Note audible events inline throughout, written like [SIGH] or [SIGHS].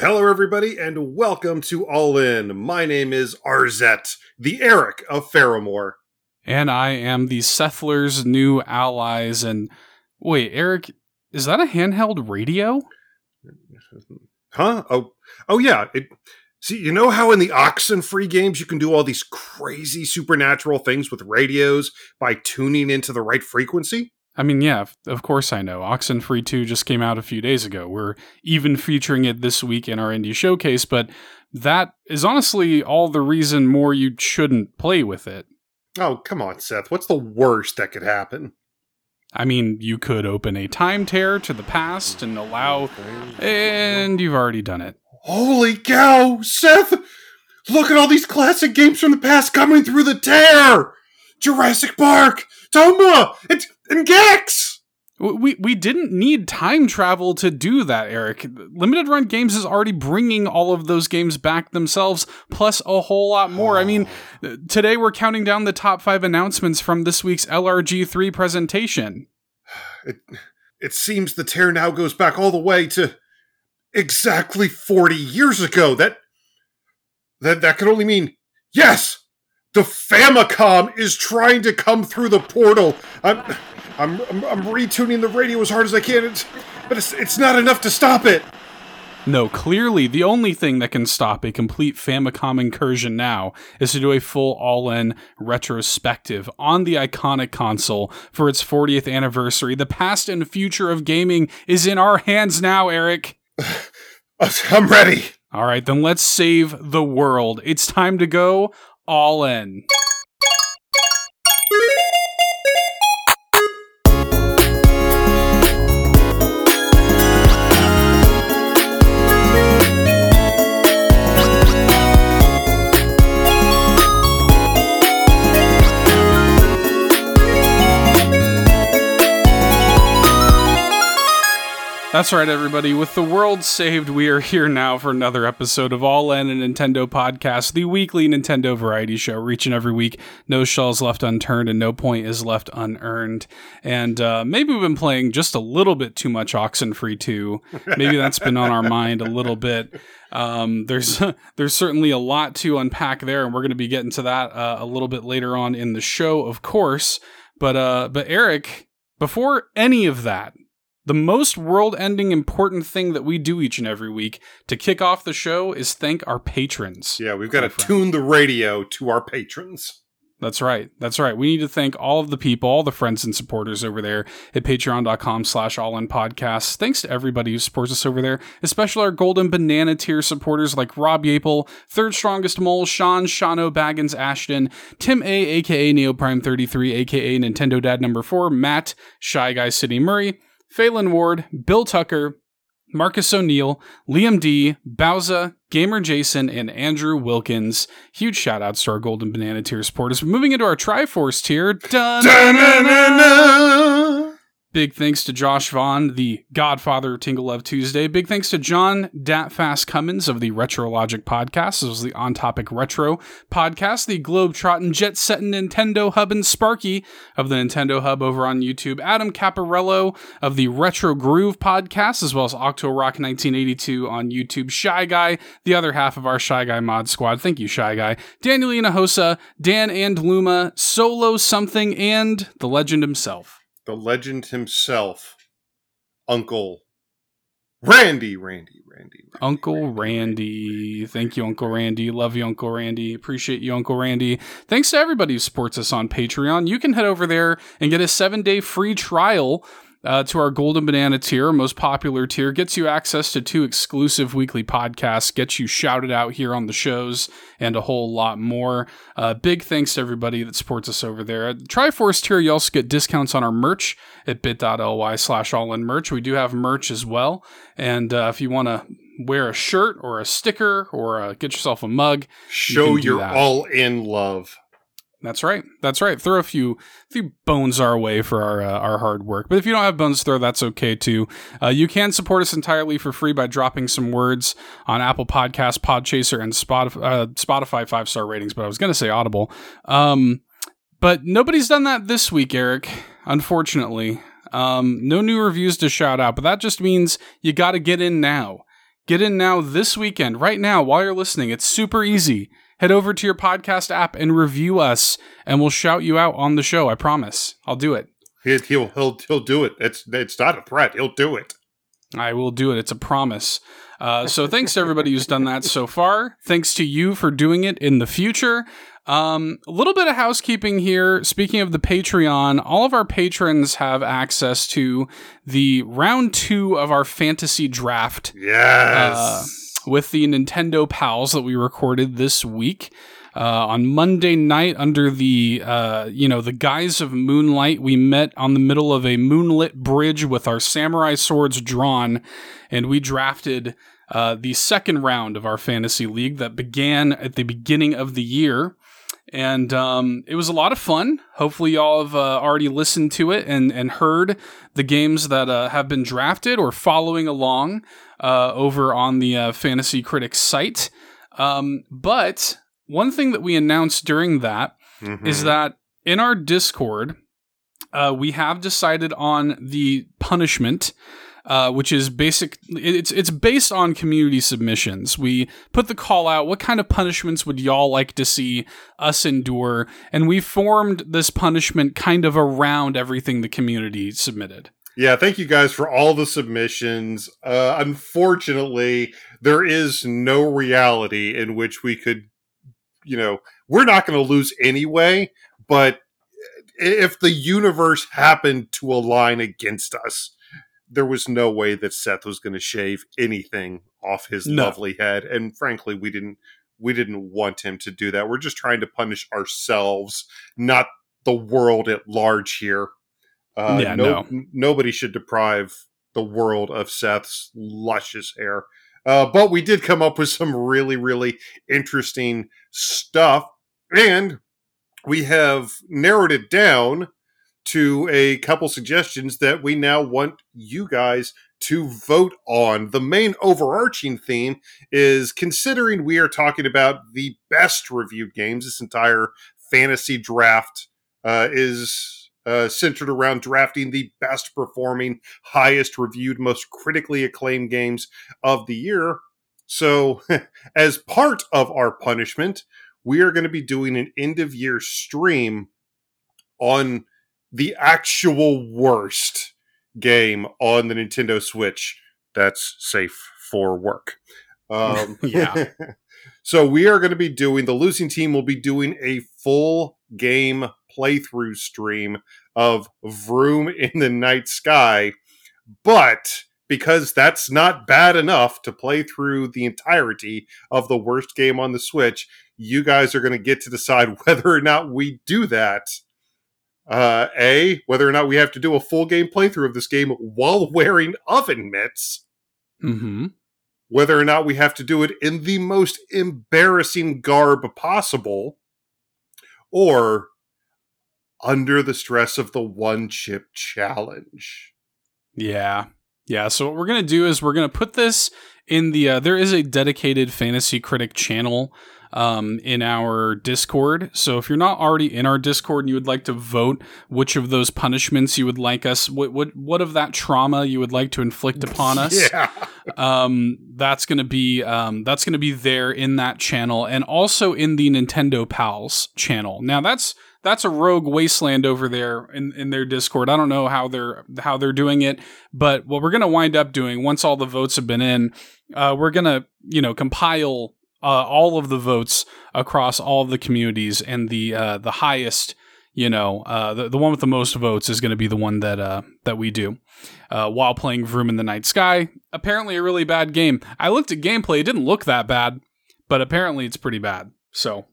Hello, everybody, and welcome to All In. My name is Arzette, the Eric of Faramore. And I am the Sethler's new allies. And wait, Eric, is that a handheld radio? Huh? Oh, oh yeah. It, see, you know how in the Oxenfree games you can do all these crazy supernatural things with radios by tuning into the right frequency? I mean, yeah, of course I know. Oxenfree 2 just came out a few days ago. We're even featuring it this week in our indie showcase, but that is honestly all the reason more you shouldn't play with it. Oh, come on, Seth. What's the worst that could happen? I mean, you could open a time tear to the past and allow. And you've already done it. Holy cow, Seth! Look at all these classic games from the past coming through the tear! Jurassic Park, Tomba, and, and Gex! We we didn't need time travel to do that, Eric. Limited Run Games is already bringing all of those games back themselves, plus a whole lot more. I mean, [SIGHS] uh, today we're counting down the top five announcements from this week's LRG3 presentation. [SIGHS] It it seems the tear now goes back all the way to exactly forty years ago. That that that could only mean yes, the Famicom is trying to come through the portal. I'm I'm, I'm, I'm retuning the radio as hard as I can, it's, but it's, it's not enough to stop it. No, clearly the only thing that can stop a complete Famicom incursion now is to do a full all-in retrospective on the iconic console for its 40th anniversary. The past and future of gaming is in our hands now, Eric. [SIGHS] I'm ready. All right, then let's save the world. It's time to go all in. That's right, everybody. With the world saved, we are here now for another episode of All In, a Nintendo podcast, the weekly Nintendo variety show, reaching every week. No shells left unturned and no point is left unearned. And uh, maybe we've been playing just a little bit too much Oxenfree 2. Maybe that's been on our mind a little bit. Um, there's [LAUGHS] there's certainly a lot to unpack there, and we're going to be getting to that uh, a little bit later on in the show, of course. But uh, but Eric, before any of that, the most world ending important thing that we do each and every week to kick off the show is thank our patrons. Yeah, we've got to tune the radio to our patrons. That's right. That's right. We need to thank all of the people, all the friends and supporters over there at patreon.com slash all in podcasts. Thanks to everybody who supports us over there, especially our golden banana tier supporters like Rob Yapel, Third Strongest Mole, Sean, Shano, Baggins, Ashton, Tim A, aka Neoprime33, aka Nintendo Dad number 4, Matt, Shy Guy City Murray, Phelan Ward, Bill Tucker, Marcus O'Neill, Liam D, Bowza, Gamer Jason, and Andrew Wilkins. Huge shout outs to our Golden Banana tier supporters. Moving into our Triforce tier. Dun, Big thanks to Josh Vaughn, the godfather of Tingle Love Tuesday. Big thanks to John Datfast Cummins of the Retrologic podcast. This was the On Topic Retro podcast. The Globetrotting Jet Setting Nintendo Hub and Sparky of the Nintendo Hub over on YouTube. Adam Caparello of the Retro Groove podcast, as well as Octo Rock 1982 on YouTube. Shy Guy, the other half of our Shy Guy mod squad. Thank you, Shy Guy. Daniel Inahosa, Dan and Luma, Solo Something, and the legend himself the legend himself, Uncle Randy, Randy, Randy, Randy Uncle Randy, Randy. Thank you, Uncle Randy. Love you, Uncle Randy. Appreciate you, Uncle Randy. Thanks to everybody who supports us on Patreon. You can head over there and get a seven day free trial uh, to our Golden Banana tier, most popular tier, gets you access to two exclusive weekly podcasts, gets you shouted out here on the shows, and a whole lot more. Uh, big thanks to everybody that supports us over there. At the Triforce tier, you also get discounts on our merch at bit.ly slash all in merch. We do have merch as well. And uh, if you want to wear a shirt or a sticker or uh, get yourself a mug, show you your all in love. That's right. That's right. Throw a few few bones our way for our uh, our hard work. But if you don't have bones to throw, that's okay too. Uh, you can support us entirely for free by dropping some words on Apple Podcasts, Podchaser, and Spotify, uh, Spotify five star ratings. But I was going to say Audible. Um, but nobody's done that this week, Eric. Unfortunately, um, no new reviews to shout out. But that just means you got to get in now Get in now this weekend, right now, while you're listening. It's super easy. Head over to your podcast app and review us, and we'll shout you out on the show. I promise. I'll do it. He, he'll he'll he'll do it. It's it's not a threat. He'll do it. I will do it. It's a promise. Uh, so thanks to everybody who's done that so far. Thanks to you for doing it in the future. Um, a little bit of housekeeping here. Speaking of the Patreon, all of our patrons have access to the round two of our fantasy draft. Yes. Uh, with the Nintendo pals that we recorded this week. Uh, on Monday night, under the uh, you know the guise of moonlight, we met on the middle of a moonlit bridge with our samurai swords drawn, and we drafted uh, the second round of our fantasy league that began at the beginning of the year. And um, it was a lot of fun. Hopefully, y'all have uh, already listened to it and, and heard the games that uh, have been drafted or following along uh, over on the uh, Fantasy Critics site. Um, but one thing that we announced during that Mhm. is that in our Discord, uh, we have decided on the punishment, uh, which is basic. It's it's based on community submissions. We put the call out. What kind of punishments would y'all like to see us endure? And we formed this punishment kind of around everything the community submitted. Yeah, thank you guys for all the submissions. Uh, unfortunately, there is no reality in which we could, you know, we're not going to lose anyway, but if the universe happened to align against us, there was no way that Seth was going to shave anything off his No. lovely head. And frankly, we didn't we didn't want him to do that. We're just trying to punish ourselves, not the world at large here. Uh, Yeah, no. n- nobody should deprive the world of Seth's luscious hair. Uh, but we did come up with some really, really interesting stuff, and we have narrowed it down to a couple suggestions that we now want you guys to vote on. The main overarching theme is considering we are talking about the best reviewed games, this entire fantasy draft uh, is uh, centered around drafting the best performing, highest reviewed, most critically acclaimed games of the year. So, [LAUGHS] as part of our punishment, we are going to be doing an end of year stream on the actual worst game on the Nintendo Switch that's safe for work. [LAUGHS] Um, Yeah. [LAUGHS] so we are going to be doing the losing team will be doing a full game playthrough stream of Vroom in the Night Sky, but because that's not bad enough to play through the entirety of the worst game on the Switch, you guys are going to get to decide [LAUGHS] whether or not we do that. Uh, a, whether or not we have to do a full game playthrough of this game while [LAUGHS] wearing oven mitts, Mm-hmm. whether or not we have to do it in the most embarrassing garb possible, or under the stress of the one chip challenge. Yeah. Yeah. So what we're going to do is we're going to put this in the, uh, there is a dedicated fantasy critic channel um, in our Discord. So if you're not already in our Discord and you would like to vote which of those punishments you would like us, what, what, what of that trauma you would like to inflict upon us, [LAUGHS] Yeah. um, that's going to be um, that's to be there in that channel and also in the Nintendo Pals channel. Now that's that's a rogue wasteland over there in, in their Discord. I don't know how they're how they're doing it, but what we're going to wind up doing once all the votes have been in, uh, we're going to you know compile uh, all of the votes across all of the communities and the uh, the highest. You know, uh, the the one with the most votes is going to be the one that uh, that we do uh, while playing Vroom in the Night Sky. Apparently, a really bad game. I looked at gameplay; it didn't look that bad, but apparently, it's pretty bad. So,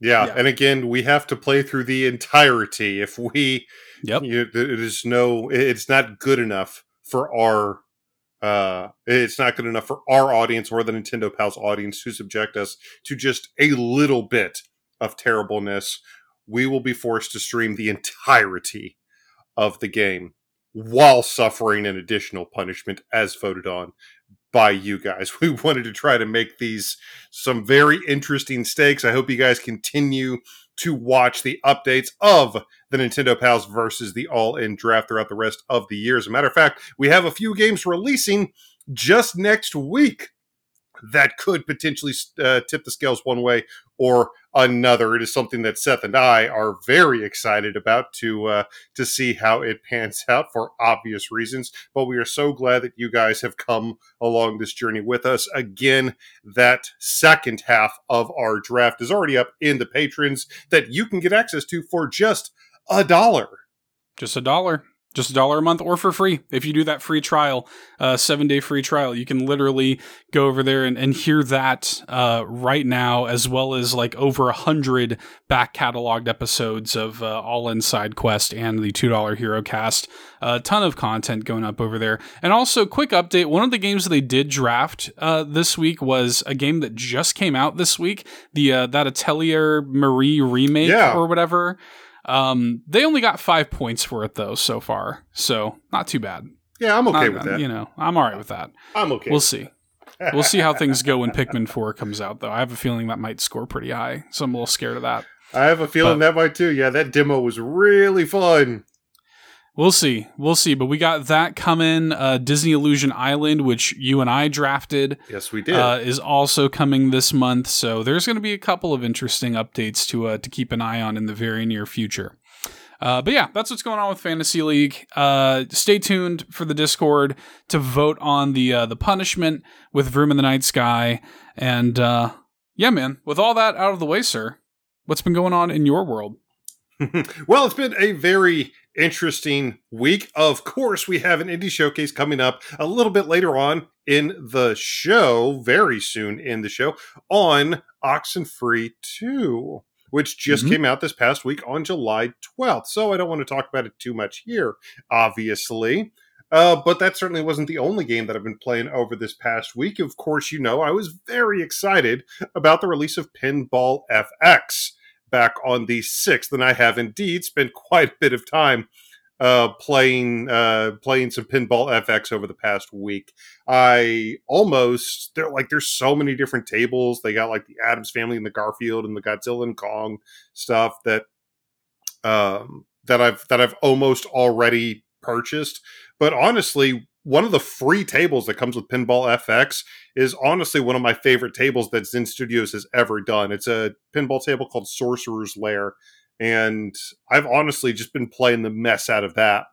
yeah. Yeah. And again, we have to play through the entirety. If we, yep, you, it is no, it's not good enough for our. Uh, it's not good enough for our audience or the Nintendo Pals audience to subject us to just a little bit of terribleness. We will be forced to stream the entirety of the game while suffering an additional punishment as voted on by you guys. [LAUGHS] We wanted to try to make these some very interesting stakes. I hope you guys continue to watch the updates of the Nintendo Pals versus the All In draft throughout the rest of the year. As a matter of fact, we have a few games releasing just next week that could potentially uh, tip the scales one way or another. It is something that Seth and I are very excited about to uh, to see how it pans out for obvious reasons. But we are so glad that you guys have come along this journey with us. Again, that second half of our draft is already up in the patrons that you can get access to for just a dollar. Just a dollar just a dollar a month or for free. If you do that free trial uh, seven day free trial you can literally go over there and, and hear that uh, right now as well as like over a hundred back cataloged episodes of uh, all inside quest and the two dollar hero cast. A ton of content going up over there. And also quick update one of the games that they did draft uh, this week was a game that just came out this week the uh, that atelier marie remake Yeah. or whatever um, they only got five points for it though so far, so not too bad. Yeah, I'm okay Not- with that. You know, I'm all right with that. I'm okay. We'll see. We'll see how [LAUGHS] things go when Pikmin Four comes out, though. I have a feeling that might score pretty high, so I'm a little scared of that. I have a feeling that might too. Yeah, that demo was really fun. We'll see. We'll see. But we got that coming. Uh, Disney Illusion Island, which you and I drafted, Yes, we did. uh, is also coming this month. So there's going to be a couple of interesting updates to uh, to keep an eye on in the very near future. Uh, but yeah, that's what's going on with Fantasy League. Uh, stay tuned for the Discord to vote on the uh, the punishment with Vroom in the Night Sky. And uh, yeah, man, with all that out of the way, sir, what's been going on in your world? [LAUGHS] well, it's been a very interesting week. Of course, we have an indie showcase coming up a little bit later on in the show, very soon in the show, on Oxenfree 2, which just Mhm. came out this past week on July 12th. So I don't want to talk about it too much here, obviously. Uh, but that certainly wasn't the only game that I've been playing over this past week. Of course, you know, I was very excited about the release of Pinball FX back on the 6th and i have indeed spent quite a bit of time uh, playing uh, playing some pinball fx over the past week. I almost they're like there's so many different tables. They got like the addams family and the garfield and the godzilla and kong stuff that um that i've that i've almost already purchased. But honestly one of the free tables that comes with pinball fx is honestly one of my favorite tables that Zen Studios has ever done. It's a pinball table called Sorcerer's Lair, and I've honestly just been playing the mess out of that.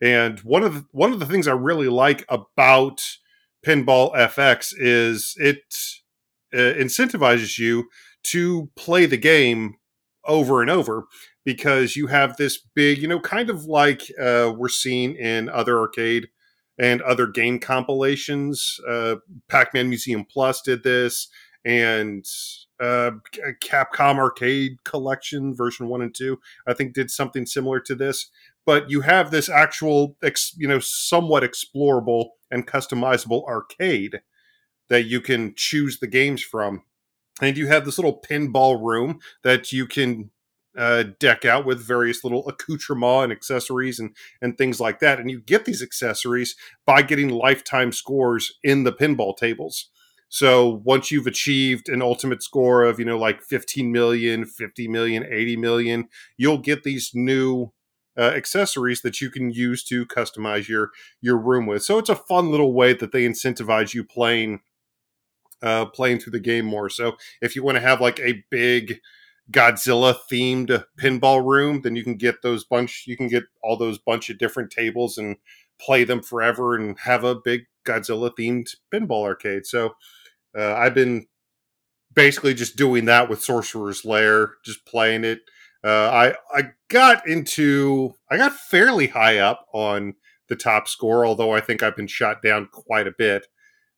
And one of the, one of the things I really like about Pinball FX is it uh, incentivizes you to play the game over and over because you have this big, you know, kind of like uh, we're seeing in other arcade and other game compilations. Uh, Pac-Man Museum Plus did this, and uh, Capcom Arcade Collection version one and two, I think, did something similar to this. But you have this actual, ex, you know, somewhat explorable and customizable arcade that you can choose the games from, and you have this little pinball room that you can uh, deck out with various little accoutrements and accessories and and things like that. And you get these accessories by getting lifetime scores in the pinball tables. So once you've achieved an ultimate score of, you know, like 15 million, 50 million, 80 million, you'll get these new uh, accessories that you can use to customize your your room with. So it's a fun little way that they incentivize you playing uh playing through the game more. So if you want to have like a big Godzilla themed pinball room, then you can get those bunch you can get all those bunch of different tables and play them forever and have a big Godzilla themed pinball arcade. So uh, I've been basically just doing that with Sorcerer's Lair, just playing it. Uh, I I got into I got fairly high up on the top score, although I think I've been shot down quite a bit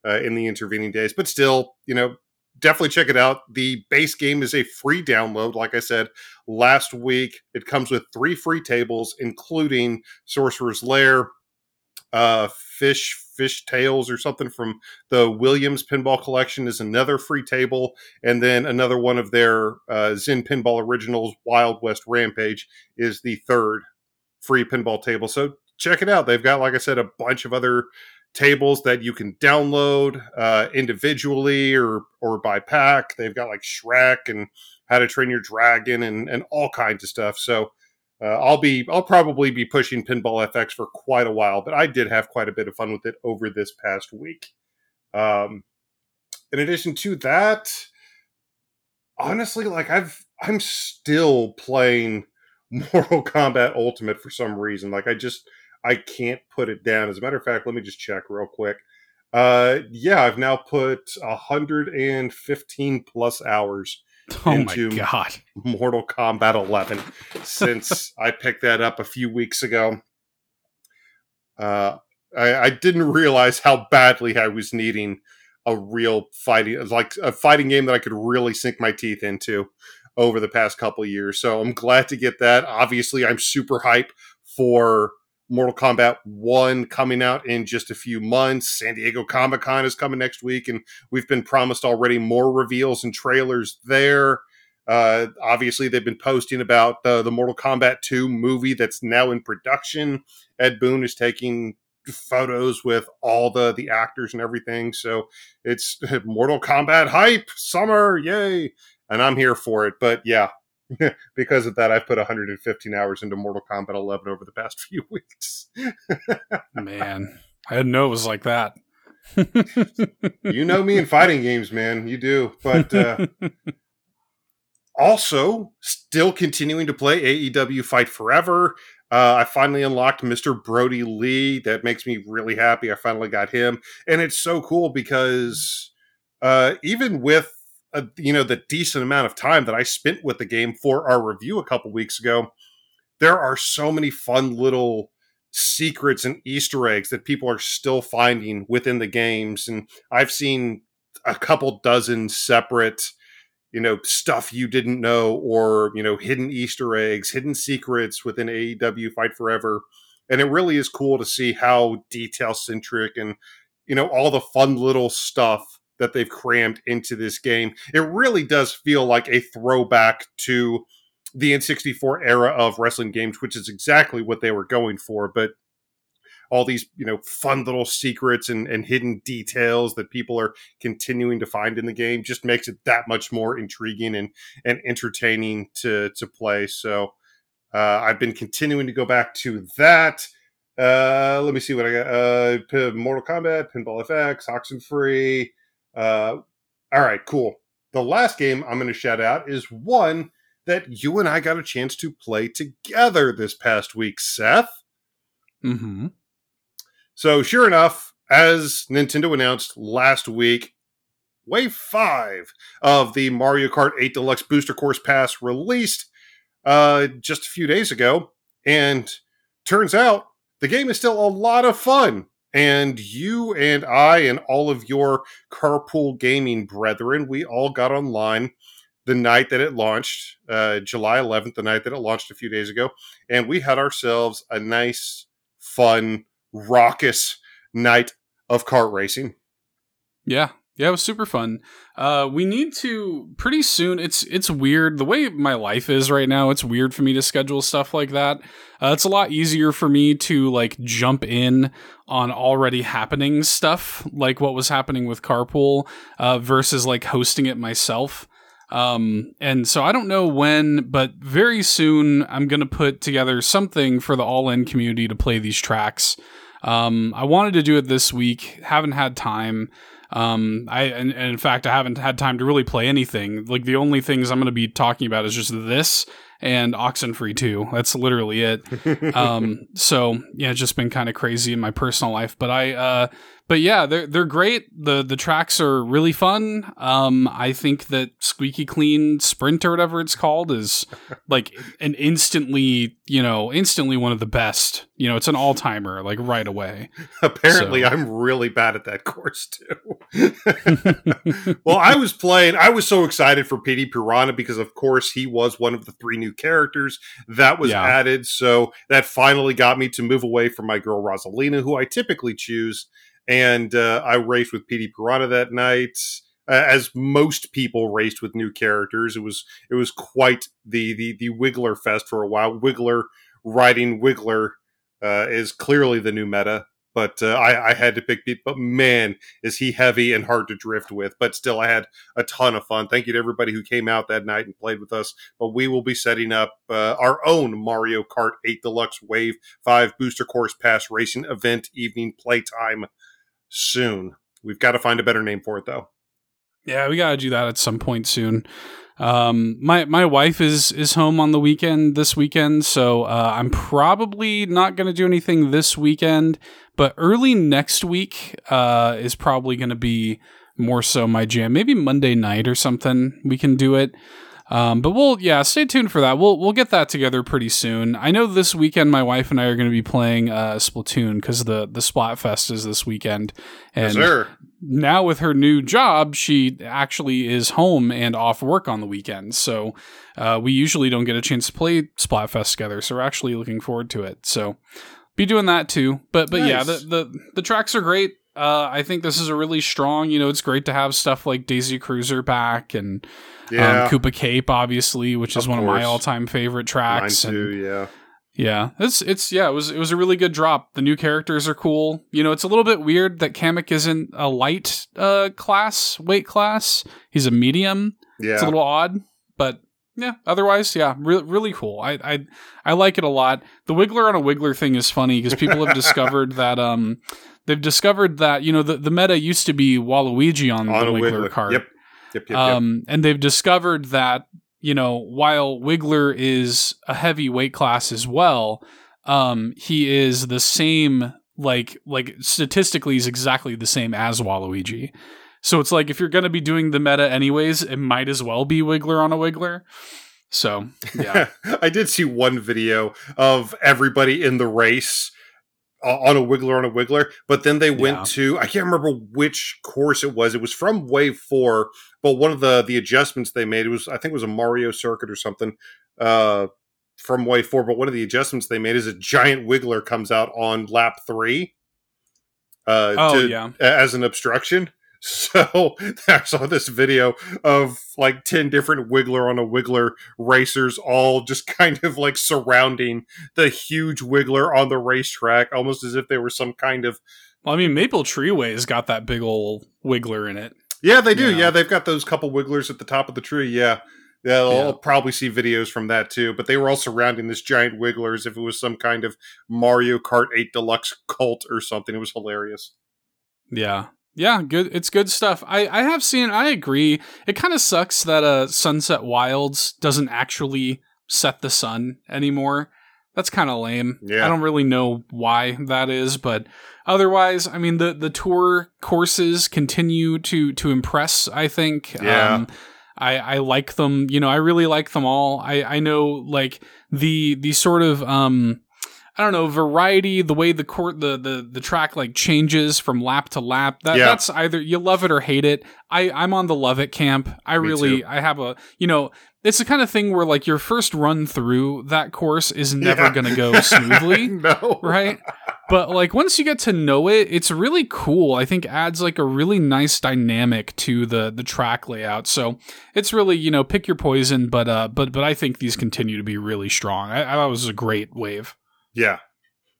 uh, in the intervening days. But still, you know, definitely check it out. The base game is a free download. Like I said last week, it comes with three free tables, including Sorcerer's Lair, uh, Fish Fish Tales or something from the Williams Pinball Collection is another free table, and then another one of their uh, Zen Pinball Originals Wild West Rampage is the third free pinball table. So check it out. They've got, like I said, a bunch of other tables that you can download uh, individually or or by pack. They've got like Shrek and How to Train Your Dragon and and all kinds of stuff. So uh, I'll be I'll probably be pushing Pinball FX for quite a while, but I did have quite a bit of fun with it over this past week. Um, in addition to that, honestly, like I've I'm still playing [LAUGHS] Mortal Kombat Ultimate for some reason. Like I just I can't put it down. As a matter of fact, let me just check real quick. Uh yeah, I've now put 115 plus hours [LAUGHS] Oh into my god. Mortal Kombat 11 since [LAUGHS] I picked that up a few weeks ago. Uh, I, I didn't realize how badly I was needing a real fighting, like a fighting game that I could really sink my teeth into over the past couple years. So I'm glad to get that. Obviously, I'm super hype for Mortal Kombat 1 coming out in just a few months. San Diego Comic Con is coming next week, and we've been promised already more reveals and trailers there. Uh, obviously, they've been posting about the, the Mortal Kombat 2 movie that's now in production. Ed Boon is taking photos with all the the actors and everything. So it's [LAUGHS] Mortal Kombat hype summer, yay! And I'm here for it. But yeah, [LAUGHS] because of that, I've put 115 hours into Mortal Kombat 11 over the past [LAUGHS] few weeks. Man, I didn't know it was like that. [LAUGHS] you know me in fighting games, man. You do. But uh, also, still continuing to play AEW Fight Forever. Uh, I finally unlocked Mr. Brodie Lee. That makes me really happy. I finally got him, and it's so cool because uh, even with you know the decent amount of time that I spent with the game for our review a couple weeks ago, there are so many fun little secrets and Easter eggs that people are still finding within the games, and I've seen a couple dozen separate you know stuff you didn't know or you know hidden easter eggs hidden secrets within aew fight forever. And it really is cool to see how detail centric and you know all the fun little stuff that they've crammed into this game. It really does feel like a throwback to the n64 era of wrestling games which is exactly what they were going for but all these you know fun little secrets and, and hidden details that people are continuing to find in the game just makes it that much more intriguing and and entertaining to to play. So uh, i've been continuing to go back to that. Uh, let me see what i got. Uh, mortal kombat pinball fx oxenfree uh, all right cool the last game i'm going to shout out is one that you and i got a chance to play together this past week seth mm-hmm. So, sure enough, as Nintendo announced last week, Wave 5 of the Mario Kart 8 Deluxe Booster Course Pass released uh, just a few days ago. And turns out the game is still a lot of fun. And you and I and all of your carpool gaming brethren, we all got online the night that it launched, uh, July 11th, the night that it launched a few days ago. And we had ourselves a nice, fun, raucous night of kart racing. Yeah. Yeah, it was super fun. Uh, we need to pretty soon. It's it's weird the way my life is right now. It's weird for me to schedule stuff like that. Uh, it's a lot easier for me to like jump in on already happening stuff, like what was happening with Carpool, uh, versus like hosting it myself. Um, and so I don't know when, but very soon I'm going to put together something for the all in community to play these tracks. Um, I wanted to do it this week, haven't had time. Um, I and, and, in fact, I haven't had time to really play anything. Like the only things I'm going to be talking about is just this and Oxenfree 2. That's literally it. [LAUGHS] um, so yeah, it's just been kind of crazy in my personal life. But I, uh, but yeah, they're they're great. the The tracks are really fun. Um, I think that Squeaky Clean Sprint or whatever it's called is [LAUGHS] like an instantly, you know, instantly one of the best. You know, it's an all timer like right away. Apparently, so. I'm really bad at that course too. [LAUGHS] well, I was playing. I was so excited for Petey Piranha because, of course, he was one of the three new characters that was yeah. added. So that finally got me to move away from my girl Rosalina, who I typically choose and uh, I raced with Petey Piranha that night. Uh, as most people raced with new characters, it was it was quite the the the Wiggler fest for a while. Wiggler riding Wiggler uh, is clearly the new meta, but uh, I, I had to pick. But man, is he heavy and hard to drift with. But still, I had a ton of fun. Thank you to everybody who came out that night and played with us. But we will be setting up uh, our own Mario Kart 8 Deluxe Wave 5 Booster Course Pass Racing event evening playtime soon. We've got to find a better name for it, though. Yeah, we gotta do that at some point soon. Um, my my wife is is home on the weekend this weekend, so uh, I'm probably not gonna do anything this weekend. But early next week uh, is probably gonna be more so my jam. Maybe Monday night or something. We can do it. Um, but we'll yeah, stay tuned for that. We'll we'll get that together pretty soon. I know this weekend my wife and I are going to be playing uh, Splatoon because the the Splatfest is this weekend, and yes, now with her new job, she actually is home and off work on the weekends. So uh, we usually don't get a chance to play Splatfest together. So we're actually looking forward to it. So be doing that too. But but nice. yeah, the, the the tracks are great. Uh, I think this is a really strong. You know, it's great to have stuff like Daisy Cruiser back and um, yeah. um, Koopa Cape, obviously, which is of one course. of my all-time favorite tracks. Mine too, and, yeah. Yeah, it's it's yeah, it was it was a really good drop. The new characters are cool. You know, it's a little bit weird that Kamek isn't a light uh class weight class. He's a medium. Yeah, it's a little odd, but yeah. Otherwise, yeah, really really cool. I I I like it a lot. The Wiggler on a Wiggler thing is funny because people have [LAUGHS] discovered that um they've discovered that you know the the meta used to be Waluigi on, on the Wiggler, Wiggler card. Yep. Yep, yep, um, and they've discovered that you know, while Wiggler is a heavy weight class as well, um, he is the same like like statistically he's exactly the same as Waluigi. So it's like if you're gonna be doing the meta anyways, it might as well be Wiggler on a Wiggler. So yeah. [LAUGHS] I did see one video of everybody in the race on a wiggler on a wiggler but then they went yeah. to i can't remember which course it was it was from wave four but one of the the adjustments they made it was i think it was a mario circuit or something uh from wave four but one of the adjustments they made is a giant wiggler comes out on lap three uh oh, to, yeah. as an obstruction [LAUGHS] so I saw this video of like 10 different Wiggler on a Wiggler racers, all just [LAUGHS] kind of like surrounding the huge Wiggler on the racetrack, almost as if they were some kind of. Well, I mean, Maple Treeway's got that big old Wiggler in it. Yeah, they do. Yeah, they've got those couple Wigglers at the top of the tree. Yeah. Yeah, I'll yeah. probably see videos from that too. But they were all surrounding this giant Wiggler as if it was some kind of Mario Kart 8 Deluxe cult or something. It was hilarious. Yeah, yeah, good. It's good stuff. I, I have seen. I agree. It kind of sucks that uh, Sunset Wilds doesn't actually set the sun anymore. That's kind of lame. Yeah. I don't really know why that is, but otherwise, I mean the the tour courses continue to to impress. I think. Yeah. Um, I, I like them. You know, I really like them all. I, I know like the the sort of um I don't know variety, the way the court the the the track like changes from lap to lap. That yeah. that's either you love it or hate it. I I'm on the love it camp. I Me really too. I have a you know it's the kind of thing where like your first run through that course is never yeah. going to go [LAUGHS] smoothly, [LAUGHS] no. right? But like once you get to know it, it's really cool. I think adds like a really nice dynamic to the the track layout. So it's really you know pick your poison, but uh but but I think these continue to be really strong. I, I thought it was a great wave. Yeah,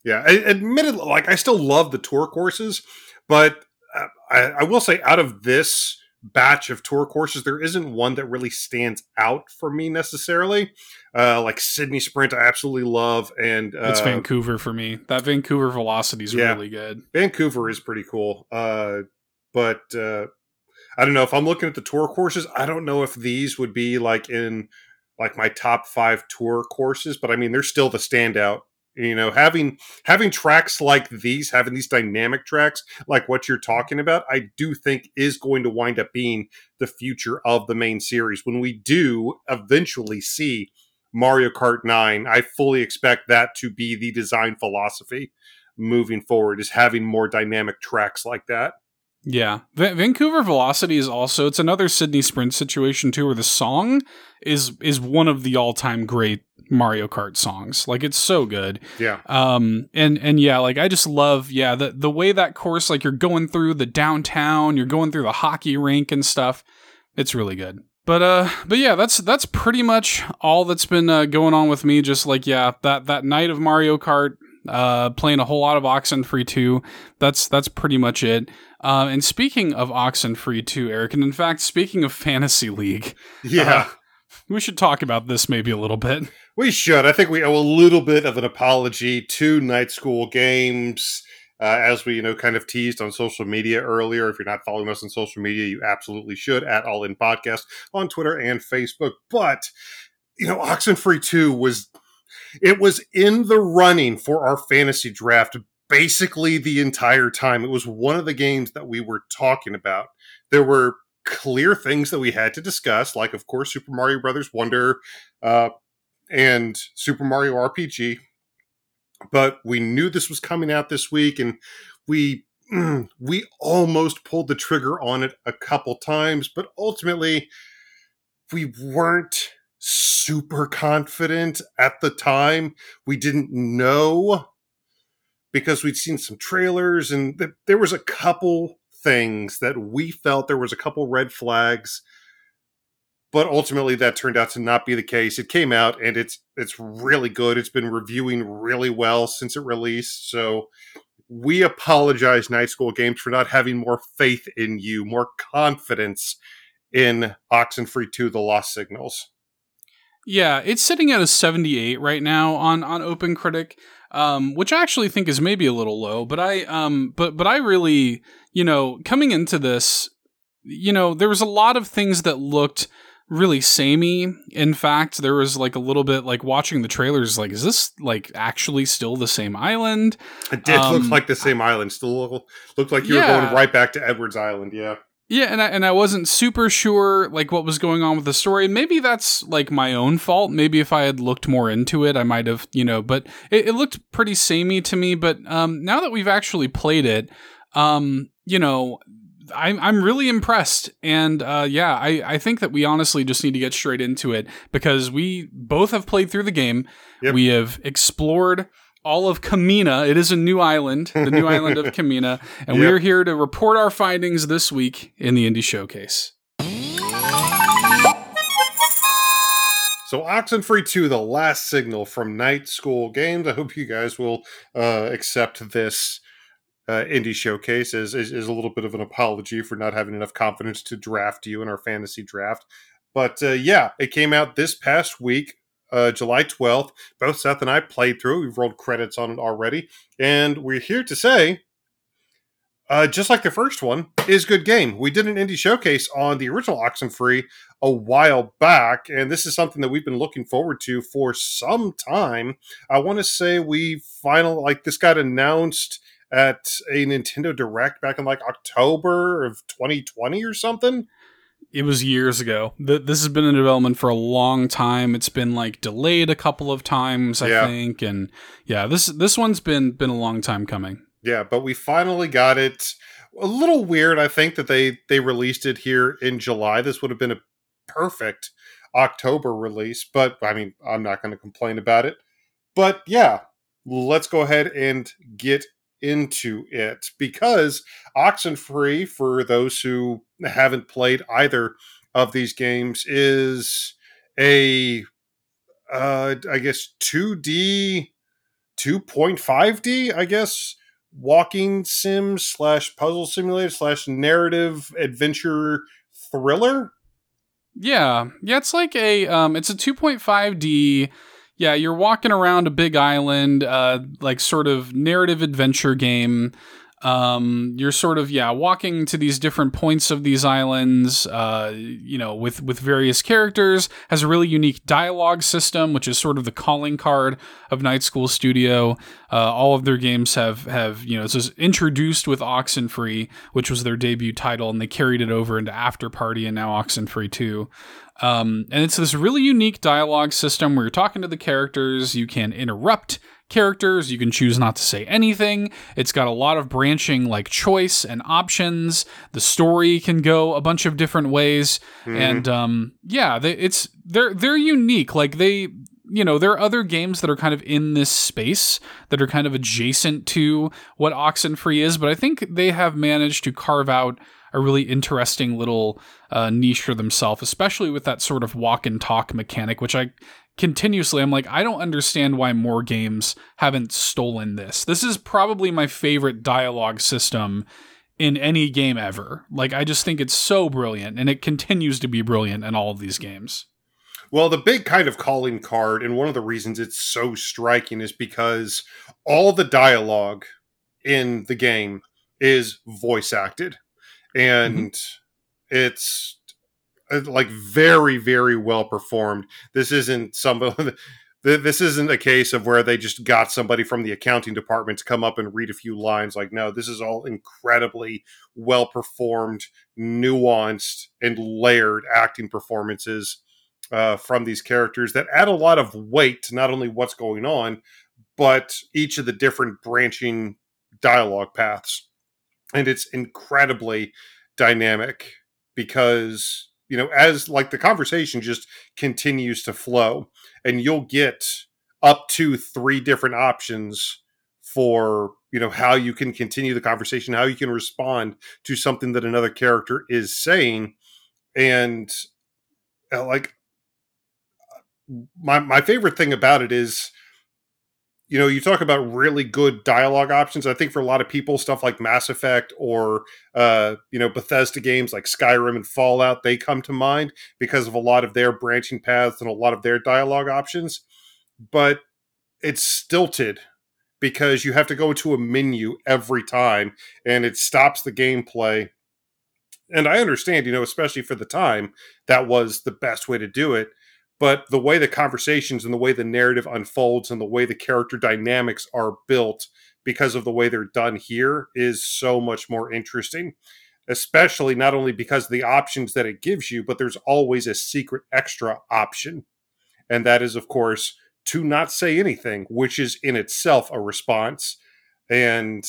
yeah. I, admittedly, like I still love the tour courses, but uh, I, I will say, out of this batch of tour courses, there isn't one that really stands out for me necessarily. Uh, like Sydney Sprint, I absolutely love, and uh, it's Vancouver for me. That Vancouver Velocity is yeah, really good. Vancouver is pretty cool, uh, but uh, I don't know if I'm looking at the tour courses. I don't know if these would be like in like my top five tour courses, but I mean they're still the standout you know having having tracks like these having these dynamic tracks like what you're talking about i do think is going to wind up being the future of the main series. When we do eventually see mario kart 9 i fully expect that to be the design philosophy moving forward is having more dynamic tracks like that yeah, Va- Vancouver Velocity is also it's another Sydney Sprint situation too, where the song is is one of the all time great Mario Kart songs. Like it's so good. Yeah. Um and and yeah, like I just love yeah, the the way that course like you're going through the downtown, you're going through the hockey rink and stuff. It's really good. But uh but yeah, that's that's pretty much all that's been uh, going on with me just like yeah, that that night of Mario Kart uh playing a whole lot of Oxenfree 2. That's that's pretty much it. Uh, and speaking of Oxenfree 2, Eric, and in fact, speaking of Fantasy League, [LAUGHS] yeah, uh, we should talk about this maybe a little bit. We should. I think we owe a little bit of an apology to Night School Games. Uh, as we, you know, kind of teased on social media earlier, if you're not following us on social media, you absolutely should at All In Podcast on Twitter and Facebook. But, you know, Oxenfree 2 was, it was in the running for our fantasy draft basically the entire time. It was one of the games that we were talking about. There were clear things that we had to discuss, like, of course, Super Mario Brothers Wonder uh, and Super Mario RPG. But we knew this was coming out this week, and we we almost pulled the trigger on it a couple times, but ultimately we weren't super confident at the time. We didn't know because we'd seen some trailers and th- there was a couple things that we felt there was a couple red flags but ultimately that turned out to not be the case. It came out and it's it's really good. It's been reviewing really well since it released. So we apologize night school games for not having more faith in you more confidence in oxenfree 2 the lost signals. Yeah it's sitting at a 78 right now on on open critic um, which I actually think is maybe a little low. But I, um, but but I really, you know, coming into this, you know, there was a lot of things that looked really samey. In fact, there was like a little bit like watching the trailers, like, is this like actually still the same island? It did um, look like the same island. Still looked like you yeah. were going right back to Edwards Island. Yeah. Yeah, and I, and I wasn't super sure like what was going on with the story. Maybe that's like my own fault. Maybe if I had looked more into it, I might have, you know. But it, it looked pretty samey to me. But um, now that we've actually played it, um, you know, I'm I'm really impressed, and uh, yeah, I I think that we honestly just need to get straight into it because we both have played through the game. Yep. We have explored all of Camena. It is a new island, the new island of [LAUGHS] Camena, and yep. we are here to report our findings this week in the Indie Showcase. So Oxenfree 2, the lost signal from Night School Games. I hope you guys will uh, accept this uh, indie showcase as, as, as, a little bit of an apology for not having enough confidence to draft you in our fantasy draft. But uh, yeah, it came out this past week uh, July 12th. Both Seth and I played through. We've rolled credits on it already. And we're here to say, uh, just like the first one, is good game. We did an indie showcase on the original Oxenfree a while back, and this is something that we've been looking forward to for some time. I want to say we final like this got announced at a Nintendo Direct back in like October of 2020 or something it was years ago. this has been in development for a long time. It's been like delayed a couple of times, I yeah. think, and yeah, this this one's been been a long time coming. Yeah, but we finally got it. A little weird, I think, that they they released it here in July. This would have been a perfect October release, but I mean, I'm not going to complain about it. But yeah, let's go ahead and get into it because Oxenfree, for those who haven't played either of these games, is a uh, I guess 2D, 2.5D, I guess, walking sim slash puzzle simulator slash narrative adventure thriller. Yeah, yeah, it's like a um, it's a 2.5D yeah, you're walking around a big island, uh, like sort of narrative adventure game. Um, you're sort of yeah walking to these different points of these islands. Uh, you know, with with various characters. Has a really unique dialogue system, which is sort of the calling card of Night School Studio. Uh, all of their games have have you know this was introduced with Oxenfree, which was their debut title, and they carried it over into After Party and now Oxenfree Two. Um, and it's this really unique dialogue system where you're talking to the characters. You can interrupt characters. You can choose not to say anything. It's got a lot of branching, like choice and options. The story can go a bunch of different ways, mm-hmm. and um, yeah, they, it's they're they're unique. Like they. You know, there are other games that are kind of in this space that are kind of adjacent to what Oxenfree is, but I think they have managed to carve out a really interesting little uh, niche for themselves, especially with that sort of walk and talk mechanic, which I continuously I'm like, I don't understand why more games haven't stolen this. This is probably my favorite dialogue system in any game ever. Like I just think it's so brilliant and it continues to be brilliant in all of these games. Well, the big kind of calling card, and one of the reasons it's so striking is because all the dialogue in the game is voice acted, and mm-hmm. it's like very very well performed. This isn't some this isn't a case of where they just got somebody from the accounting department to come up and read a few lines like no this is all incredibly well performed nuanced and layered acting performances uh, from these characters that add a lot of weight to not only what's going on but each of the different branching dialogue paths and it's incredibly dynamic because you know as like the conversation just continues to flow and you'll get up to three different options for you know how you can continue the conversation how you can respond to something that another character is saying and uh, like my my favorite thing about it is you know, you talk about really good dialogue options. I think for a lot of people, stuff like Mass Effect or uh, you know Bethesda games like Skyrim and Fallout, they come to mind because of a lot of their branching paths and a lot of their dialogue options. But it's stilted because you have to go to a menu every time, and it stops the gameplay. And I understand, you know, especially for the time, that was the best way to do it but the way the conversations and the way the narrative unfolds and the way the character dynamics are built because of the way they're done here is so much more interesting especially not only because of the options that it gives you but there's always a secret extra option. And that is of course to not say anything which is in itself a response. And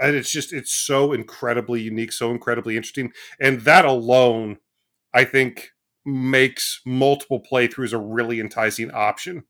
and it's just it's so incredibly unique so incredibly interesting. And that alone i think makes multiple playthroughs a really enticing option.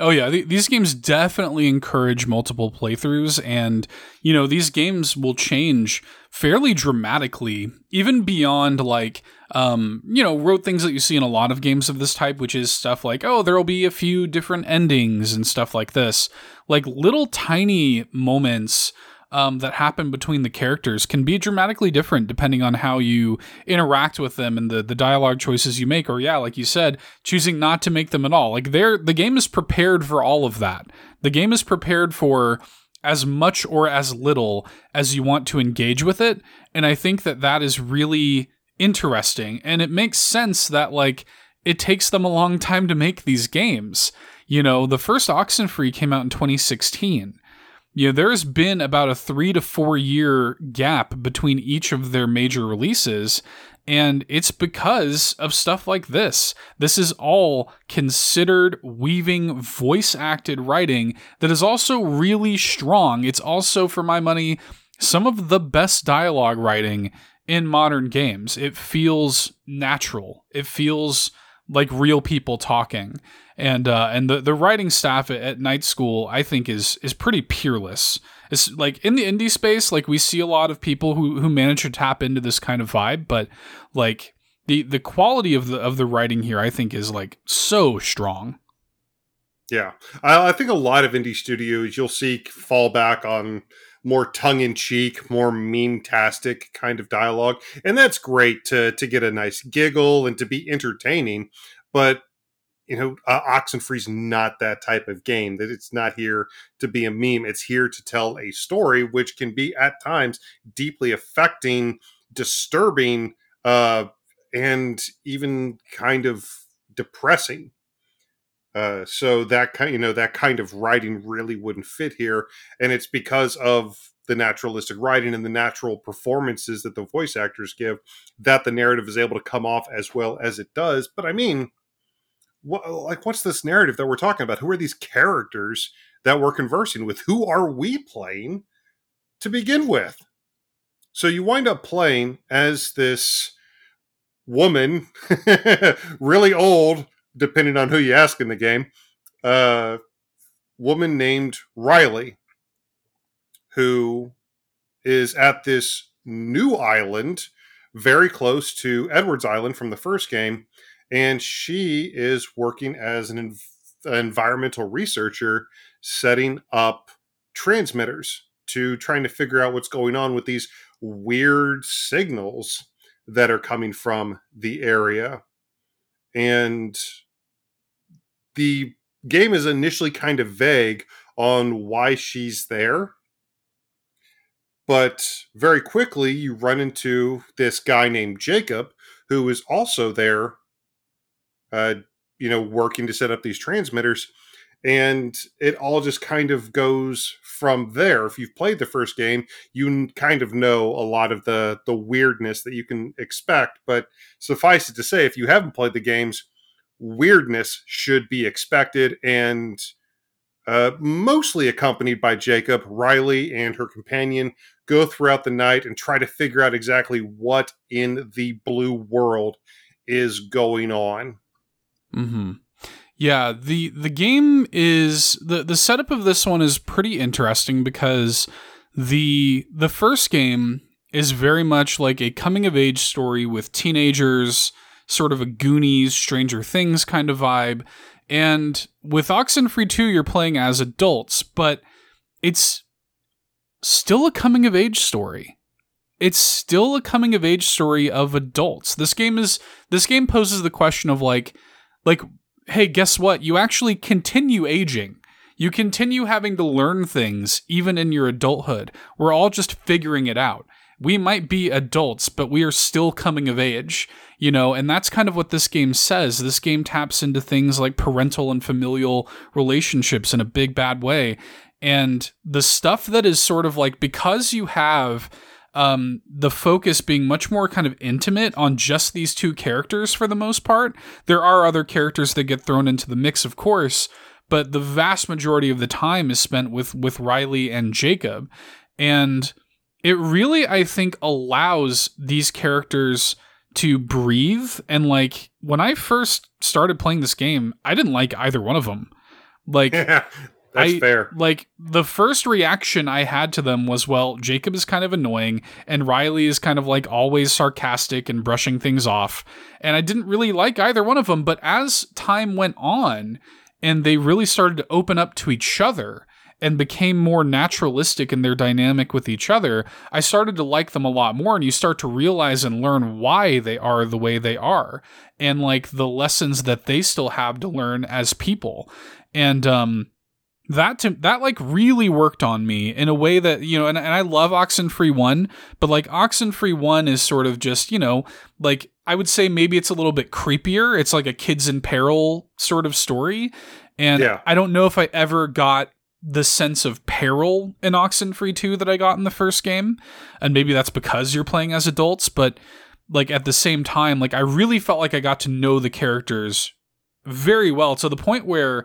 Oh yeah, th- these games definitely encourage multiple playthroughs and you know, these games will change fairly dramatically even beyond like um, you know, rote things that you see in a lot of games of this type, which is stuff like, oh, there'll be a few different endings and stuff like this. Like little tiny moments um, that happen between the characters can be dramatically different depending on how you interact with them and the the dialogue choices you make. Or yeah, like you said, choosing not to make them at all. Like there, the game is prepared for all of that. The game is prepared for as much or as little as you want to engage with it, and I think that that is really interesting, and it makes sense that like it takes them a long time to make these games. You know, the first Oxenfree came out in 2016 know, there's been about a three to four year gap between each of their major releases. And it's because of stuff like this. This is all considered weaving voice acted writing that is also really strong. It's also, for my money, some of the best dialogue writing in modern games. It feels natural. It feels like real people talking and uh, and the the writing staff at, at Night School I think is is pretty peerless. It's like in the indie space, like we see a lot of people who who manage to tap into this kind of vibe, but like the the quality of the of the writing here I think is like so strong. Yeah, I, I think a lot of indie studios you'll see fall back on more tongue in cheek, more meme tastic kind of dialogue, and that's great to to get a nice giggle and to be entertaining. But you know, uh, Oxenfree's not that type of game. That it's not here to be a meme. It's here to tell a story, which can be at times deeply affecting, disturbing, uh, and even kind of depressing. Uh, so that kind, you know, that kind of writing really wouldn't fit here, and it's because of the naturalistic writing and the natural performances that the voice actors give that the narrative is able to come off as well as it does. But I mean, what like what's this narrative that we're talking about? Who are these characters that we're conversing with? Who are we playing to begin with? So you wind up playing as this woman, [LAUGHS] really old, depending on who you ask in the game, uh, woman named Riley, who is at this new island very close to Edwards Island from the first game and she is working as an env- environmental researcher setting up transmitters to trying to figure out what's going on with these weird signals that are coming from the area. And the game is initially kind of vague on why she's there but very quickly you run into this guy named Jacob who is also there, uh, you know, working to set up these transmitters. And it all just kind of goes from there. If you've played the first game, you kind of know a lot of the the weirdness that you can expect. But suffice it to say, if you haven't played the games, weirdness should be expected and uh, mostly accompanied by Jacob, Riley, and her companion go throughout the night and try to figure out exactly what in the blue world is going on. Hmm. Yeah the the game is the the setup of this one is pretty interesting because the the first game is very much like a coming of age story with teenagers, sort of a Goonies, Stranger Things kind of vibe. And with Oxenfree 2, you're playing as adults, but it's still a coming of age story. It's still a coming of age story of adults. This game is this game poses the question of like like hey, guess what? You actually continue aging. You continue having to learn things even in your adulthood. We're all just figuring it out. We might be adults, but we are still coming of age, you know, and that's kind of what this game says. This game taps into things like parental and familial relationships in a big bad way and the stuff that is sort of like because you have um, the focus being much more kind of intimate on just these two characters for the most part. There are other characters that get thrown into the mix, of course, but the vast majority of the time is spent with with Riley and Jacob, and it really I think allows these characters to breathe. And like when I first started playing this game, I didn't like either one of them. Like [LAUGHS] That's I, fair. Like the first reaction I had to them was, well, Jacob is kind of annoying, and Riley is kind of like always sarcastic and brushing things off. And I didn't really like either one of them. But as time went on, and they really started to open up to each other and became more naturalistic in their dynamic with each other, I started to like them a lot more. And you start to realize and learn why they are the way they are, and like the lessons that they still have to learn as people. And um, that to that like really worked on me in a way that you know and, and i love oxenfree 1 but like oxenfree 1 is sort of just you know like i would say maybe it's a little bit creepier. It's like a kids in peril sort of story. And Yeah. i don't know if i ever got the sense of peril in oxenfree 2 that i got in the first game. And maybe that's because you're playing as adults but like at the same time like i really felt like i got to know the characters very well to the point where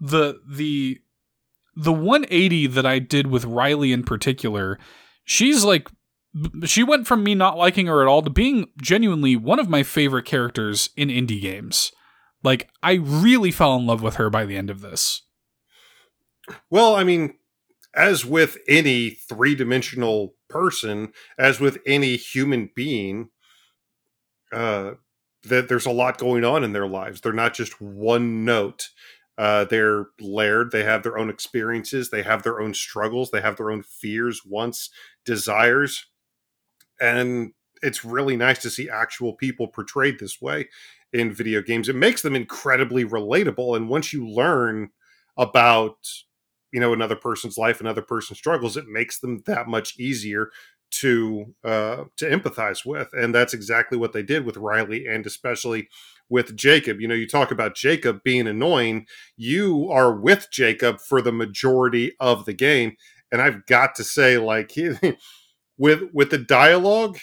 the the the 180 that I did with Riley in particular, she's like she went from me not liking her at all to being genuinely one of my favorite characters in indie games. Like I really fell in love with her by the end of this. Well, I mean, as with any three dimensional person, as with any human being, uh, that there's a lot going on in their lives. They're not just one note. Uh, they're layered. They have their own experiences. They have their own struggles. They have their own fears, wants, desires, and it's really nice to see actual people portrayed this way in video games. It makes them incredibly relatable. And once you learn about you know another person's life another person's struggles it makes them that much easier to uh to empathize with and that's exactly what they did with riley and especially with jacob you know you talk about jacob being annoying you are with jacob for the majority of the game and i've got to say like [LAUGHS] with with the dialogue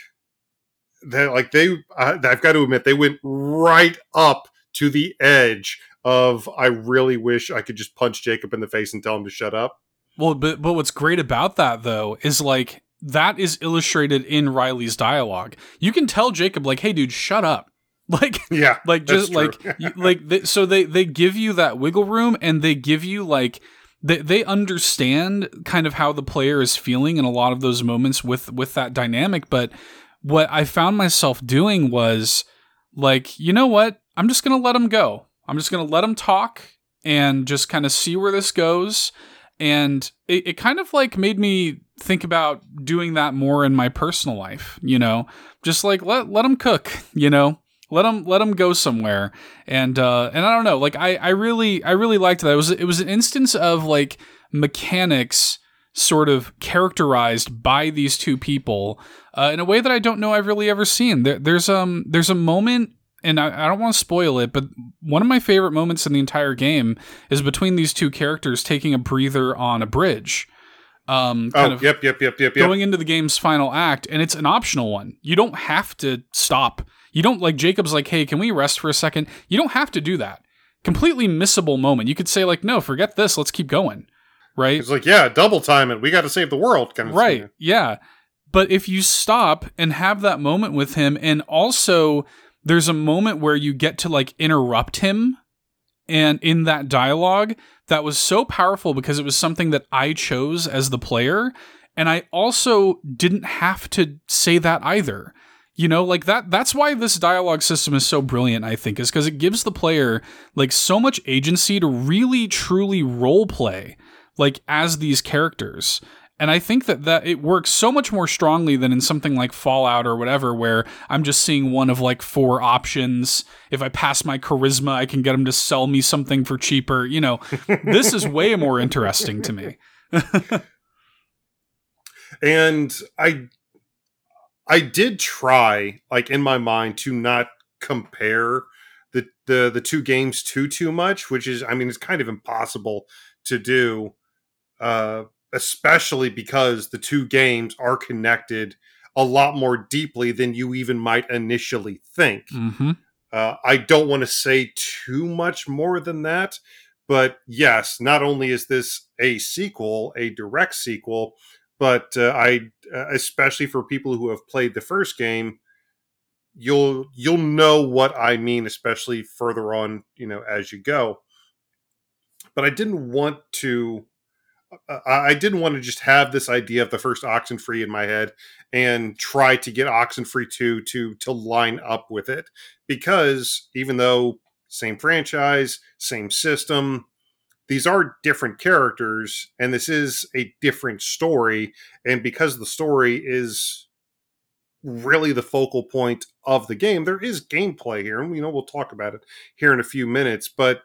that like they i've got to admit they went right up to the edge of I really wish I could just punch Jacob in the face and tell him to shut up. Well, but but what's great about that though is like that is illustrated in Riley's dialogue. You can tell Jacob like, "Hey, dude, shut up." [LAUGHS] Like, yeah, like just like like they, so they they give you that wiggle room and they give you like they they understand kind of how the player is feeling in a lot of those moments with with that dynamic. But what I found myself doing was like, you know what? I'm just gonna let him go. I'm just going to let him talk and just kind of see where this goes. And it, it kind of like made me think about doing that more in my personal life, you know, just like let, let them cook, you know, let them let him go somewhere. And, uh, and I don't know, like I, I really, I really liked that. It was, it was an instance of like mechanics sort of characterized by these two people uh, in a way that I don't know I've really ever seen. There, there's um there's a moment and I, I don't want to spoil it, but one of my favorite moments in the entire game is between these two characters taking a breather on a bridge. Um, kind oh, of yep, yep, yep, yep, yep. going into the game's final act, and it's an optional one. You don't have to stop. You don't like Jacob's like, hey, can we rest for a second? You don't have to do that. Completely missable moment. You could say like, no, forget this. Let's keep going. Right? It's like, yeah, double time it. We got to save the world. Kind of right. thing. Yeah. But if you stop and have that moment with him, and also there's a moment where you get to like interrupt him and in that dialogue that was so powerful because it was something that I chose as the player and I also didn't have to say that either. You know, like that that's why this dialogue system is so brilliant, I think, is because it gives the player like so much agency to really truly role play like as these characters. And I think that that it works so much more strongly than in something like Fallout or whatever, where I'm just seeing one of like four options. If I pass my charisma, I can get them to sell me something for cheaper. You know, [LAUGHS] this is way more interesting to me. [LAUGHS] and I, I did try, like in my mind, to not compare the the the two games too too much, which is, I mean, it's kind of impossible to do. Uh, especially because the two games are connected a lot more deeply than you even might initially think. Mm-hmm. Uh, I don't want to say too much more than that, but yes, not only is this a sequel, a direct sequel, but uh, I, uh, especially for people who have played the first game, you'll you'll know what I mean, especially further on, you know, as you go. But I didn't want to I didn't want to just have this idea of the first Oxenfree in my head and try to get Oxenfree 2 to to line up with it because even though same franchise, same system, these are different characters and this is a different story and because the story is really the focal point of the game, there is gameplay here and you know we'll talk about it here in a few minutes, but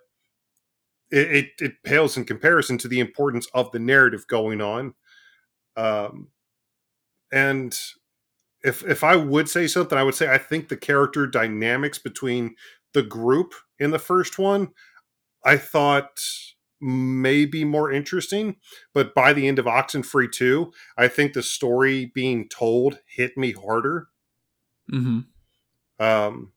it, it, it pales in comparison to the importance of the narrative going on. Um, and if if I would say something, I would say I think the character dynamics between the group in the first one, I thought maybe more interesting. But by the end of Oxenfree 2, I think the story being told hit me harder. Mm-hmm. Um,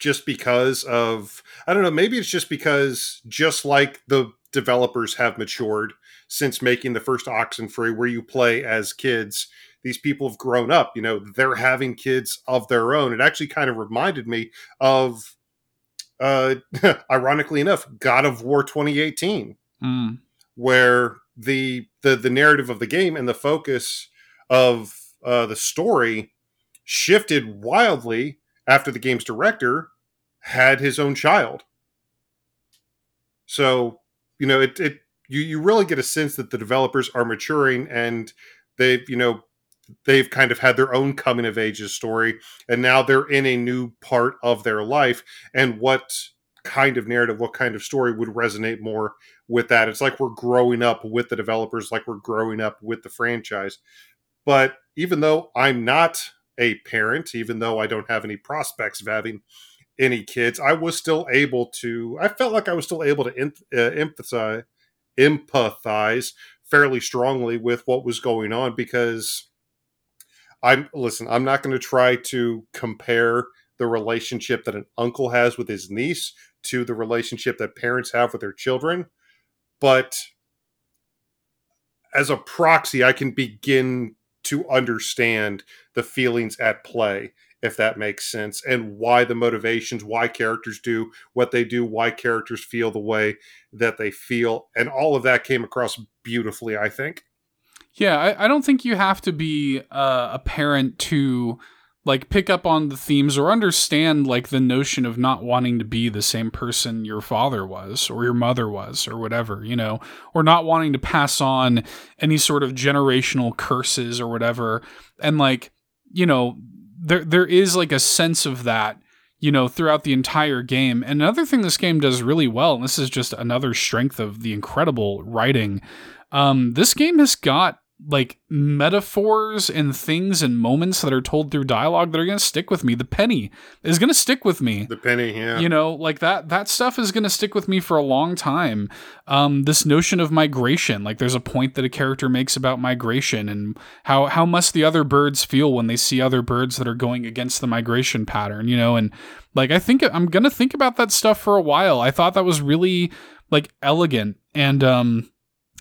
just because of I don't know, maybe it's just because just like the developers have matured since making the first Oxenfree where you play as kids, these people have grown up, you know, they're having kids of their own. It actually kind of reminded me of uh [LAUGHS] ironically enough, God of War 2018. Mm. Where the the the narrative of the game and the focus of uh the story shifted wildly after the game's director had his own child. So, you know, it, it you, you really get a sense that the developers are maturing and they've, you know, they've kind of had their own coming of ages story and now they're in a new part of their life and what kind of narrative what kind of story would resonate more with that it's like we're growing up with the developers like we're growing up with the franchise but even though i'm not a parent, even though I don't have any prospects of having any kids, I was still able to. I felt like I was still able to uh, empathize, empathize fairly strongly with what was going on because I'm listen. I'm not going to try to compare the relationship that an uncle has with his niece to the relationship that parents have with their children, but as a proxy, I can begin to understand the feelings at play if that makes sense and why the motivations why characters do what they do why characters feel the way that they feel and all of that came across beautifully i think yeah i, I don't think you have to be uh, a parent to like pick up on the themes or understand like the notion of not wanting to be the same person your father was or your mother was or whatever you know or not wanting to pass on any sort of generational curses or whatever and like you know there there is like a sense of that you know, throughout the entire game. And another thing this game does really well, and this is just another strength of the incredible writing, um, this game has got like metaphors and things and moments that are told through dialogue that are going to stick with me. The penny is going to stick with me. The penny, yeah. You know, like that that stuff is going to stick with me for a long time. Um this notion of migration, like there's a point that a character makes about migration and how how must the other birds feel when they see other birds that are going against the migration pattern, you know, and like I think I'm going to think about that stuff for a while. I thought that was really like elegant and um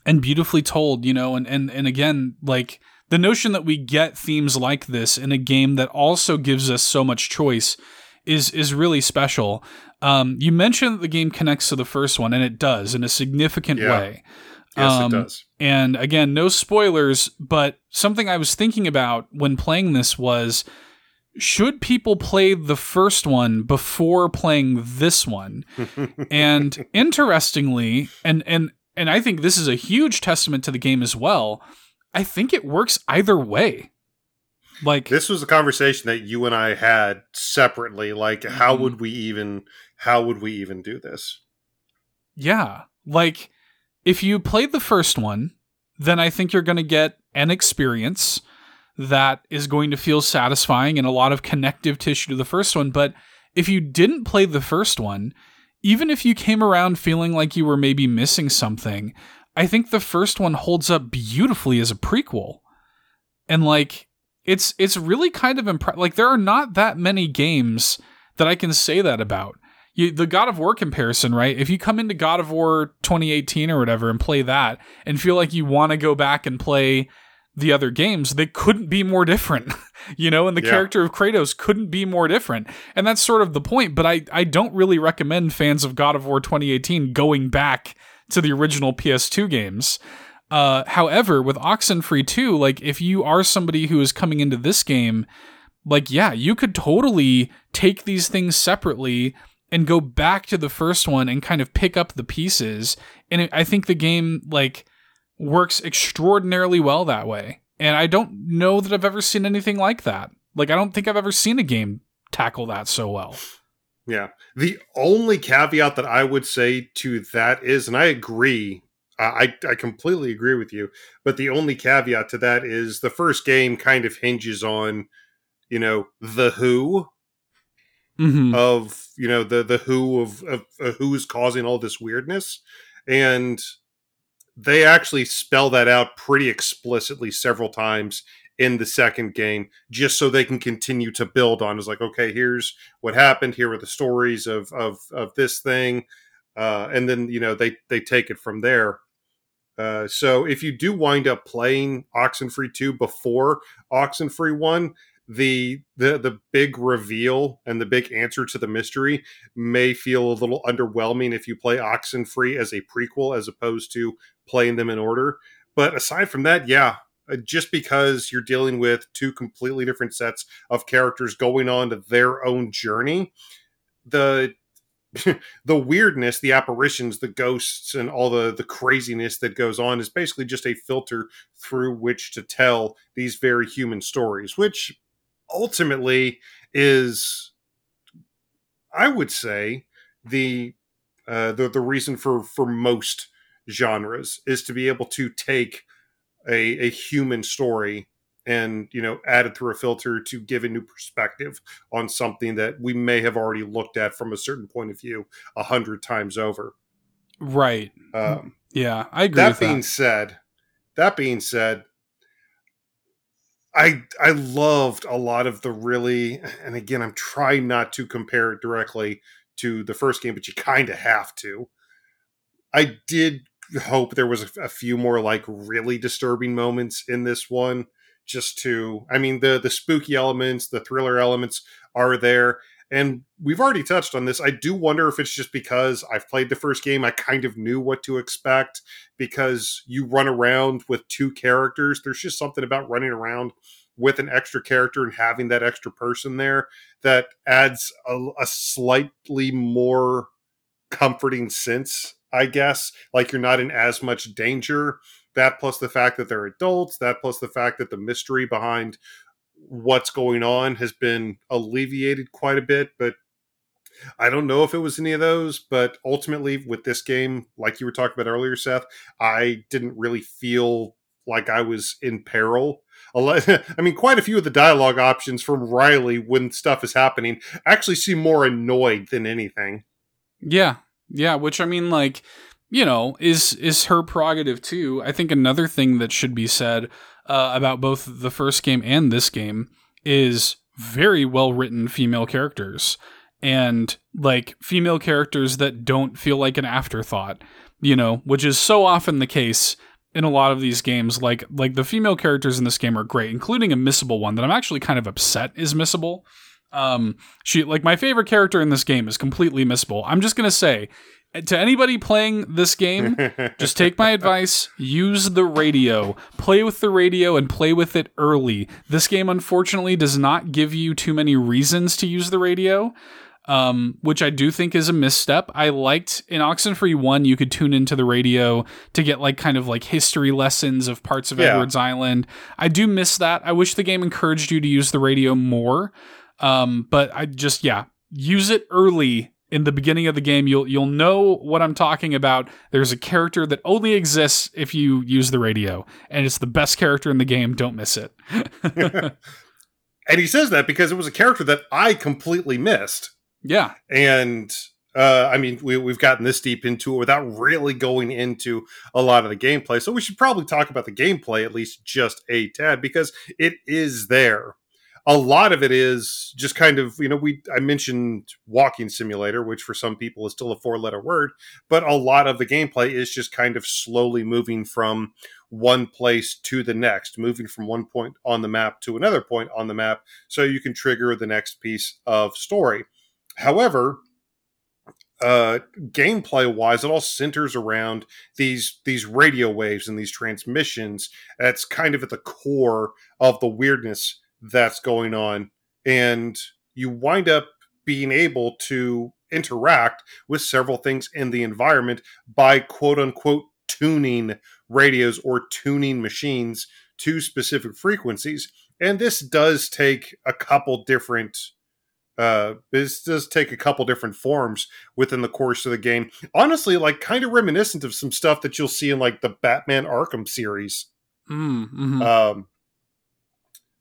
and beautifully told, you know, and and and again, like the notion that we get themes like this in a game that also gives us so much choice is is really special. Um, you mentioned that the game connects to the first one, and it does in a significant Yeah. way. yes, um, it does. And again, no spoilers, but something I was thinking about when playing this was should people play the first one before playing this one? [LAUGHS] and interestingly, and and and I think this is a huge testament to the game as well. I think it works either way. Like this was a conversation that you and I had separately. Like, how Mhm. would we even? How would we even do this? Yeah. Like, if you played the first one, then I think you're going to get an experience that is going to feel satisfying and a lot of connective tissue to the first one. But if you didn't play the first one, even if you came around feeling like you were maybe missing something, I think the first one holds up beautifully as a prequel. And like, it's it's really kind of impre- like there are not that many games that I can say that about you, the God of War comparison, right? If you come into God of War 2018 or whatever and play that and feel like you want to go back and play the other games, they couldn't be more different, [LAUGHS] you know, and the Yeah. character of Kratos couldn't be more different. And that's sort of the point. But I, I don't really recommend fans of God of War 2018 going back to the original PS2 games. Uh, however, with Oxenfree 2, like if you are somebody who is coming into this game, like yeah, you could totally take these things separately and go back to the first one and kind of pick up the pieces. And it, I think the game like works extraordinarily well that way. And I don't know that I've ever seen anything like that. Like I don't think I've ever seen a game tackle that so well. Yeah. The only caveat that I would say to that is, and I agree, I, I completely agree with you, but the only caveat to that is the first game kind of hinges on, you know, the who Mm-hmm. of, you know, the the who of, of, of who's causing all this weirdness. And they actually spell that out pretty explicitly several times in the second game just so they can continue to build on. Is like okay here's what happened. Here are the stories of of of this thing. Uh and then you know they they take it from there. Uh so if you do wind up playing oxenfree 2 before oxenfree 1 the the the big reveal and the big answer to the mystery may feel a little underwhelming if you play oxenfree as a prequel as opposed to playing them in order. But aside from that yeah uh, just because you're dealing with two completely different sets of characters going on to their own journey the [LAUGHS] the weirdness the apparitions the ghosts and all the the craziness that goes on is basically just a filter through which to tell these very human stories which ultimately is i would say the uh the, the reason for for most genres is to be able to take a, a human story and you know add it through a filter to give a new perspective on something that we may have already looked at from a certain point of view a hundred times over Right. um, Yeah, I agree that being that. said that being said i i loved a lot of the really and again i'm trying not to compare it directly to the first game but you kind of have to i did hope there was a, a few more like really disturbing moments in this one just to i mean the the spooky elements the thriller elements are there. And we've already touched on this. I do wonder if it's just because i've played the first game i kind of knew what to expect because you run around with two characters. There's just something about running around with an extra character and having that extra person there that adds a, a slightly more comforting sense i guess like you're not in as much danger that plus the fact that they're adults that plus the fact that the mystery behind what's going on has been alleviated quite a bit but I don't know if it was any of those, but ultimately with this game, like you were talking about earlier, Seth, I didn't really feel like I was in peril. [LAUGHS] I mean, quite a few of the dialogue options from Riley when stuff is happening actually seem more annoyed than anything. Yeah, yeah. Which I mean, like, you know, is is her prerogative too. I think another thing that should be said uh, about both the first game and this game is very well written female characters and like female characters that don't feel like an afterthought, you know, which is so often the case in a lot of these games. Like like the female characters in this game are great, including a missable one that I'm actually kind of upset is missable. Um, she like my favorite character in this game is completely missable. I'm just gonna say to anybody playing this game, [LAUGHS] just take my advice, use the radio, play with the radio and play with it early. This game unfortunately does not give you too many reasons to use the radio um, which I do think is a misstep. I liked in Oxenfree 1, you could tune into the radio to get like kind of like history lessons of parts of yeah. Edwards Island. I do miss that. I wish the game encouraged you to use the radio more. Um, but I just, yeah, use it early in the beginning of the game you'll you'll know what I'm talking about. There's a character that only exists if you use the radio and it's the best character in the game. Don't miss it. [LAUGHS] [LAUGHS] and he says that because it was a character that I completely missed. Yeah. And uh, I mean, we, we've gotten this deep into it without really going into a lot of the gameplay. So we should probably talk about the gameplay at least just a tad because it is there. A lot of it is just kind of, you know, we I mentioned walking simulator, which for some people is still a four letter word, but a lot of the gameplay is just kind of slowly moving from one place to the next, moving from one point on the map to another point on the map so you can trigger the next piece of story However, uh, gameplay wise, it all centers around these these radio waves and these transmissions. That's kind of at the core of the weirdness that's going on, and you wind up being able to interact with several things in the environment by quote unquote tuning radios or tuning machines to specific frequencies. And this does take a couple different uh, this does take a couple different forms within the course of the game. Honestly, like kind of reminiscent of some stuff that you'll see in like the Batman Arkham series. Mm, mm-hmm. Um,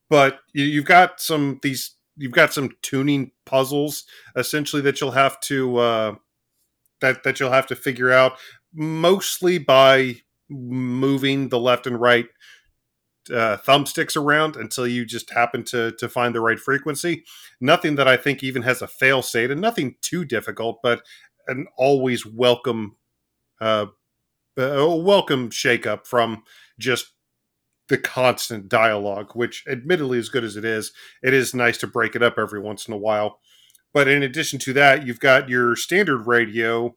but you, have got some these you've got some tuning puzzles essentially that you'll have to uh, that that you'll have to figure out mostly by moving the left and right uh, thumbsticks around until you just happen to to find the right frequency. Nothing that I think even has a fail state, and nothing too difficult, but an always welcome, uh, a welcome shakeup from just the constant dialogue. Which, admittedly, as good as it is, it is nice to break it up every once in a while. But in addition to that, you've got your standard radio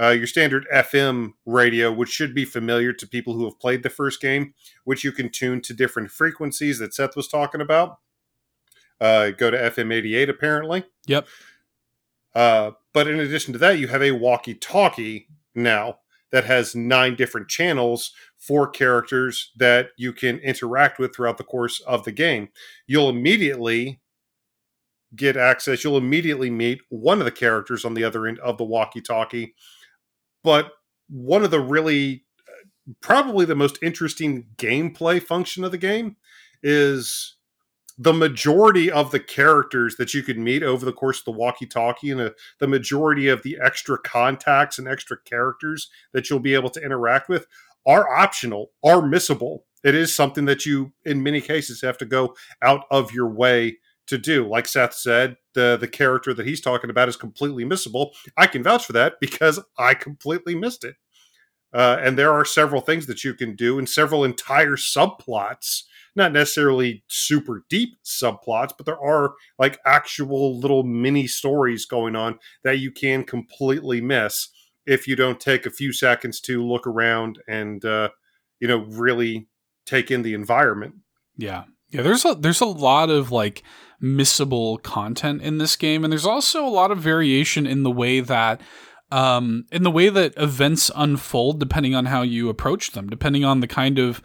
uh, your standard FM radio, which should be familiar to people who have played the first game, which you can tune to different frequencies that Seth was talking about. Uh, go to FM 88, apparently. Yep. Uh, but in addition to that, you have a walkie talkie now that has nine different channels for characters that you can interact with throughout the course of the game. You'll immediately get access, you'll immediately meet one of the characters on the other end of the walkie talkie but one of the really, probably the most interesting gameplay function of the game is the majority of the characters that you could meet over the course of the walkie-talkie and a, uh, the majority of the extra contacts and extra characters that you'll be able to interact with are optional are missable it is something that you in many cases have to go out of your way to do. Like Seth said, the the character that he's talking about is completely missable. I can vouch for that because I completely missed it. Uh, and there are several things that you can do, and several entire subplots. Not necessarily super deep subplots, but there are like actual little mini stories going on that you can completely miss if you don't take a few seconds to look around and uh, you know really take in the environment. Yeah, yeah. There's a there's a lot of like missable content in this game, and there's also a lot of variation in the way that um, in the way that events unfold depending on how you approach them, depending on the kind of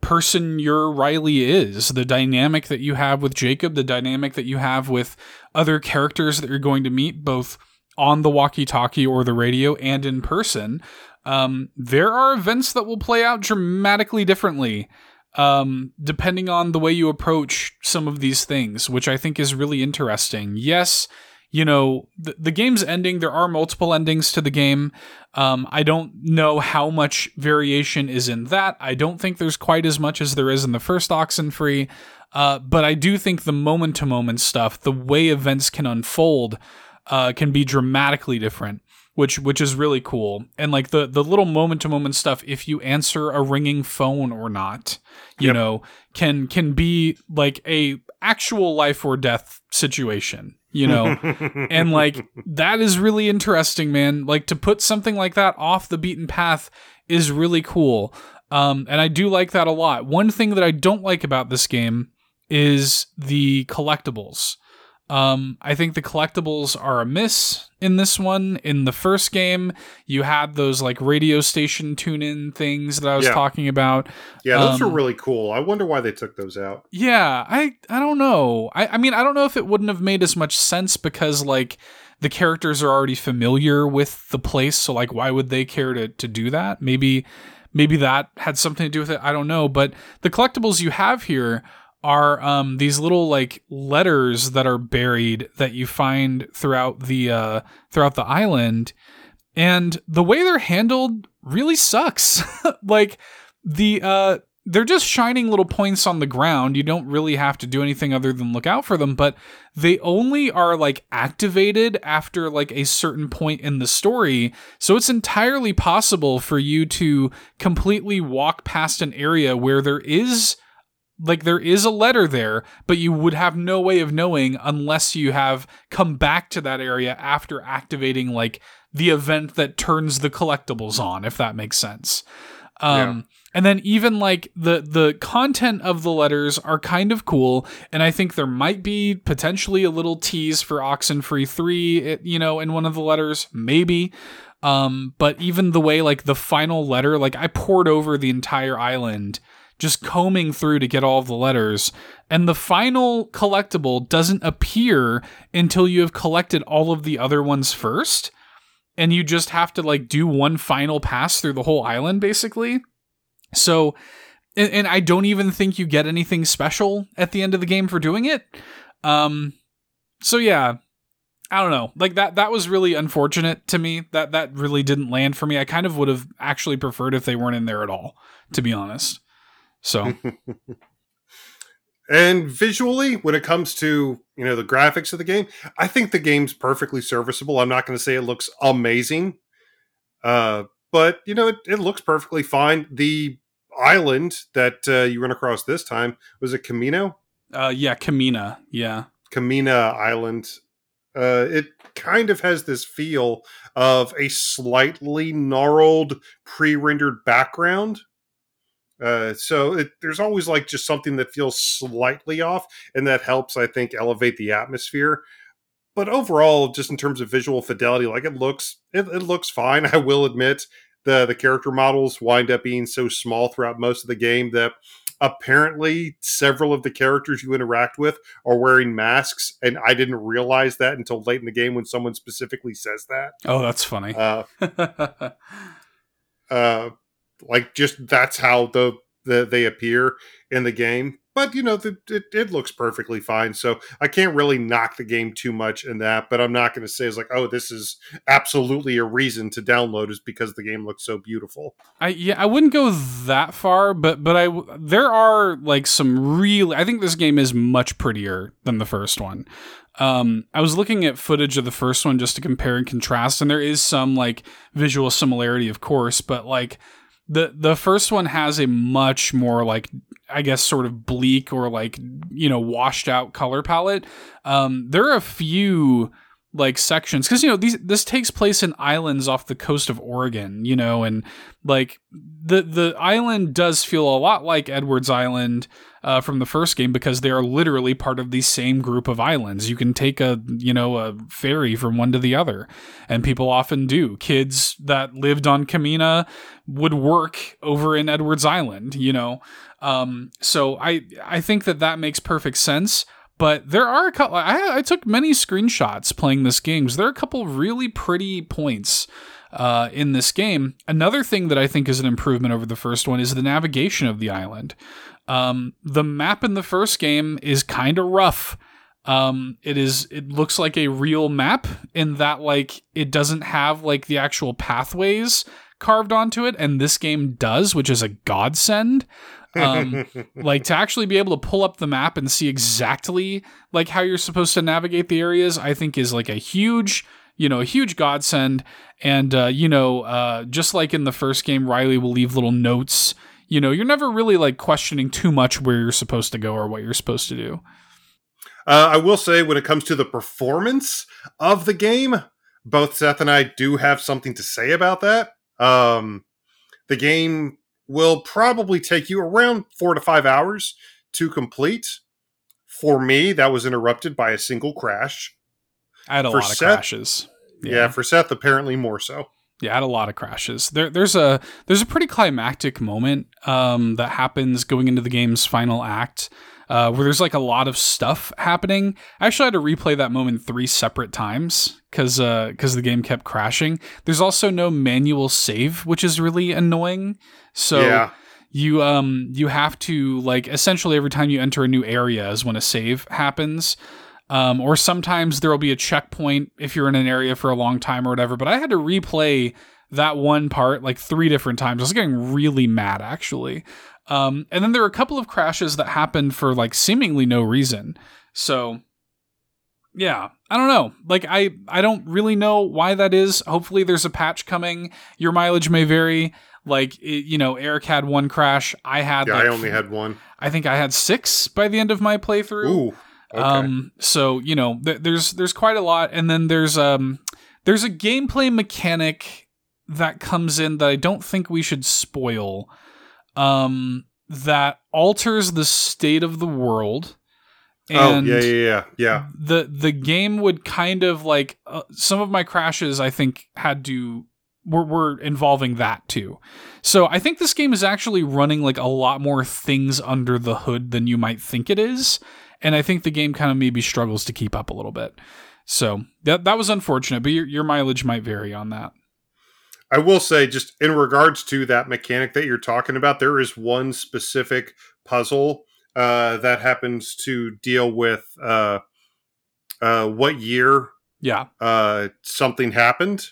person your Riley is, the dynamic that you have with Jacob, the dynamic that you have with other characters that you're going to meet, both on the walkie-talkie or the radio and in person, um, there are events that will play out dramatically differently um, depending on the way you approach some of these things, which I think is really interesting. Yes, you know, the, the game's ending, there are multiple endings to the game. Um, I don't know how much variation is in that. I don't think there's quite as much as there is in the first Oxenfree. Uh, but I do think the moment to moment stuff, the way events can unfold, uh, can be dramatically different which which is really cool. And like the the little moment to moment stuff, if you answer a ringing phone or not, you yep. know, can can be like a actual life or death situation you know? [LAUGHS] And like that is really interesting man. Like to put something like that off the beaten path is really cool. Um and i do like that a lot. One thing that i don't like about this game is the collectibles um, I think the collectibles are a miss in this one. In the first game, you had those like radio station tune in things that I was yeah. talking about. Yeah, those um, were really cool. I wonder why they took those out. Yeah, I I don't know. I, I mean, I don't know if it wouldn't have made as much sense because like the characters are already familiar with the place, so like why would they care to to do that? Maybe maybe that had something to do with it. I don't know. But the collectibles you have here are um, these little like letters that are buried that you find throughout the uh, throughout the island, and the way they're handled really sucks. [LAUGHS] like the uh, they're just shining little points on the ground. You don't really have to do anything other than look out for them, but they only are like activated after like a certain point in the story. So it's entirely possible for you to completely walk past an area where there is like there is a letter there, but you would have no way of knowing unless you have come back to that area after activating like the event that turns the collectibles on, if that makes sense. Um, yeah. And then even like the the content of the letters are kind of cool, and I think there might be potentially a little tease for Oxenfree three, you know, in one of the letters, maybe. Um, but even the way like the final letter, like I pored over the entire island just combing through to get all of the letters. And the final collectible doesn't appear until you have collected all of the other ones first. And you just have to like do one final pass through the whole island, basically. So, and, and I don't even think you get anything special at the end of the game for doing it. Um, so yeah, I don't know. Like that that was really unfortunate to me. That that really didn't land for me. I kind of would have actually preferred if they weren't in there at all, to be honest. So [LAUGHS] And visually, when it comes to you know the graphics of the game, I think the game's perfectly serviceable. I'm not going to say it looks amazing, uh, but you know it, it looks perfectly fine. The island that uh, you run across this time was it Camino? Uh, yeah, Camena. Yeah, Camena Island. Uh, it kind of has this feel of a slightly gnarled pre-rendered background uh, so it, there's always like just something that feels slightly off, and that helps, I think, elevate the atmosphere. But overall, just in terms of visual fidelity, like it looks, it, it looks fine. [LAUGHS] I will admit the the character models wind up being so small throughout most of the game that apparently several of the characters you interact with are wearing masks and i didn't realize that until late in the game when someone specifically says that oh that's funny uh, [LAUGHS] uh, like just that's how the, the they appear in the game. But you know, the, it it looks perfectly fine. So I can't really knock the game too much in that. But I'm not going to say it's like, oh, this is absolutely a reason to download is because the game looks so beautiful. I yeah, I wouldn't go that far, but but I there are like some really. I think this game is much prettier than the first one. Um, I was looking at footage of the first one just to compare and contrast, and there is some like visual similarity, of course, but like the the first one has a much more like I guess sort of bleak or like you know washed out color palette. Um, there are a few like sections because you know these this takes place in islands off the coast of Oregon, you know, and like the the island does feel a lot like Edwards Island uh, from the first game because they are literally part of the same group of islands. You can take a you know a ferry from one to the other, and people often do. Kids that lived on Camena would work over in Edwards Island, you know. Um, so I I think that that makes perfect sense. but there are a couple. I, I took many screenshots playing this game. So there are a couple really pretty points uh, in this game. Another thing that I think is an improvement over the first one is the navigation of the island. Um, the map in the first game is kind of rough. Um, it is. It looks like a real map in that like it doesn't have like the actual pathways carved onto it, and this game does, which is a godsend. um, [LAUGHS] like to actually be able to pull up the map and see exactly like how you're supposed to navigate the areas, I think is like a huge, you know, a huge godsend. And uh, you know, uh, just like in the first game, Riley will leave little notes. You know, you're never really like questioning too much where you're supposed to go or what you're supposed to do. Uh, I will say, when it comes to the performance of the game, both Seth and I do have something to say about that. Um, the game will probably take you around four to five hours to complete. For me, that was interrupted by a single crash. I had a For lot of Seth- crashes. Yeah. for Seth, apparently more so. Yeah, I had a lot of crashes. There, there's a there's a pretty climactic moment um, that happens going into the game's final act, uh, where there's like a lot of stuff happening. I actually had to replay that moment three separate times because because the game kept crashing. There's also no manual save, which is really annoying. So yeah. you um you have to like essentially every time you enter a new area is when a save happens um, or sometimes there will be a checkpoint if you're in an area for a long time or whatever but i had to replay that one part like three different times. I was getting really mad actually. Um, and then there were a couple of crashes that happened for like seemingly no reason. So yeah i don't know. Like i i don't really know why that is. Hopefully there's a patch coming. Your mileage may vary. Like it, you know eric had one crash. I had Yeah, like I only had one. I think I had six by the end of my playthrough. Ooh. Okay. Um, so you know, th- there's there's quite a lot, and then there's um there's a gameplay mechanic that comes in that I don't think we should spoil. Um, that alters the state of the world. oh, And yeah, yeah, yeah. Yeah. the the game would kind of like uh, some of my crashes I think had to were, were involving that too. So I think this game is actually running like a lot more things under the hood than you might think it is, and I think the game kind of maybe struggles to keep up a little bit. So that that was unfortunate, but your your mileage might vary on that. I will say, just in regards to that mechanic that you're talking about, there is one specific puzzle uh, that happens to deal with uh, uh, what year Yeah, uh, something happened.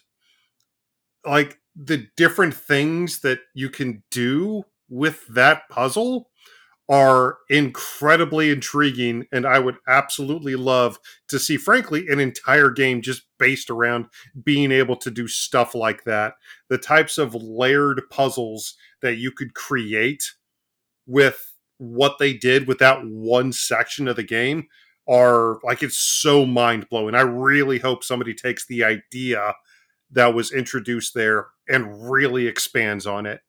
Like the different things that you can do with that puzzle are incredibly intriguing, and I would absolutely love to see, frankly, an entire game just based around being able to do stuff like that. The types of layered puzzles that you could create with what they did with that one section of the game are like it's so mind blowing. I really hope somebody takes the idea that was introduced there and really expands on it.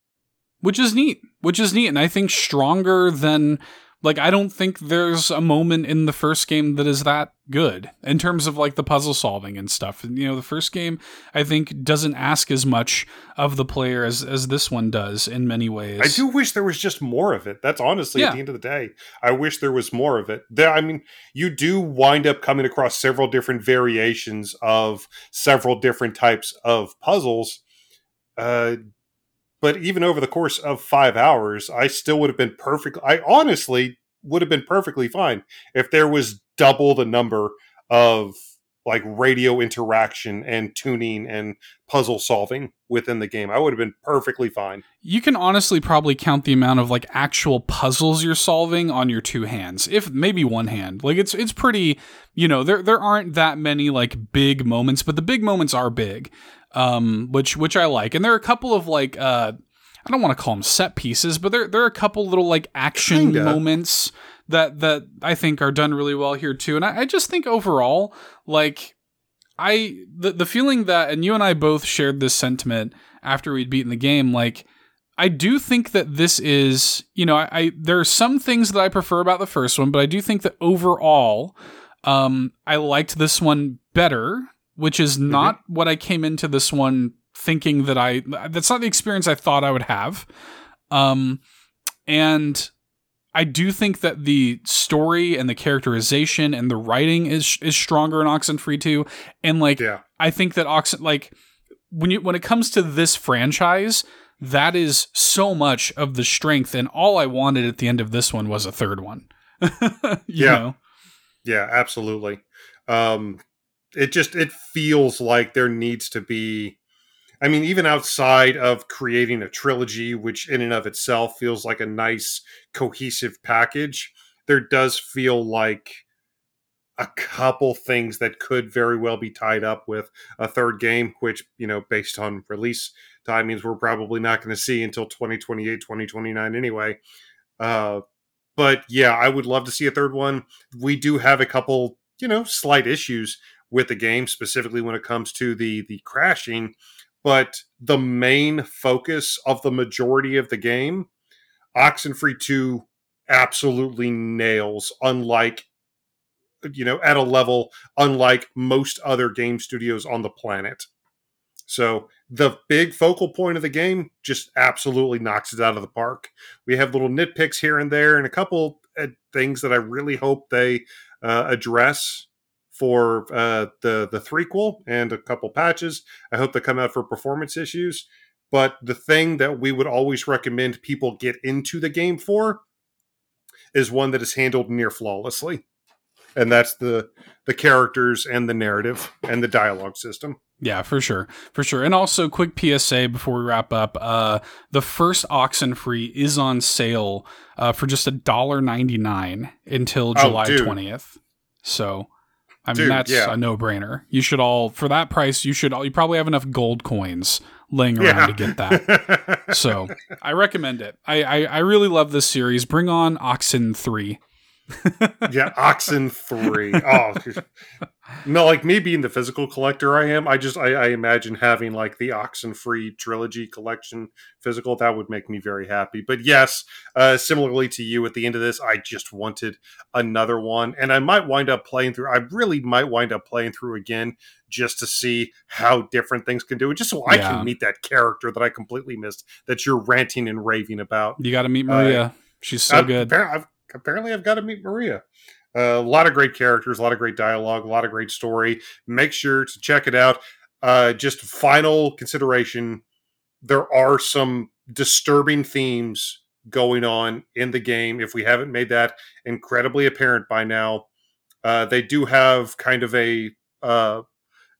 Which is neat which is neat and i think stronger than like i don't think there's a moment in the first game that is that good in terms of like the puzzle solving and stuff and you know the first game i think doesn't ask as much of the player as as this one does in many ways I do wish there was just more of it. That's honestly Yeah. at the end of the day. I wish there was more of it. There I mean, you do wind up coming across several different variations of several different types of puzzles. Uh but even over the course of 5 hours, I still would have been perfect I honestly would have been perfectly fine if there was double the number of like radio interaction and tuning and puzzle solving within the game. I would have been perfectly fine. you can honestly probably count the amount of like actual puzzles you're solving on your two hands if maybe one hand like it's it's pretty you know there there aren't that many like big moments but the big moments are big um which which I like and there are a couple of like uh I don't want to call them set pieces but there there are a couple little like action Kinda. moments that that I think are done really well here too and I, I just think overall like I the the feeling that and you and I both shared this sentiment after we'd beaten the game like I do think that this is, you know, I, I there are some things that I prefer about the first one, but I do think that overall, um, I liked this one better, which is not what I came into this one thinking that I. That's not the experience I thought I would have, um, and I do think that the story and the characterization and the writing is is stronger in Oxenfree 2 and like Yeah. I think that Oxen like when you when it comes to this franchise that is so much of the strength and all I wanted at the end of this one was a third one. [LAUGHS] You Yeah. know? Yeah, absolutely. Um, it just it feels like there needs to be. I mean, even outside of creating a trilogy, which in and of itself feels like a nice cohesive package, there does feel like a couple things that could very well be tied up with a third game, which, you know, based on release timings, we're probably not going to see until 2028, 2029 anyway. Uh, but yeah, I would love to see a third one. We do have a couple, you know, slight issues with the game, specifically when it comes to the the crashing. But the main focus of the majority of the game, Oxenfree 2 absolutely nails, unlike you know, at a level unlike most other game studios on the planet. So the big focal point of the game just absolutely knocks it out of the park. We have little nitpicks here and there, and a couple uh, things that I really hope they uh, address for uh, the the threequel and a couple patches. I hope they come out for performance issues. But the thing that we would always recommend people get into the game for is one that is handled near flawlessly, and that's the the characters and the narrative and the dialogue system. Yeah, for sure. For sure. And also quick PSA before we wrap up. Uh the first Oxenfree is on sale uh for just a dollar ninety nine until Oh, July dude. twentieth. So I mean Dude, that's yeah. a no brainer. You should all for that price you should all you probably have enough gold coins laying around to get that. [LAUGHS] So I recommend it. I, I I really love this series. Bring on Oxen three. [LAUGHS] yeah, Oxen three. Oh, no, like me being the physical collector I am, I just I, I imagine having like the Oxenfree trilogy collection physical. That would make me very happy. But yes, uh, similarly to you, at the end of this, I just wanted another one, and I might wind up playing through. I really might wind up playing through again just to see how different things can do it, just so I can meet that character that I completely missed that you're ranting and raving about. You got to meet Maria. She's so I've- good. I've- apparently, I've got to meet Maria. Uh, a lot of great characters, a lot of great dialogue, a lot of great story. Make sure to check it out. Uh, just final consideration: there are some disturbing themes going on in the game. If we haven't made that incredibly apparent by now, uh, they do have kind of a uh,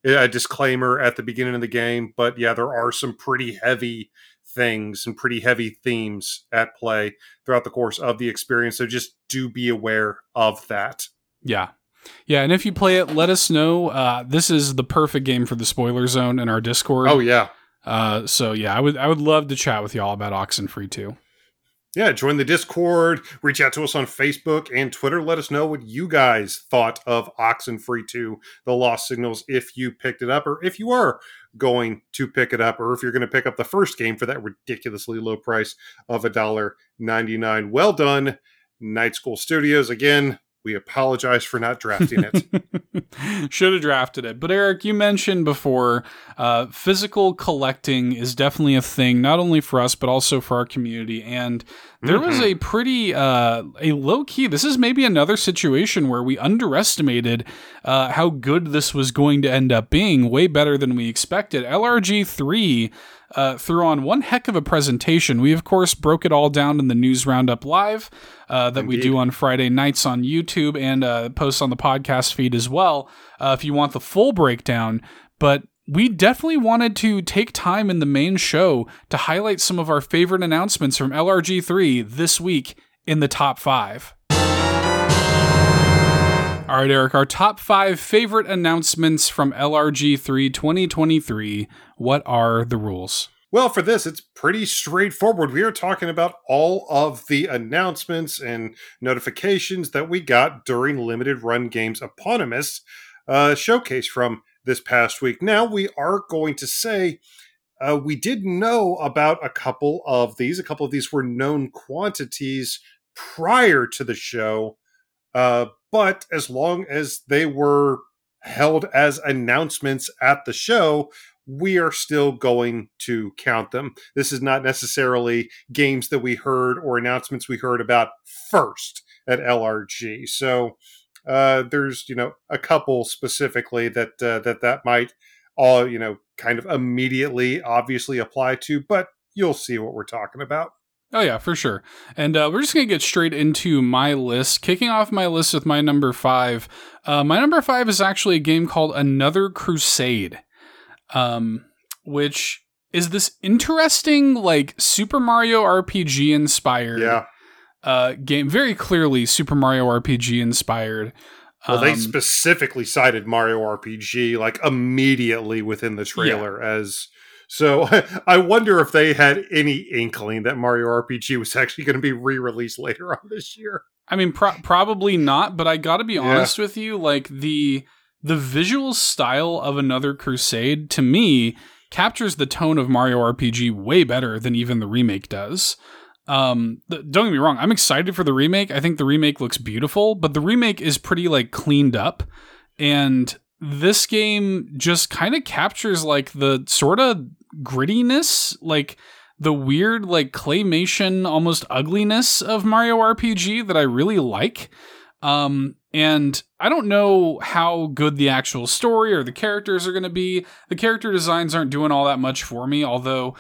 a disclaimer at the beginning of the game. But yeah, there are some pretty heavy things and pretty heavy themes at play throughout the course of the experience. So just do be aware of that. Yeah. Yeah, and if you play it, let us know. Uh, this is the perfect game for the spoiler zone in our Discord. Oh yeah. Uh, so yeah, I would I would love to chat with y'all about Oxenfree too. Yeah, join the Discord, reach out to us on Facebook and Twitter. Let us know what you guys thought of Oxenfree 2, The Lost Signals, if you picked it up or if you are going to pick it up or if you're going to pick up the first game for that ridiculously low price of $1.99. Well done, Night School Studios. Again, we apologize for not drafting it. [LAUGHS] Should have drafted it. But Eric, you mentioned before, uh, physical collecting is definitely a thing, not only for us, but also for our community. And there was Mhm. a pretty, uh, a low key, this is maybe another situation where we underestimated uh, how good this was going to end up being, way better than we expected. LRG3 uh, threw on one heck of a presentation. We, of course, broke it all down in the News Roundup Live uh, that we do on Friday nights on YouTube and uh, post on the podcast feed as well uh, if you want the full breakdown. But we definitely wanted to take time in the main show to highlight some of our favorite announcements from LRG3 this week in the top five. All right, Eric, our top five favorite announcements from LRG3 2023. What are the rules? Well, for this, it's pretty straightforward. We are talking about all of the announcements and notifications that we got during Limited Run Games Eponymous uh, showcase from this past week. Now, we are going to say uh, we did know about a couple of these. A couple of these were known quantities prior to the show, uh, but as long as they were held as announcements at the show, we are still going to count them. This is not necessarily games that we heard or announcements we heard about first at LRG. So uh, there's you know a couple specifically that uh, that that might all you know kind of immediately obviously apply to, but you'll see what we're talking about. Oh yeah, for sure. And uh, we're just gonna get straight into my list. Kicking off my list with my number five. Uh, my number five is actually a game called Another Crusade, um, which is this interesting like Super Mario RPG inspired Yeah. uh, game. Very clearly Super Mario RPG inspired. Well, they Um, specifically cited Mario RPG like immediately within the trailer as so [LAUGHS] I wonder if they had any inkling that Mario RPG was actually going to be re-released later on this year. I mean, pro- probably not, but I got to be Yeah. honest with you. Like the the visual style of another Crusade to me captures the tone of Mario RPG way better than even the remake does. Um, don't get me wrong, I'm excited for the remake. I think the remake looks beautiful, but the remake is pretty like cleaned up, and this game just kind of captures like the sort of grittiness, like the weird like claymation almost ugliness of Mario RPG that I really like. Um and I don't know how good the actual story or the characters are going to be. The character designs aren't doing all that much for me, although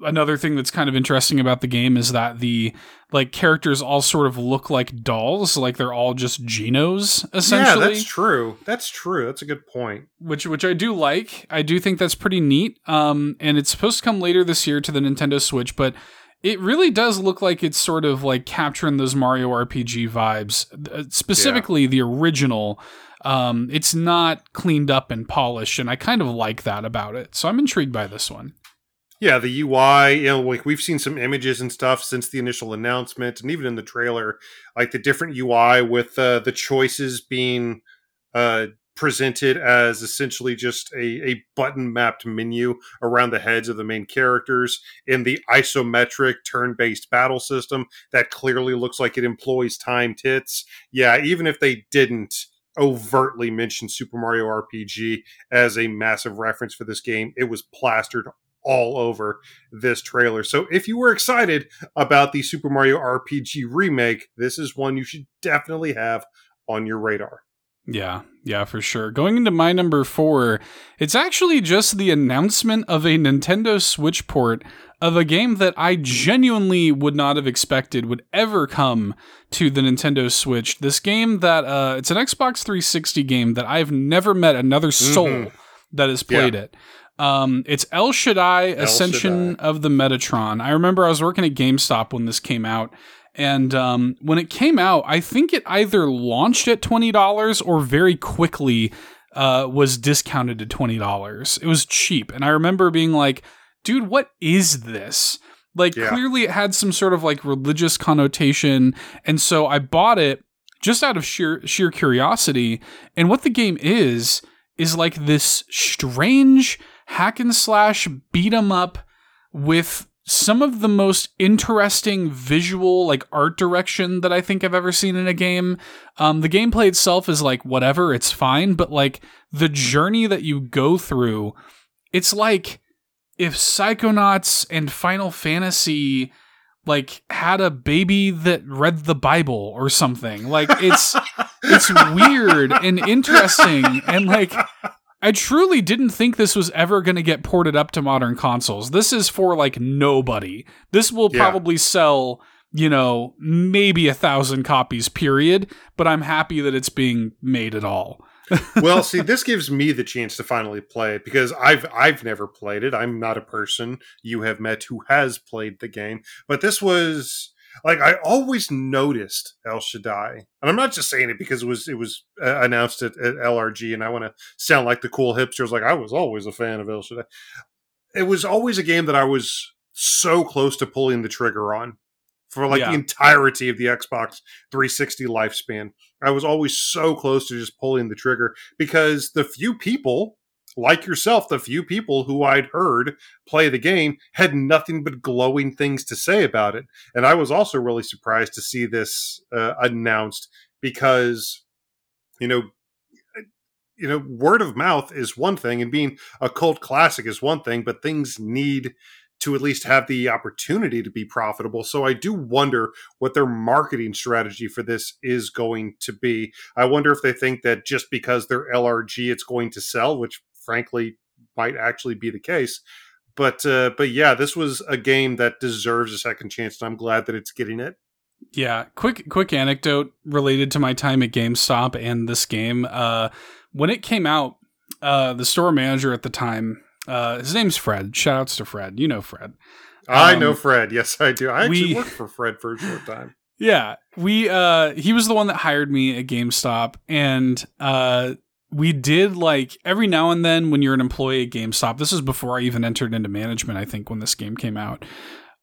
another thing that's kind of interesting about the game is that the like characters all sort of look like dolls, like they're all just genos essentially Yeah, that's true. That's true. That's a good point. which which I do like. I do think that's pretty neat. Um, and it's supposed to come later this year to the Nintendo Switch, but it really does look like it's sort of like capturing those Mario RPG vibes, uh, specifically the original. Um, it's not cleaned up and polished, and I kind of like that about it. So I'm intrigued by this one. Yeah, the UI, you know, like we've seen some images and stuff since the initial announcement, and even in the trailer, like the different UI with uh, the choices being uh, presented as essentially just a, a button mapped menu around the heads of the main characters in the isometric turn based battle system that clearly looks like it employs timed hits. Yeah, even if they didn't overtly mention Super Mario RPG as a massive reference for this game, it was plastered all over this trailer. So if you were excited about the Super Mario RPG remake, this is one you should definitely have on your radar. Yeah, yeah, for sure. Going into my number four, it's actually just the announcement of a Nintendo Switch port of a game that I genuinely would not have expected would ever come to the Nintendo Switch. This game that uh, it's an Xbox 360 game that I've never met another soul Mhm. that has played it. Um, it's El Shaddai Ascension Shaddai. of the Metatron. I remember I was working at GameStop when this came out. And um, when it came out, I think it either launched at twenty dollars or very quickly uh, was discounted to twenty dollars. It was cheap, and I remember being like, "Dude, what is this?" Like, Yeah. clearly, it had some sort of like religious connotation, and so I bought it just out of sheer sheer curiosity. And what the game is is like this strange hack and slash beat 'em up with some of the most interesting visual like art direction that I think I've ever seen in a game. Um, the gameplay itself is like whatever, it's fine, but like the journey that you go through, it's like if Psychonauts and Final Fantasy like had a baby that read the Bible or something. Like it's it's [LAUGHS] weird and interesting and like I truly didn't think this was ever going to get ported up to modern consoles. This is for like nobody. This will Yeah. probably sell, you know, maybe a thousand copies, period. But I'm happy that it's being made at all. [LAUGHS] well, see, this gives me the chance to finally play it because I've I've never played it. I'm not a person you have met who has played the game, but this was like I always noticed El Shaddai, and I'm not just saying it because it was it was uh, announced at, at LRG, and I want to sound like the cool hipsters. Like I was always a fan of El Shaddai. It was always a game that I was so close to pulling the trigger on for like Yeah. the entirety of the Xbox 360 lifespan. I was always so close to just pulling the trigger because the few people like yourself, the few people who I'd heard play the game had nothing but glowing things to say about it. And I was also really surprised to see this uh, announced because, you know, you know, word of mouth is one thing, and being a cult classic is one thing, but things need to at least have the opportunity to be profitable. So I do wonder what their marketing strategy for this is going to be. I wonder if they think that just because they're LRG, it's going to sell, which frankly might actually be the case. But uh, but yeah, this was a game that deserves a second chance, and I'm glad that it's getting it. Yeah, quick quick anecdote related to my time at GameStop and this game. Uh, when it came out, uh, the store manager at the time, uh, his name's Fred. Shoutouts to Fred. You know Fred. I know um, Fred. Yes, I do. I actually we, worked for Fred for a short [LAUGHS] time. Yeah, we uh, he was the one that hired me at GameStop, and uh, we did like every now and then when you're an employee at GameStop. This is before I even entered into management. I think when this game came out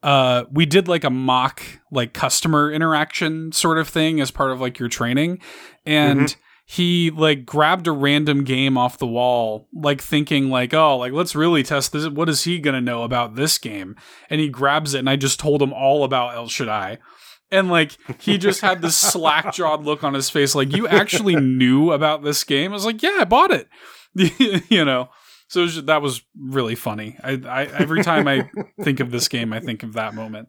uh, we did like a mock like customer interaction sort of thing as part of like your training and mm-hmm. he like grabbed a random game off the wall like thinking like oh like let's really test this what is he gonna know about this game and he grabs it and i just told him all about el shaddai and like he just had this slack jawed look on his face like you actually knew about this game i was like yeah i bought it [LAUGHS] you know so was just, that was really funny. I, I every time I think of this game, I think of that moment.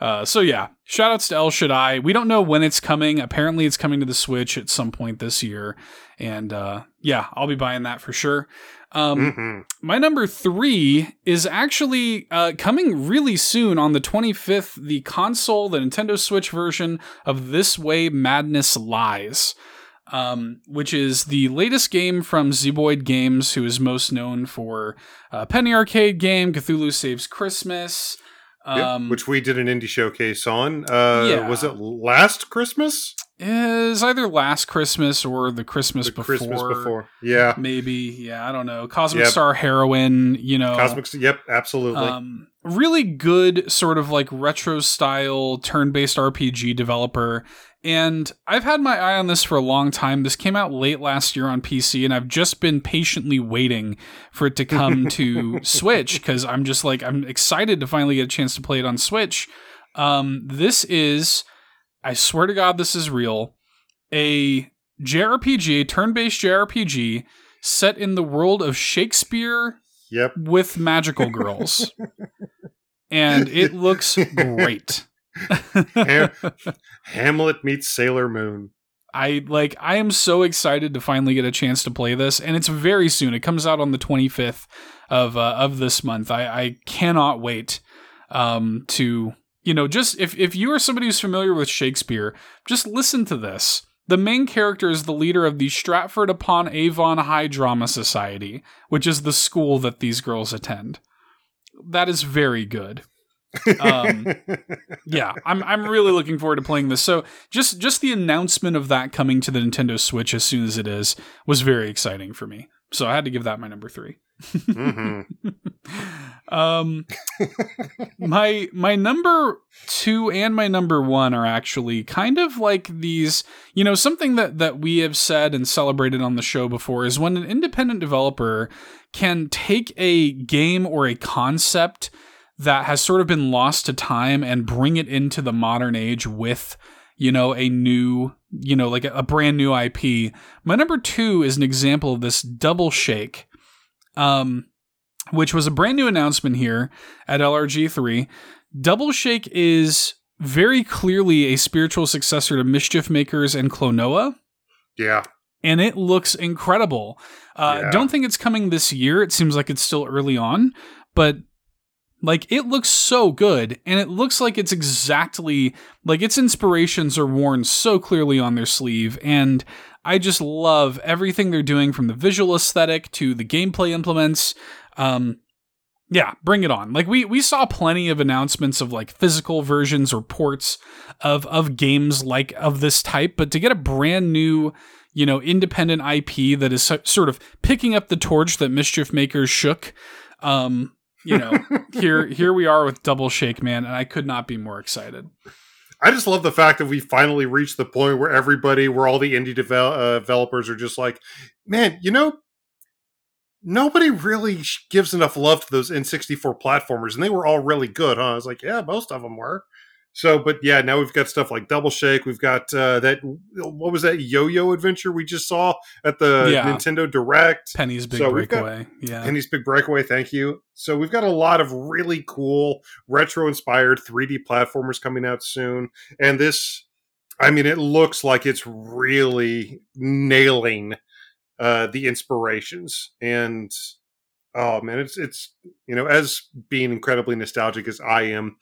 Uh, so yeah, shoutouts to El Shaddai. We don't know when it's coming. Apparently, it's coming to the Switch at some point this year, and uh, yeah, I'll be buying that for sure. Um, mm-hmm. My number three is actually uh, coming really soon on the 25th. The console, the Nintendo Switch version of This Way Madness Lies um, which is the latest game from Zeboyd Games, who is most known for uh, Penny Arcade game, Cthulhu Saves Christmas. Um, yep, which we did an indie showcase on. Uh, yeah. Was it last Christmas? Is either last Christmas or the Christmas the before. Christmas before. Yeah. Maybe. Yeah, I don't know. Cosmic yep. Star Heroine, you know. Cosmic Yep, absolutely. Um, really good sort of like retro style turn-based RPG developer and I've had my eye on this for a long time. This came out late last year on PC, and I've just been patiently waiting for it to come [LAUGHS] to Switch because I'm just like, I'm excited to finally get a chance to play it on Switch. Um, this is, I swear to God, this is real, a JRPG, turn based JRPG set in the world of Shakespeare yep. with magical girls. [LAUGHS] and it looks great. [LAUGHS] Ham- Hamlet meets Sailor Moon. I like I am so excited to finally get a chance to play this and it's very soon. It comes out on the 25th of uh, of this month. I I cannot wait um to you know just if if you are somebody who's familiar with Shakespeare, just listen to this. The main character is the leader of the Stratford upon Avon High Drama Society, which is the school that these girls attend. That is very good um, [LAUGHS] yeah, I'm I'm really looking forward to playing this. So just just the announcement of that coming to the Nintendo Switch as soon as it is was very exciting for me. So I had to give that my number 3 mm-hmm. [LAUGHS] um, my my number two and my number one are actually kind of like these. You know, something that that we have said and celebrated on the show before is when an independent developer can take a game or a concept that has sort of been lost to time and bring it into the modern age with you know a new you know like a, a brand new ip my number two is an example of this double shake um which was a brand new announcement here at lrg3 double shake is very clearly a spiritual successor to mischief makers and klonoa yeah and it looks incredible. Uh, yeah. Don't think it's coming this year. It seems like it's still early on, but like it looks so good and it looks like it's exactly like its inspirations are worn so clearly on their sleeve and I just love everything they're doing from the visual aesthetic to the gameplay implements. Um yeah, bring it on. Like we we saw plenty of announcements of like physical versions or ports of of games like of this type, but to get a brand new you know, independent IP that is sort of picking up the torch that Mischief Makers shook um, you know, [LAUGHS] here here we are with Double Shake Man, and I could not be more excited. I just love the fact that we finally reached the point where everybody, where all the indie devel- uh, developers are just like, man, you know, nobody really gives enough love to those N64 platformers, and they were all really good, huh? I was like, yeah, most of them were. So, but yeah, now we've got stuff like Double Shake. We've got uh, that. What was that Yo-Yo adventure we just saw at the Yeah. Nintendo Direct? Penny's Big So got- Breakaway. yeah. Penny's Big Breakaway. Thank you. So we've got a lot of really cool retro-inspired 3D platformers coming out soon, and this, I mean, it looks like it's really nailing uh, the inspirations and. Oh man, it's it's you know as being incredibly nostalgic as I am,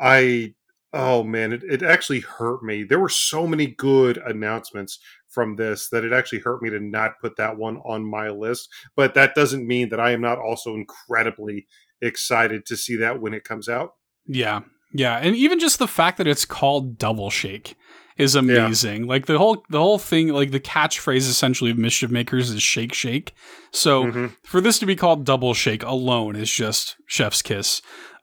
I oh man, it, it actually hurt me. There were so many good announcements from this that it actually hurt me to not put that one on my list. But that doesn't mean that I am not also incredibly excited to see that when it comes out. Yeah. Yeah. And even just the fact that it's called Double Shake is amazing. Like the whole the whole thing, like the catchphrase essentially of Mischief Makers is shake shake. So Mhm. for this to be called Double Shake alone is just chef's kiss.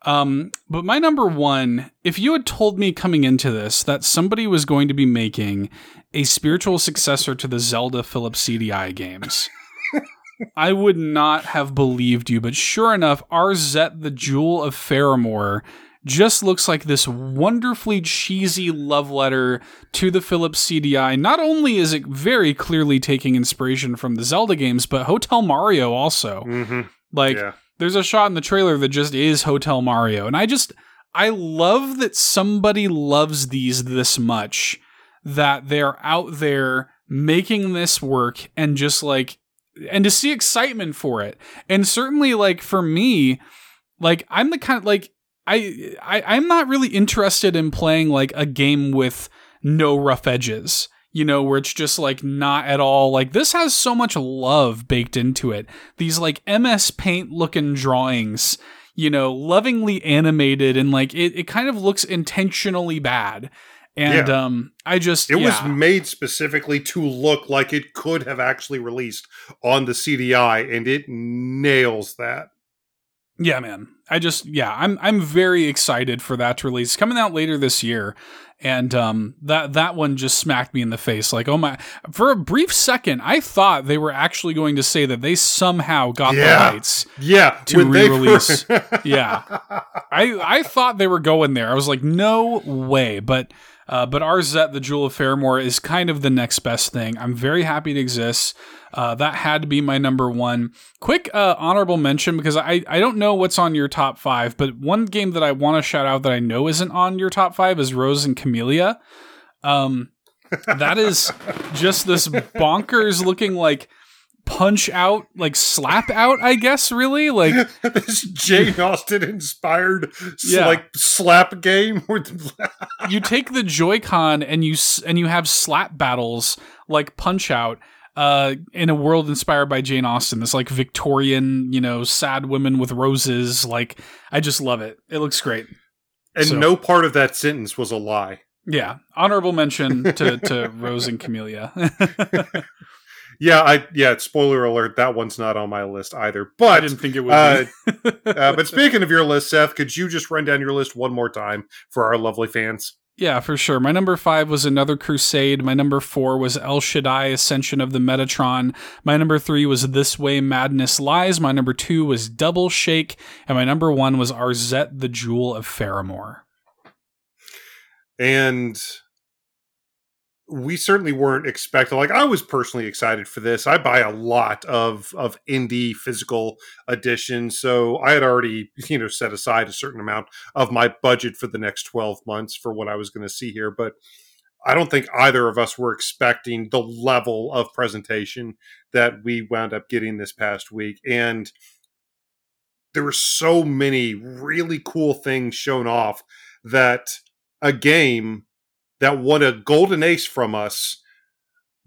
Um, but my number one, if you had told me coming into this that somebody was going to be making a spiritual successor to the Zelda Philips CDI games, [LAUGHS] I would not have believed you. But sure enough, Arzette, the Jewel of Faramore, just looks like this wonderfully cheesy love letter to the Philips CDI. Not only is it very clearly taking inspiration from the Zelda games, but Hotel Mario also. Mhm. Like, yeah. There's a shot in the trailer that just is Hotel Mario. And I just, I love that somebody loves these this much that they're out there making this work and just like, and to see excitement for it. And certainly, like, for me, like, I'm the kind of, like, I, I I'm not really interested in playing like a game with no rough edges. You know, where it's just like not at all like this has so much love baked into it. These like MS Paint looking drawings, you know, lovingly animated and like it, it kind of looks intentionally bad. And Yeah. um I just It yeah. was made specifically to look like it could have actually released on the CDI, and it nails that. Yeah, man. I just yeah, I'm I'm very excited for that to release. Coming out later this year. And um that that one just smacked me in the face. Like, oh my for a brief second, I thought they were actually going to say that they somehow got Yeah. the rights. Yeah, To re-release. [LAUGHS] Yeah. I I thought they were going there. I was like, no way. But uh, but Arzette, the Jewel of Faramore, is kind of the next best thing. I'm very happy it exists. Uh, that had to be my number one. Quick uh, honorable mention because I, I don't know what's on your top five, but one game that I want to shout out that I know isn't on your top five is Rose and Camellia. Um, that is just this bonkers looking like punch out, like slap out, I guess, really. Like, [LAUGHS] this Jane Austen inspired Yeah. like slap game. with- [LAUGHS] you take the Joy-Con and you and you have slap battles like Punch Out uh, in a world inspired by Jane Austen. This like Victorian, you know, sad women with roses. Like I just love it. It looks great. and So- no part of that sentence was a lie. Yeah, honorable mention to to [LAUGHS] Rose and Camellia. Yeah, I yeah. Spoiler alert: that one's not on my list either. But I didn't think it would. uh, [LAUGHS] uh, but speaking of your list, Seth, could you just run down your list one more time for our lovely fans? Yeah, for sure. My number five was Another Crusade. My number four was El Shaddai Ascension of the Metatron. My number three was This Way Madness Lies. My number two was Double Shake. And my number one was Arzette, the Jewel of Faramore. and we certainly weren't expecting like i was personally excited for this. I buy a lot of of indie physical editions so i had already [LAUGHS] you know set aside a certain amount of my budget for the next 12 months for what i was going to see here but i don't think either of us were expecting the level of presentation that we wound up getting this past week and there were so many really cool things shown off that a game that won a golden ace from us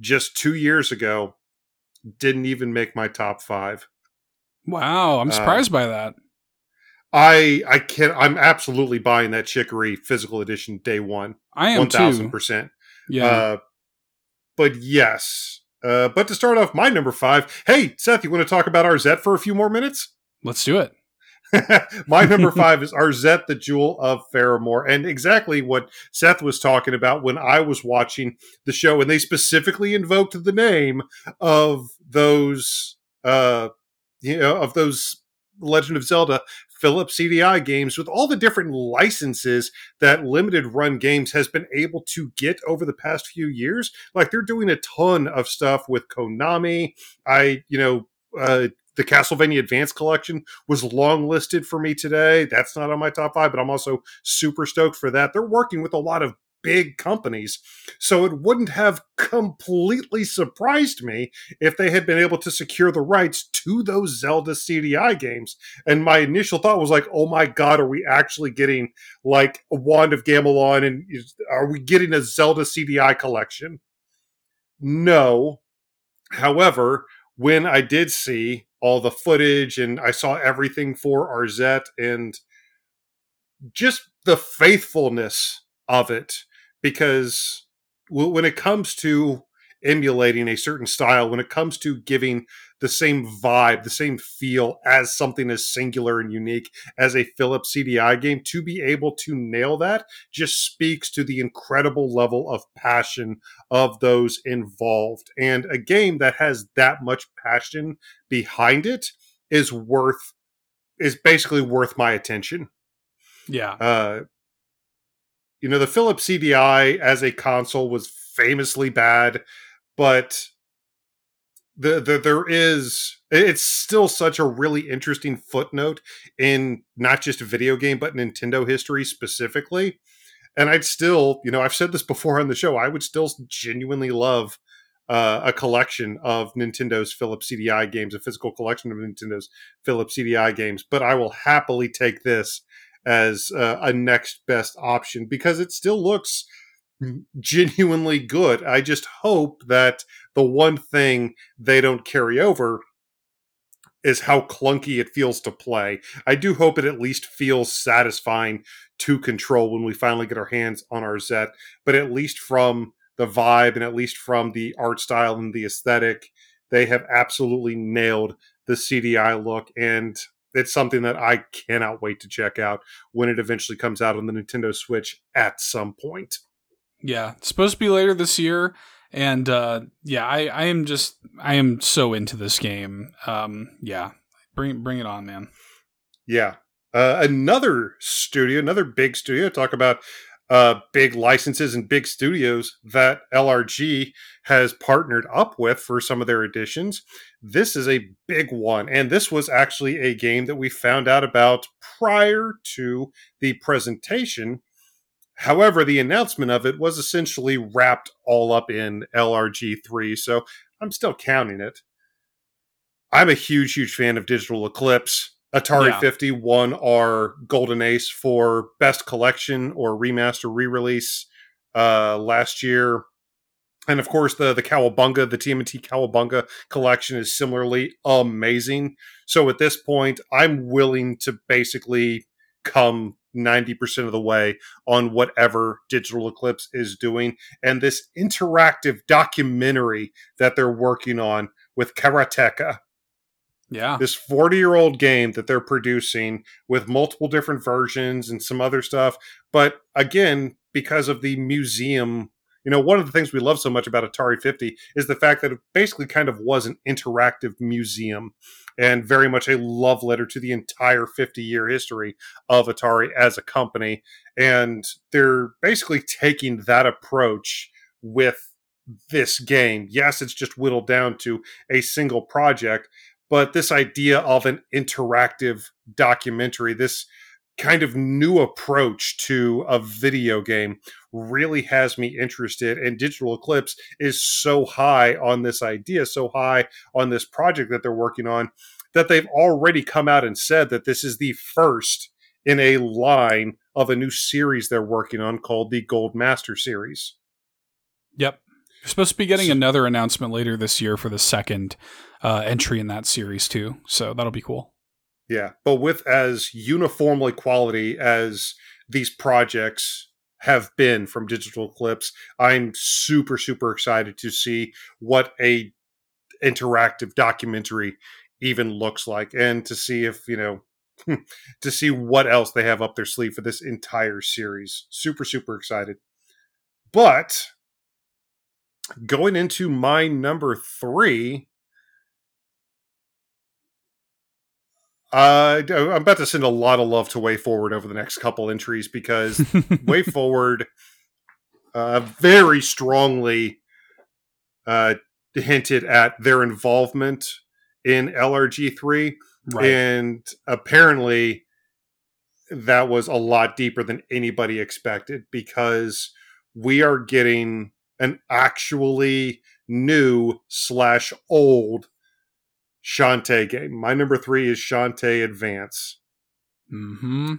just two years ago didn't even make my top five. Wow, I'm Uh, surprised by that. I I can't. I'm absolutely buying that Chicory physical edition day one, I am one thousand too. percent. Yeah. Uh, but yes, uh, but to start off my number five, hey Seth, you want to talk about our Arzette for a few more minutes? Let's do it. [LAUGHS] My number [LAUGHS] five is Arzette, the Jewel of Faramore, and exactly what Seth was talking about when I was watching the show, and they specifically invoked the name of those, uh, you know, of those Legend of Zelda Philips CDI games with all the different licenses that limited run games has been able to get over the past few years. Like they're doing a ton of stuff with Konami. I, you know, uh, the Castlevania Advance Collection was long listed for me today. That's not on my top five, but I'm also super stoked for that. They're working with a lot of big companies. So it wouldn't have completely surprised me if they had been able to secure the rights to those Zelda CDI games. And my initial thought was like, oh my God, are we actually getting like a Wand of Gamelon and are we getting a Zelda CDI collection? No. However, when I did see all the footage and I saw everything for Arzette and just the faithfulness of it because when it comes to emulating a certain style, when it comes to giving the same vibe, the same feel as something as singular and unique as a Philips CDI game, to be able to nail that just speaks to the incredible level of passion of those involved. And a game that has that much passion behind it is worth, is basically worth my attention. Yeah. Uh, you know, the Philips CDI as a console was famously bad, but the, the there is it's still such a really interesting footnote in not just video game but Nintendo history specifically. And I'd still, you know, I've said this before on the show, I would still genuinely love uh, a collection of Nintendo's Philips CDI games, a physical collection of Nintendo's Philips CDI games, but I will happily take this as uh, a next best option because it still looks genuinely good. I just hope that the one thing they don't carry over is how clunky it feels to play. I do hope it at least feels satisfying to control when we finally get our hands on Arzette, but at least from the vibe and at least from the art style and the aesthetic, they have absolutely nailed the CDI look and it's something that I cannot wait to check out when it eventually comes out on the Nintendo Switch at some point. Yeah, it's supposed to be later this year, and uh, yeah, I, I am just I am so into this game. Um, yeah, bring bring it on, man. Yeah, uh, another studio, another big studio. Talk about uh, big licenses and big studios that LRG has partnered up with for some of their editions. This is a big one, and this was actually a game that we found out about prior to the presentation. However, the announcement of it was essentially wrapped all up in LRG3, so I'm still counting it. I'm a huge, huge fan of Digital Eclipse. Atari yeah. 50 won our Golden Ace for Best Collection or Remaster re release uh, last year. And of course, the the Cowabunga, the TMNT Cowabunga collection is similarly amazing. So at this point, I'm willing to basically come 90% of the way on whatever Digital Eclipse is doing. And this interactive documentary that they're working on with Karateka yeah. This 40 year old game that they're producing with multiple different versions and some other stuff. But again, because of the museum, you know, one of the things we love so much about Atari 50 is the fact that it basically kind of was an interactive museum and very much a love letter to the entire 50 year history of Atari as a company. And they're basically taking that approach with this game. Yes, it's just whittled down to a single project, but this idea of an interactive documentary, this kind of new approach to a video game really has me interested and digital eclipse is so high on this idea so high on this project that they're working on that they've already come out and said that this is the first in a line of a new series they're working on called the gold master series yep you're supposed to be getting another announcement later this year for the second uh, entry in that series too. So that'll be cool. Yeah, but with as uniformly quality as these projects have been from Digital Eclipse, I'm super super excited to see what a interactive documentary even looks like and to see if, you know, [LAUGHS] to see what else they have up their sleeve for this entire series. Super super excited. But going into my number 3, Uh, I'm about to send a lot of love to Way Forward over the next couple entries because [LAUGHS] Way Forward uh, very strongly uh, hinted at their involvement in LRG3. Right. And apparently, that was a lot deeper than anybody expected because we are getting an actually new slash old Shantae game. My number three is Shantae Advance. hmm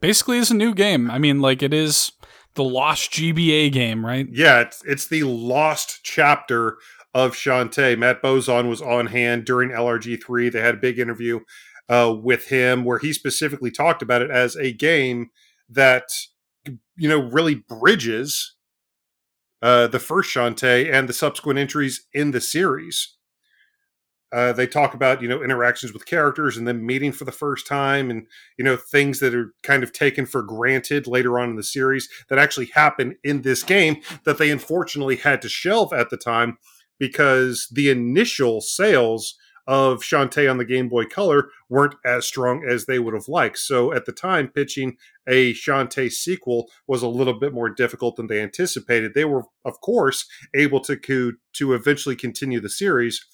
Basically, it's a new game. I mean, like it is the lost GBA game, right? Yeah, it's it's the lost chapter of Shantae. Matt Bozon was on hand during LRG3. They had a big interview uh, with him where he specifically talked about it as a game that you know really bridges uh, the first Shantae and the subsequent entries in the series. Uh, they talk about you know interactions with characters and then meeting for the first time and you know things that are kind of taken for granted later on in the series that actually happen in this game that they unfortunately had to shelve at the time because the initial sales of Shantae on the Game Boy Color weren't as strong as they would have liked. So at the time, pitching a Shantae sequel was a little bit more difficult than they anticipated. They were, of course, able to to eventually continue the series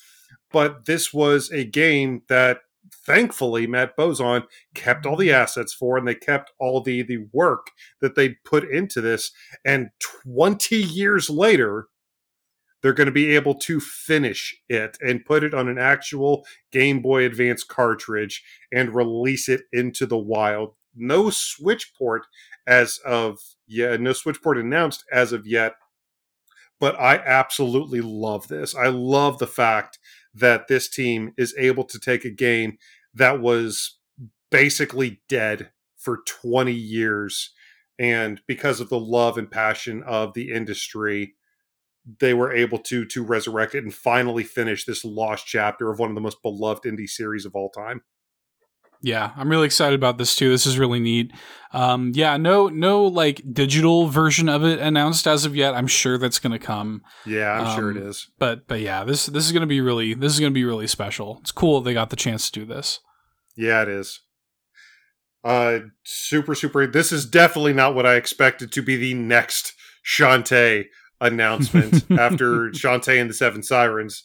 but this was a game that thankfully Matt Bozon kept all the mm-hmm. assets for and they kept all the the work that they put into this and 20 years later they're going to be able to finish it and put it on an actual Game Boy Advance cartridge and release it into the wild. No Switch port as of yeah, no Switch port announced as of yet. But I absolutely love this. I love the fact that this team is able to take a game that was basically dead for 20 years. And because of the love and passion of the industry they were able to to resurrect it and finally finish this lost chapter of one of the most beloved indie series of all time yeah, I'm really excited about this too. This is really neat. Um, yeah, no, no, like digital version of it announced as of yet. I'm sure that's going to come. Yeah, I'm um, sure it is. But, but yeah, this this is going to be really this is going to be really special. It's cool they got the chance to do this. Yeah, it is. Uh, super, super. This is definitely not what I expected to be the next Shantae announcement [LAUGHS] after Shantae and the Seven Sirens.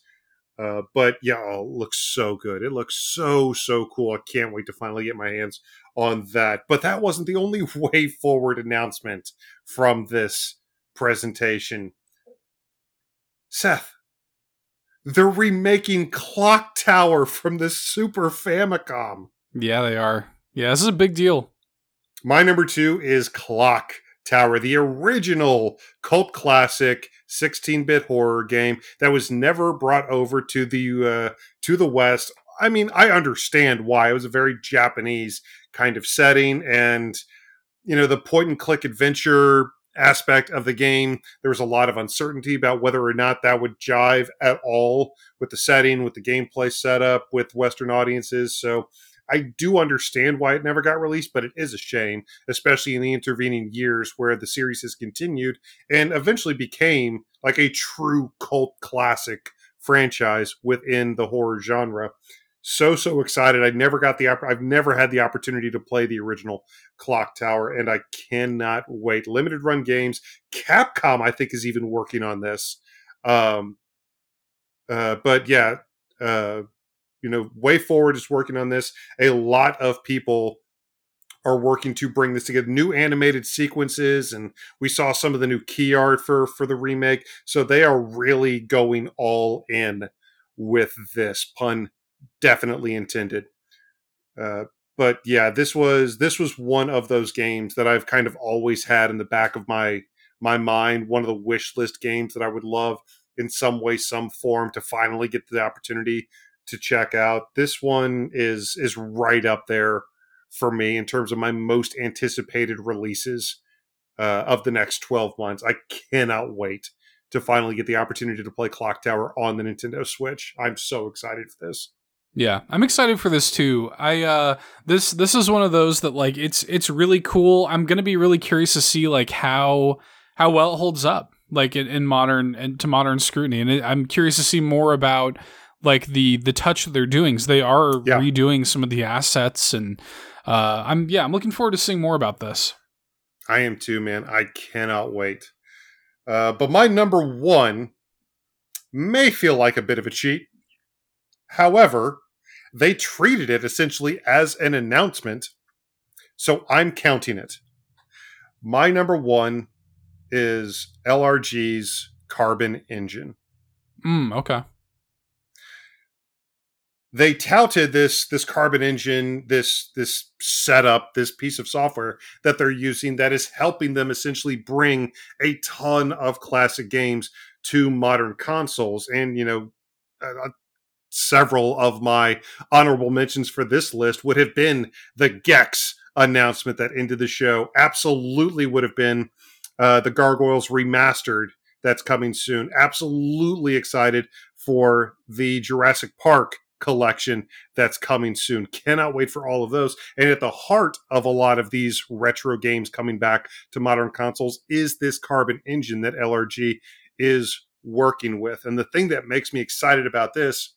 Uh, but yeah, oh, it looks so good. It looks so so cool. I can't wait to finally get my hands on that. But that wasn't the only [LAUGHS] way forward announcement from this presentation. Seth, they're remaking Clock Tower from the Super Famicom. Yeah, they are. Yeah, this is a big deal. My number two is Clock Tower, the original cult classic 16-bit horror game that was never brought over to the uh, to the West. I mean, I understand why. It was a very Japanese kind of setting and you know, the point and click adventure aspect of the game, there was a lot of uncertainty about whether or not that would jive at all with the setting, with the gameplay setup, with Western audiences. So I do understand why it never got released, but it is a shame, especially in the intervening years where the series has continued and eventually became like a true cult classic franchise within the horror genre. So so excited! I never got the I've never had the opportunity to play the original Clock Tower, and I cannot wait. Limited run games. Capcom, I think, is even working on this. Um, uh, but yeah, uh, you know, Way Forward is working on this. A lot of people are working to bring this together. New animated sequences, and we saw some of the new key art for for the remake. So they are really going all in with this pun, definitely intended. Uh, but yeah, this was this was one of those games that I've kind of always had in the back of my my mind. One of the wish list games that I would love in some way, some form to finally get the opportunity to check out. This one is is right up there for me in terms of my most anticipated releases uh, of the next 12 months. I cannot wait to finally get the opportunity to play Clock Tower on the Nintendo Switch. I'm so excited for this. Yeah, I'm excited for this too. I uh this this is one of those that like it's it's really cool. I'm going to be really curious to see like how how well it holds up like in, in modern and to modern scrutiny and I'm curious to see more about like the the touch they're doing is they are Yeah. redoing some of the assets and uh I'm yeah, I'm looking forward to seeing more about this. I am too, man. I cannot wait. Uh, but my number one may feel like a bit of a cheat. However, they treated it essentially as an announcement, so I'm counting it. My number one is LRG's Carbon Engine. Mm, okay. They touted this this carbon engine this this setup this piece of software that they're using that is helping them essentially bring a ton of classic games to modern consoles. And you know uh, several of my honorable mentions for this list would have been the gex announcement that ended the show. Absolutely would have been uh, the gargoyles remastered that's coming soon. Absolutely excited for the jurassic park collection that's coming soon. Cannot wait for all of those. And at the heart of a lot of these retro games coming back to modern consoles is this carbon engine that LRG is working with. And the thing that makes me excited about this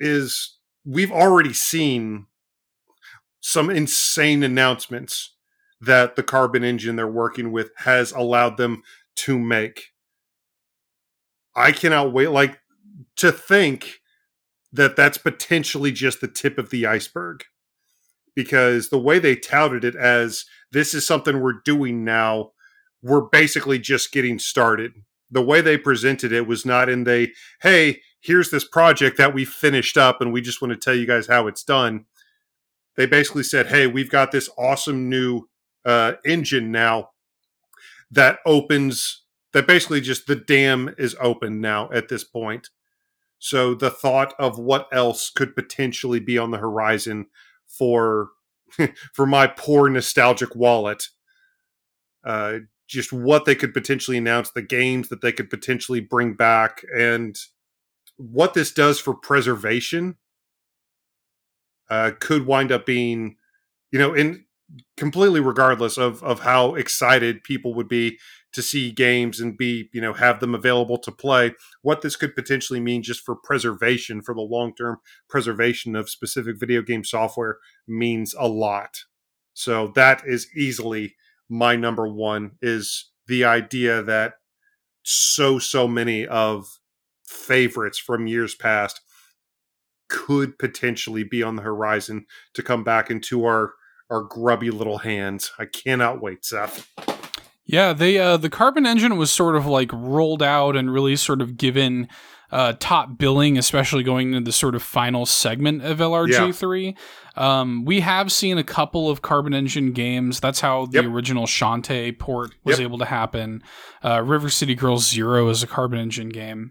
is we've already seen some insane announcements that the carbon engine they're working with has allowed them to make. I cannot wait like to think that that's potentially just the tip of the iceberg. Because the way they touted it as this is something we're doing now we're basically just getting started. The way they presented it was not in the hey here's this project that we finished up and we just want to tell you guys how it's done. They basically said hey we've got this awesome new uh, engine now that opens that basically just the dam is open now at this point so the thought of what else could potentially be on the horizon for [LAUGHS] for my poor nostalgic wallet, uh, just what they could potentially announce, the games that they could potentially bring back, and what this does for preservation, uh, could wind up being, you know, in completely regardless of of how excited people would be to see games and be you know have them available to play what this could potentially mean just for preservation for the long term preservation of specific video game software means a lot so that is easily my number one is the idea that so so many of favorites from years past could potentially be on the horizon to come back into our our grubby little hands. I cannot wait, Seth. Yeah, they uh, the carbon engine was sort of like rolled out and really sort of given uh, top billing, especially going into the sort of final segment of LRG three. Um, we have seen a couple of carbon engine games. That's how the Yep. original Shantae port was Yep. able to happen. Uh, River City Girls Zero is a carbon engine game.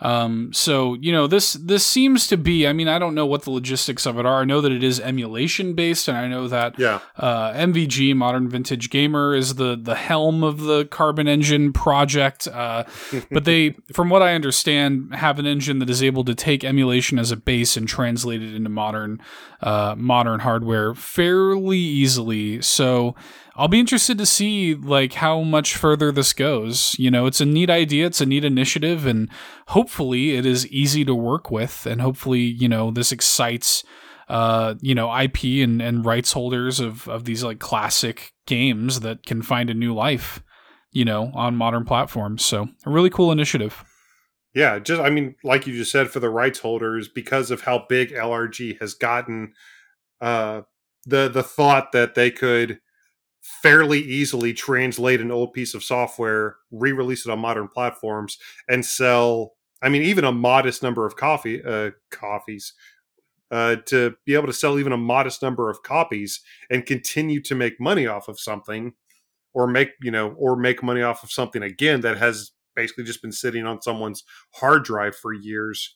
Um, so you know this this seems to be. I mean, I don't know what the logistics of it are. I know that it is emulation based, and I know that Yeah. uh, MVG Modern Vintage Gamer is the the helm of the Carbon Engine project. Uh, [LAUGHS] but they, from what I understand, have an engine that is able to take emulation as a base and translate it into modern uh, modern hardware fairly easily. So. I'll be interested to see like how much further this goes. You know, it's a neat idea, it's a neat initiative, and hopefully it is easy to work with, and hopefully you know this excites uh, you know, IP and, and rights holders of, of these like classic games that can find a new life, you know, on modern platforms. So a really cool initiative. Yeah, just I mean, like you just said, for the rights holders, because of how big LRG has gotten, uh, the the thought that they could fairly easily translate an old piece of software, re-release it on modern platforms, and sell. I mean, even a modest number of coffee uh, coffees. Uh, to be able to sell even a modest number of copies and continue to make money off of something, or make you know, or make money off of something again that has basically just been sitting on someone's hard drive for years.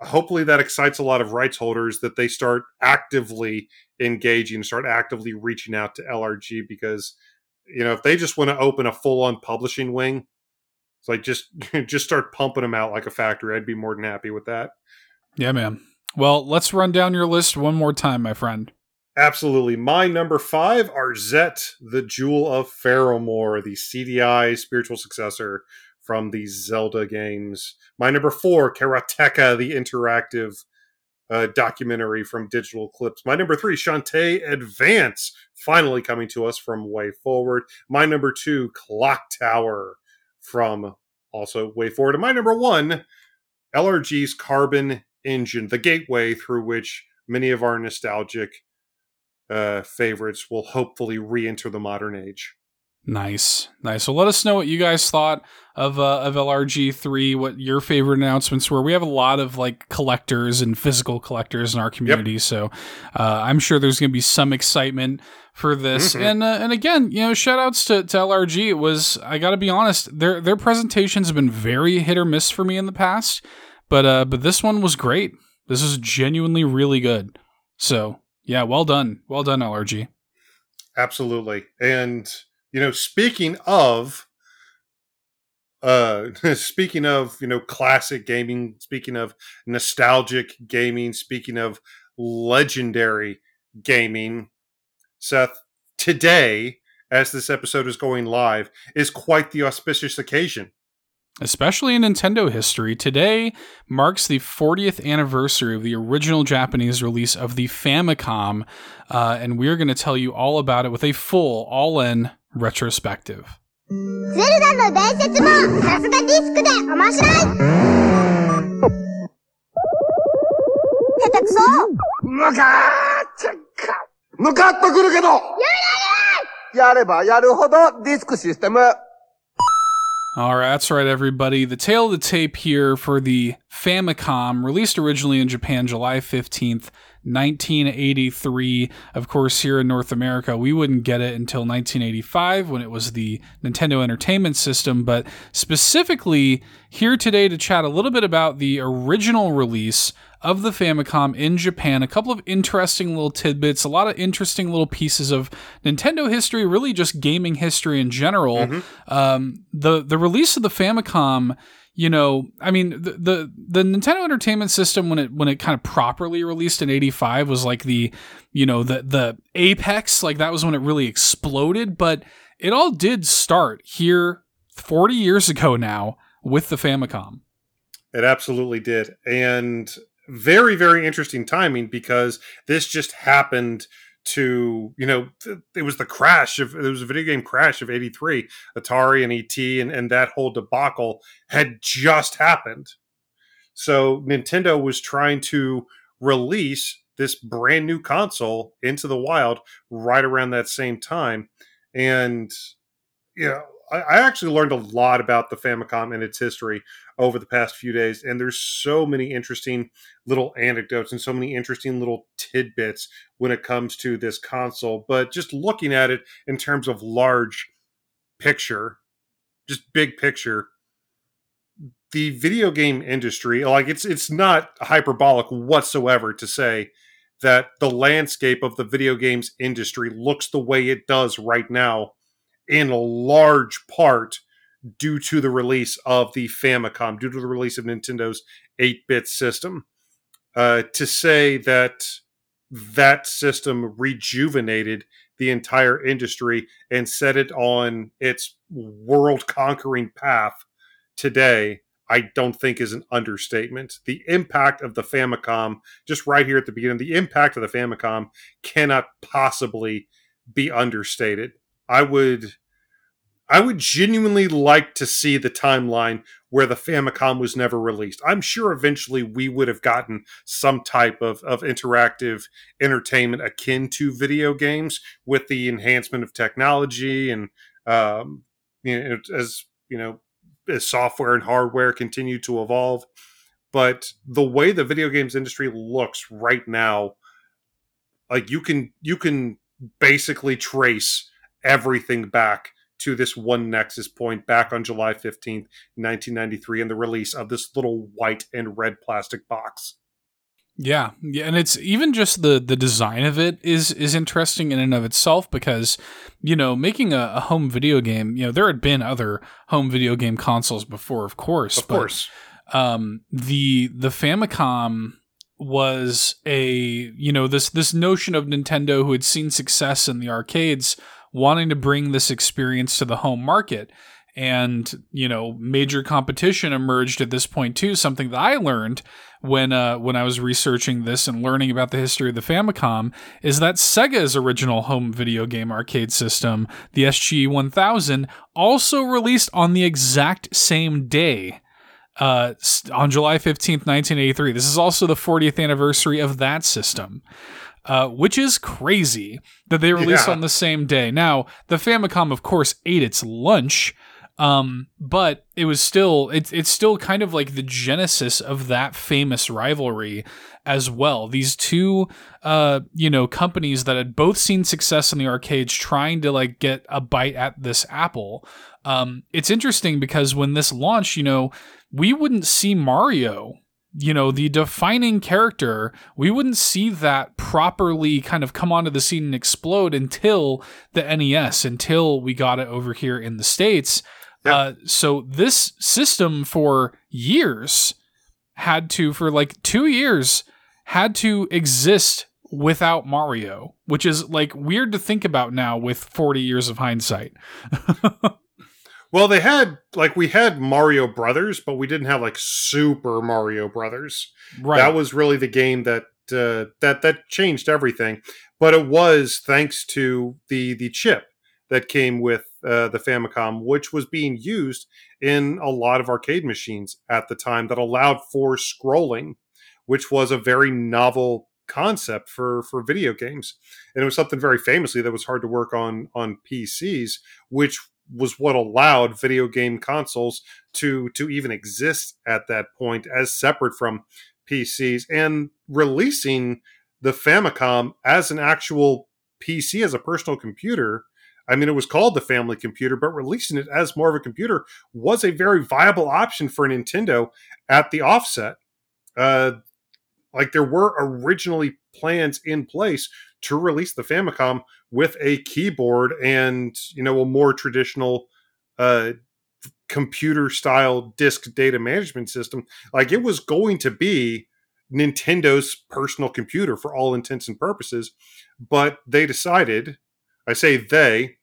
Hopefully, that excites a lot of rights holders that they start actively engaging, start actively reaching out to LRG because you know if they just want to open a full-on publishing wing, it's like just [LAUGHS] just start pumping them out like a factory. I'd be more than happy with that. Yeah, man. Well, let's run down your list one more time, my friend. Absolutely. My number five Arzette, the Jewel of Faramore, the CDI spiritual successor from these Zelda games. My number four, Karateka, the interactive uh, documentary from Digital Eclipse. My number three, Shantae Advance, finally coming to us from Way Forward. My number two, Clock Tower from also Way Forward. And my number one, LRG's Carbon Engine, the gateway through which many of our nostalgic uh, favorites will hopefully re enter the modern age. Nice, nice. So let us know what you guys thought of uh, of LRG three. What your favorite announcements were. We have a lot of like collectors and physical collectors in our community, yep. so uh, I'm sure there's going to be some excitement for this. Mm-hmm. And uh, and again, you know, shout outs to, to LRG. It was I got to be honest, their their presentations have been very hit or miss for me in the past, but uh, but this one was great. This is genuinely really good. So yeah, well done, well done, LRG. Absolutely, and you know, speaking of uh [LAUGHS] speaking of, you know, classic gaming, speaking of nostalgic gaming, speaking of legendary gaming, Seth, today as this episode is going live is quite the auspicious occasion. Especially in Nintendo history, today marks the 40th anniversary of the original Japanese release of the Famicom, uh, and we're going to tell you all about it with a full, all in retrospective. All right, that's right, everybody. The tail of the tape here for the Famicom, released originally in Japan July 15th, 1983. Of course, here in North America, we wouldn't get it until 1985 when it was the Nintendo Entertainment System. But specifically, here today to chat a little bit about the original release of the Famicom in Japan. A couple of interesting little tidbits, a lot of interesting little pieces of Nintendo history, really just gaming history in general. Mm-hmm. Um, the the release of the Famicom you know, I mean, the, the, the Nintendo Entertainment System when it when it kind of properly released in '85 was like the, you know, the the apex, like that was when it really exploded. But it all did start here 40 years ago now with the Famicom. It absolutely did, and very very interesting timing because this just happened to you know it was the crash of it was a video game crash of 83 atari and et and, and that whole debacle had just happened. So nintendo was trying to release this brand new console into the wild right around that same time. And you know I, I actually learned a lot about the Famicom and its history over the past few days, and there's so many interesting little anecdotes and so many interesting little tidbits when it comes to this console. But just looking at it in terms of large picture, just big picture, the video game industry, like it's it's not hyperbolic whatsoever to say that the landscape of the video games industry looks the way it does right now in a large part due to the release of the Famicom, due to the release of Nintendo's 8 bit system. Uh, to say that that system rejuvenated the entire industry and set it on its world conquering path today, I don't think is an understatement. The impact of the Famicom, just right here at the beginning, the impact of the Famicom cannot possibly be understated. I would I would genuinely like to see the timeline where the Famicom was never released. I'm sure eventually we would have gotten some type of, of interactive entertainment akin to video games with the enhancement of technology and um, you know, as you know as software and hardware continue to evolve. But the way the video games industry looks right now, like you can you can basically trace everything back to this one nexus point back on July 15th, 1993, and the release of this little white and red plastic box. Yeah, yeah, and it's even just the the design of it is is interesting in and of itself because you know making a, a home video game, you know there had been other home video game consoles before, of course, of but, course. Um, the the Famicom was a you know this this notion of Nintendo who had seen success in the arcades wanting to bring this experience to the home market. and you know major competition emerged at this point too something that i learned when uh, when i was researching this and learning about the history of the famicom is that sega's original home video game arcade system the SG-1000 also released on the exact same day uh, on July 15th, 1983. This is also the 40th anniversary of that system. Uh, which is crazy that they released Yeah. on the same day. Now, the Famicom, of course, ate its lunch, um, but it was still it's it's still kind of like the genesis of that famous rivalry as well. These two, uh, you know, companies that had both seen success in the arcades, trying to like get a bite at this apple. Um, it's interesting because when this launched, you know, we wouldn't see Mario you know, the defining character, we wouldn't see that properly kind of come onto the scene and explode until the NES, until we got it over here in the States. Yeah. Uh, so this system for years had to, for like two years, had to exist without Mario, which is like weird to think about now with 40 years of hindsight. [LAUGHS] Well, they had like we had Mario Brothers, but we didn't have like Super Mario Brothers. right. That was really the game that uh, that that changed everything. But it was thanks to the the chip that came with uh, the Famicom, which was being used in a lot of arcade machines at the time that allowed for scrolling, which was a very novel concept for for video games and it was something very famously that was hard to work on on PCs which was what allowed video game consoles to to even exist at that point as separate from PCs and releasing the Famicom as an actual PC as a personal computer. I mean, it was called the family computer, but releasing it as more of a computer was a very viable option for Nintendo at the offset. Uh, like there were originally plans in place to release the Famicom with a keyboard and you know a more traditional uh, computer style disk data management system. Like it was going to be Nintendo's personal computer for all intents and purposes, but they decided, I say they,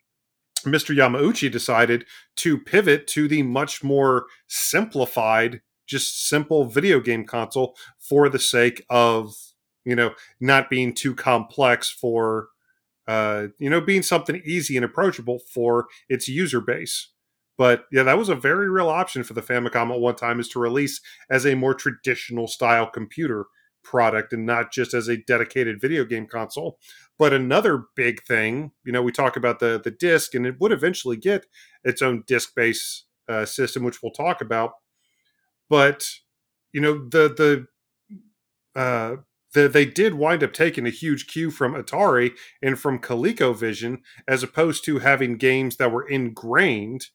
Mr. Yamauchi decided to pivot to the much more simplified, just simple video game console for the sake of, you know, not being too complex for uh, you know, being something easy and approachable for its user base. But yeah, that was a very real option for the Famicom at one time is to release as a more traditional style computer product and not just as a dedicated video game console. But another big thing, you know, we talk about the the disc, and it would eventually get its own disc based uh, system, which we'll talk about. But you know, the the uh, the, they did wind up taking a huge cue from Atari and from ColecoVision, as opposed to having games that were ingrained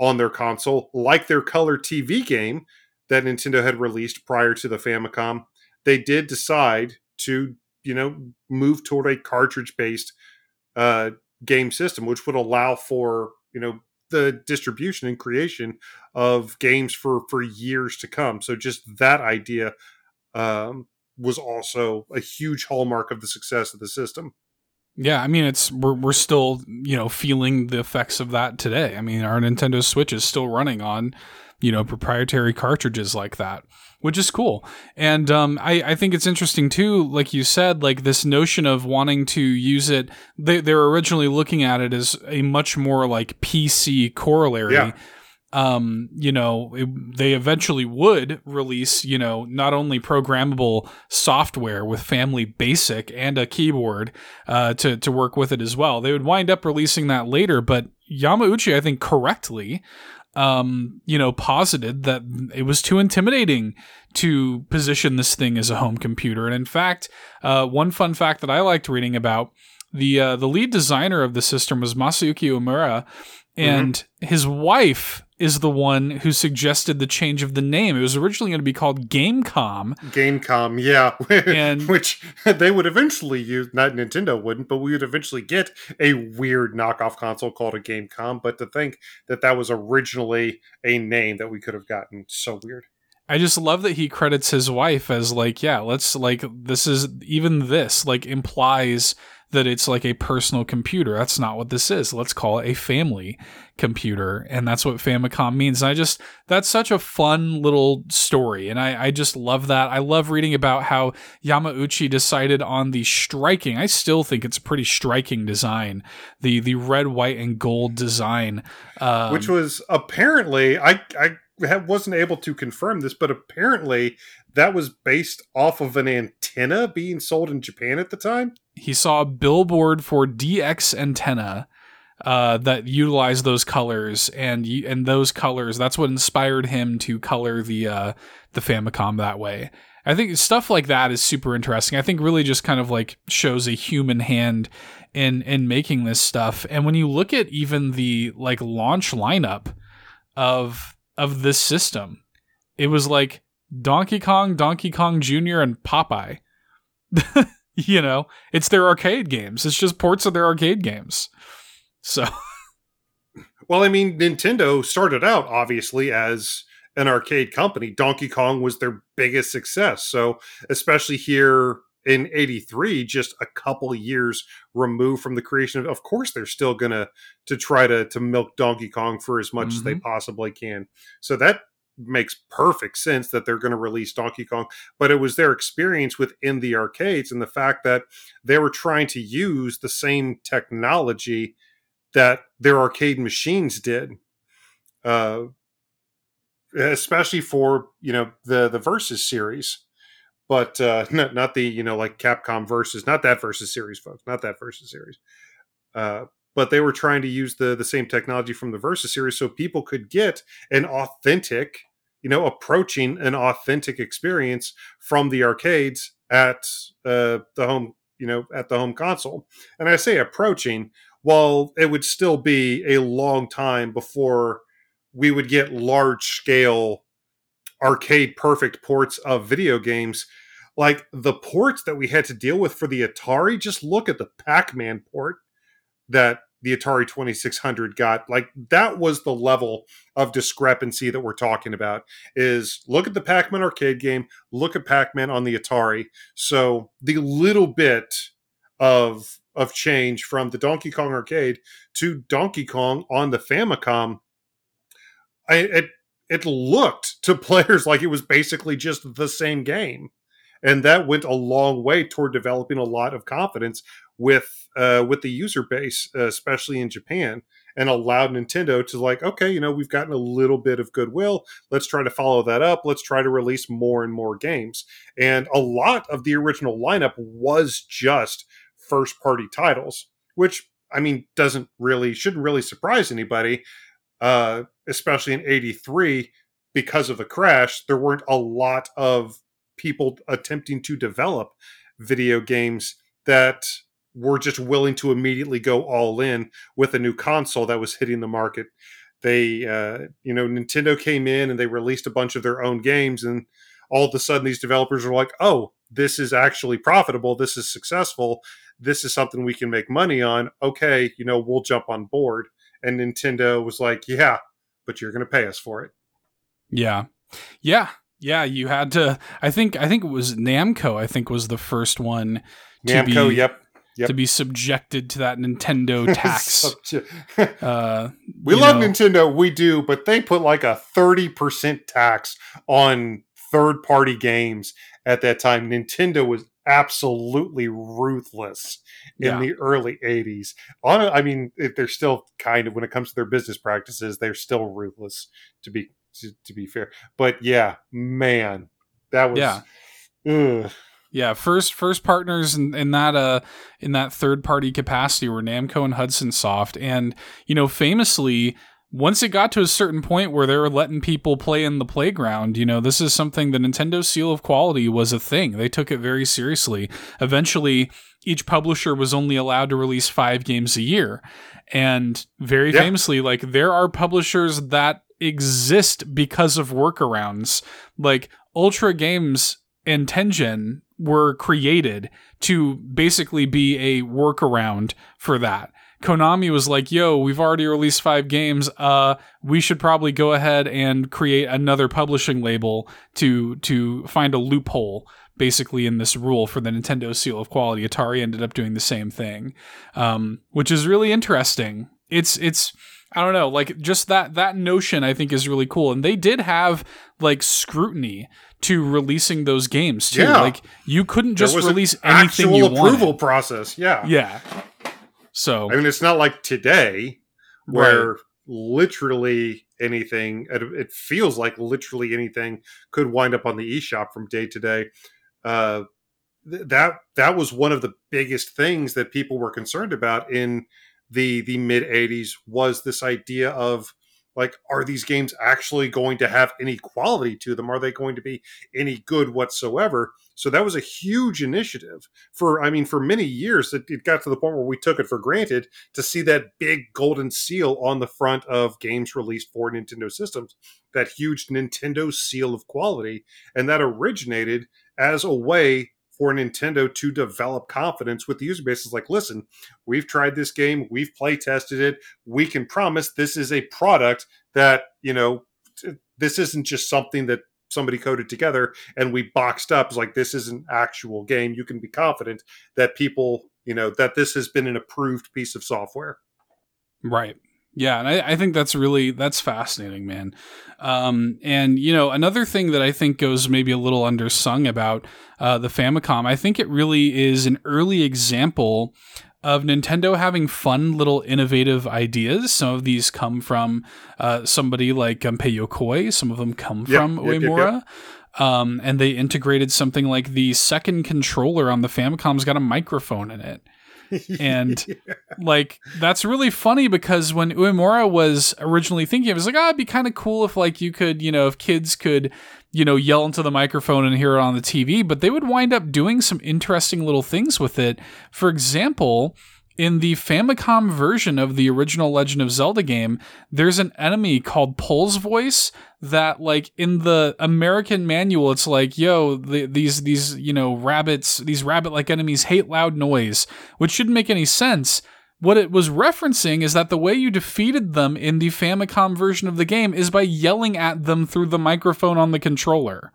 on their console, like their color TV game that Nintendo had released prior to the Famicom. They did decide to, you know, move toward a cartridge-based uh, game system, which would allow for, you know, the distribution and creation of games for for years to come. So just that idea um, was also a huge hallmark of the success of the system. Yeah, I mean it's we're we're still, you know, feeling the effects of that today. I mean, our Nintendo Switch is still running on, you know, proprietary cartridges like that, which is cool. And um I I think it's interesting too, like you said, like this notion of wanting to use it they they're originally looking at it as a much more like PC corollary. Yeah. Um, you know, it, they eventually would release, you know, not only programmable software with Family Basic and a keyboard uh, to to work with it as well. They would wind up releasing that later, but Yamauchi, I think, correctly, um, you know, posited that it was too intimidating to position this thing as a home computer. And in fact, uh, one fun fact that I liked reading about the uh, the lead designer of the system was Masayuki Uemura, and his wife is the one who suggested the change of the name. It was originally going to be called Gamecom. Gamecom, yeah, [LAUGHS] And- which they would eventually use. Not Nintendo wouldn't, but we would eventually get a weird knockoff console called a Gamecom. But to think that that was originally a name that we could have gotten, so weird. I just love that he credits his wife as like, yeah, let's like this is even this like implies that it's like a personal computer. That's not what this is. Let's call it a family computer. And that's what Famicom means. And I just, that's such a fun little story. And I, I just love that. I love reading about how Yamauchi decided on the striking, I still think it's a pretty striking design, the, the red, white, and gold design. Um, Which was apparently, I, I, wasn't able to confirm this, but apparently that was based off of an antenna being sold in Japan at the time. He saw a billboard for DX antenna uh, that utilized those colors, and and those colors that's what inspired him to color the uh, the Famicom that way. I think stuff like that is super interesting. I think really just kind of like shows a human hand in in making this stuff. And when you look at even the like launch lineup of of this system, it was like Donkey Kong, Donkey Kong Jr., and Popeye. [LAUGHS] you know, it's their arcade games. It's just ports of their arcade games. So. [LAUGHS] well, I mean, Nintendo started out obviously as an arcade company. Donkey Kong was their biggest success. So, especially here in 83 just a couple years removed from the creation of of course they're still gonna to try to to milk donkey kong for as much mm-hmm. as they mm-hmm. possibly can so that makes perfect sense that they're going to release Donkey Kong, but it was their experience within the arcades and the fact that they were trying to use the same technology that their arcade machines did. Uh, especially for you know the the versus series but uh [LAUGHS] not, not the you know like capcom versus not that versus series folks not that versus series uh but they were trying to use the the same technology from the versus series so people could get an authentic you know, approaching an authentic experience from the arcades at uh, the home, you know, at the home console. And I say approaching, while it would still be a long time before we would get large scale arcade perfect ports of video games like the ports that we had to deal with for the Atari just look at the Pac-Man port that the Atari 2600 got. Like that was the level of discrepancy that we're talking about. Is look at the Pac-Man arcade game, look at Pac-Man on the Atari. So the little bit of of change from the Donkey Kong arcade to Donkey Kong on the Famicom, I, it it looked to [LAUGHS] players like it was basically just the same game and that went a long way toward developing a lot of confidence with uh, with the user base, uh, especially in Japan, and allowed Nintendo to like, okay, you know, we've gotten a little bit of goodwill. Let's try to follow that up. Let's try to release more and more games. And a lot of the original lineup was just first party titles, which I mean doesn't really shouldn't really surprise anybody, uh, especially in '83 because of the crash. There weren't a lot of people attempting to develop video games that were just willing to immediately go all in with a new console that was hitting the market. They, uh, you know, Nintendo came in and they released a bunch of their own games, and all of a sudden these developers are like, "Oh, this is actually profitable. This is successful. This is something we can make money on. Okay, you know, we'll jump on board." And Nintendo was like, "Yeah, but you're going to pay us for it." Yeah, yeah, yeah. You had to. I think. I think it was Namco. I think was the first one. Namco. Be, yep yep. to be subjected to that Nintendo [LAUGHS] tax. [LAUGHS] uh, we love know. Nintendo, we do, but they put like a 30% tax on third party games at that time. Nintendo was absolutely ruthless in yeah. the early 80s. On I mean, they're still kind of when it comes to their business practices, they're still ruthless to be to, to be fair. But yeah, man, that was yeah. Ugh. Yeah, first first partners in, in that uh in that third party capacity were Namco and Hudson Soft, and you know famously once it got to a certain point where they were letting people play in the playground, you know, this is something the Nintendo seal of quality was a thing. They took it very seriously. Eventually, each publisher was only allowed to release five games a year. And very yeah. famously, like, there are publishers that exist because of workarounds. Like, Ultra Games and Tengen were created to basically be a workaround for that. Konami was like, "Yo, we've already released 5 games. Uh we should probably go ahead and create another publishing label to to find a loophole basically in this rule for the Nintendo seal of quality. Atari ended up doing the same thing, um, which is really interesting. It's it's I don't know, like just that that notion I think is really cool. And they did have like scrutiny to releasing those games too. Yeah. Like you couldn't just release anything actual you approval wanted. process. Yeah. Yeah. So I mean, it's not like today where literally anything, it it feels like literally anything could wind up on the eShop from day to day. Uh, th- that that was one of the biggest things that people were concerned about in the the mid 80s was this idea of like are these games actually going to have any quality to them? Are they going to be any good whatsoever? So that was a huge initiative for i mean for many years it, it got to the point where we took it for granted to see that big golden seal on the front of games released for nintendo systems that huge nintendo seal of quality and that originated as a way for Nintendo to develop confidence with the user base. Like, listen, we've tried this game, we've play tested it, we can promise this is a product that, you know, this isn't just something that somebody coded together and we boxed up. It's like, this is an actual game. You can be confident that people, you know, that this has been an approved piece of software. Right. Yeah, and I, I think that's really that's fascinating, man. Um, and you know, another thing that I think goes maybe a little undersung about uh, the Famicom, I think it really is an early example of Nintendo having fun little innovative ideas. Some of these come from uh, somebody like Gunpei Yokoi. Some of them come Yep, from yep, yep, yep. Um, and they integrated something like the second controller on the Famicom's got a microphone in it And- [LAUGHS] like that's really funny because when Uemura was originally thinking, it was like, oh, it'd be kind of cool if like you could, you know, if kids could, you know, yell into the microphone and hear it on the TV. But they would wind up doing some interesting little things with it. For example, in the Famicom version of the original Legend of Zelda game, there's an enemy called Pols Voice that like in the American manual it's like, yo, the, these these, you know, rabbits, these rabbit-like enemies hate loud noise, which shouldn't make any sense. What it was referencing is that the way you defeated them in the Famicom version of the game is by yelling at them through the microphone on the controller.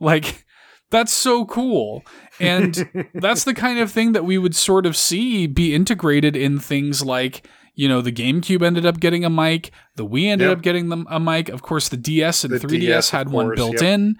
Like that's so cool. And [LAUGHS] that's the kind of thing that we would sort of see be integrated in things like you know the GameCube ended up getting a mic, the Wii ended Yep. up getting them a mic. Of course, the DS and The 3DS DS, had one course, built yep. in.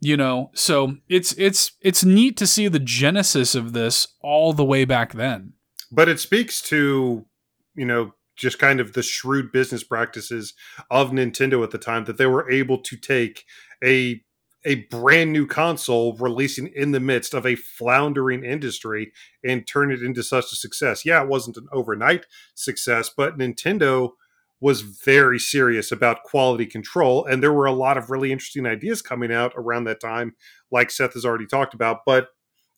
You know, so it's it's it's neat to see the genesis of this all the way back then. but it speaks to you know just kind of the shrewd business practices of Nintendo at the time that they were able to take a a brand new console releasing in the midst of a floundering industry and turn it into such a success. Yeah, it wasn't an overnight success, but Nintendo was very serious about quality control and there were a lot of really interesting ideas coming out around that time like Seth has already talked about, but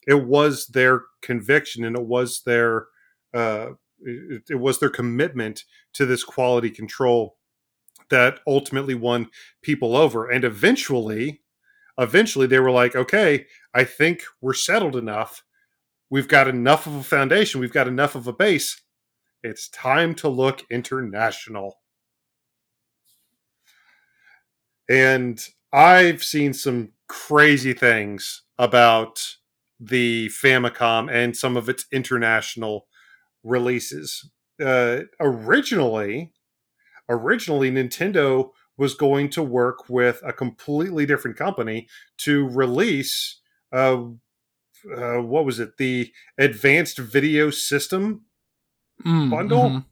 it was their conviction and it was their uh, it, it was their commitment to this quality control that ultimately won people over and eventually eventually they were like okay i think we're settled enough. We've got enough of a foundation. We've got enough of a base. It's time to look international. And i've seen some crazy things about the famicom and some of its international releases. Uh, originally, originally Nintendo was going to work with a completely different company to release uh, uh, what was it? The Advanced Video System. Mm, Bundle? mhm.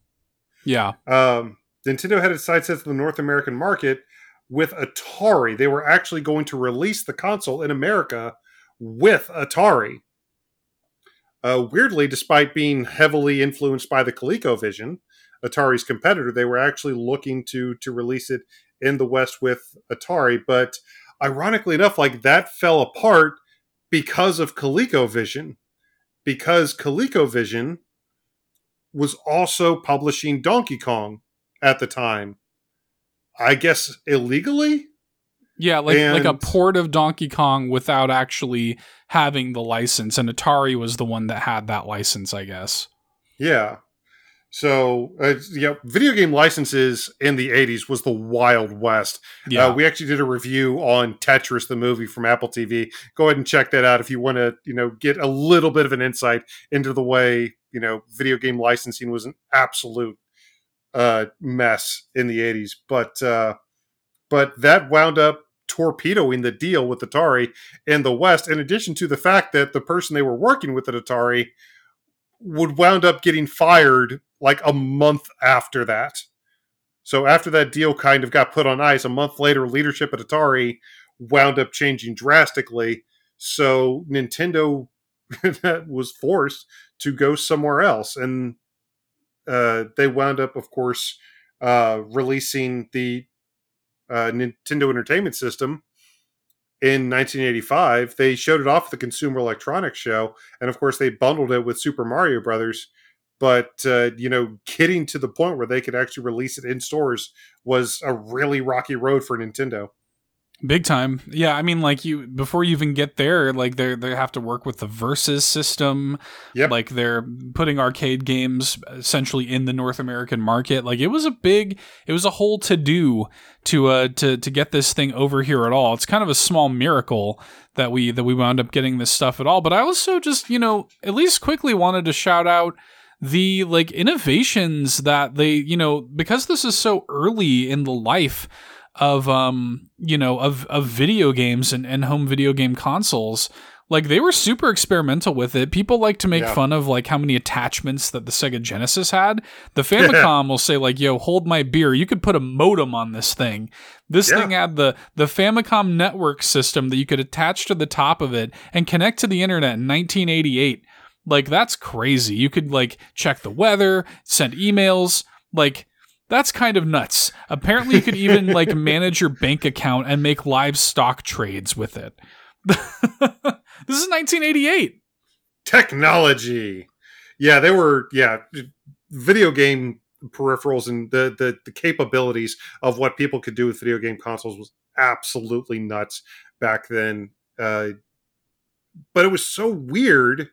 Yeah. Um, Nintendo had its sights set to the North American market with Atari. They were actually going to release the console in America with Atari. Uh, weirdly, despite being heavily influenced by the ColecoVision, Atari's competitor, they were actually looking to to release it in the West with Atari. But ironically enough, like that fell apart because of ColecoVision, because ColecoVision was also publishing Donkey Kong at the time. I guess illegally. Yeah, like like a port of Donkey Kong without actually having the license, and Atari was the one that had that license, I guess. Yeah. So, uh, yeah, video game licenses in the 80s was the Wild West. Yeah. Uh, we actually did a review on Tetris, the movie from Apple TV. Go ahead and check that out if you want to, you know, get a little bit of an insight into the way, you know, video game licensing was an absolute uh, mess in the 80s. But, uh, but that wound up torpedoing the deal with Atari in the West, in addition to the fact that the person they were working with at Atari would wound up getting fired like a month after that. So after that deal kind of got put on ice, a month later, leadership at Atari wound up changing drastically. So Nintendo [LAUGHS] was forced to go somewhere else, and uh, they wound up, of course, uh, releasing the uh, Nintendo Entertainment System in 1985. They showed it off at the Consumer Electronics Show, and of course, they bundled it with Super Mario Brothers. But uh, you know, getting to the point where they could actually release it in stores was a really rocky road for Nintendo. Big time. Yeah, I mean like you before you even get there, like they they have to work with the Versus system. Yep. Like they're putting arcade games essentially in the North American market. Like it was a big it was a whole to do to uh to to get this thing over here at all. It's kind of a small miracle that we that we wound up getting this stuff at all. But I also just, you know, at least quickly wanted to shout out the like innovations that they, you know, because this is so early in the life of um you know of of video games and, and home video game consoles like they were super experimental with it. People like to make Yeah. fun of like how many attachments that the sega genesis had. The [LAUGHS] famicom will say like yo hold my beer. You could put a modem on this thing. This Yeah. thing had the the famicom network system that you could attach to the top of it and connect to the internet in 1988 like that's crazy you could like check the weather send emails like that's kind of nuts. Apparently, you could even like [LAUGHS] manage your bank account and make live stock trades with it. [LAUGHS] this is 1988. technology. Yeah, they were yeah, video game peripherals and the, the the capabilities of what people could do with video game consoles was absolutely nuts back then. Uh, but it was so weird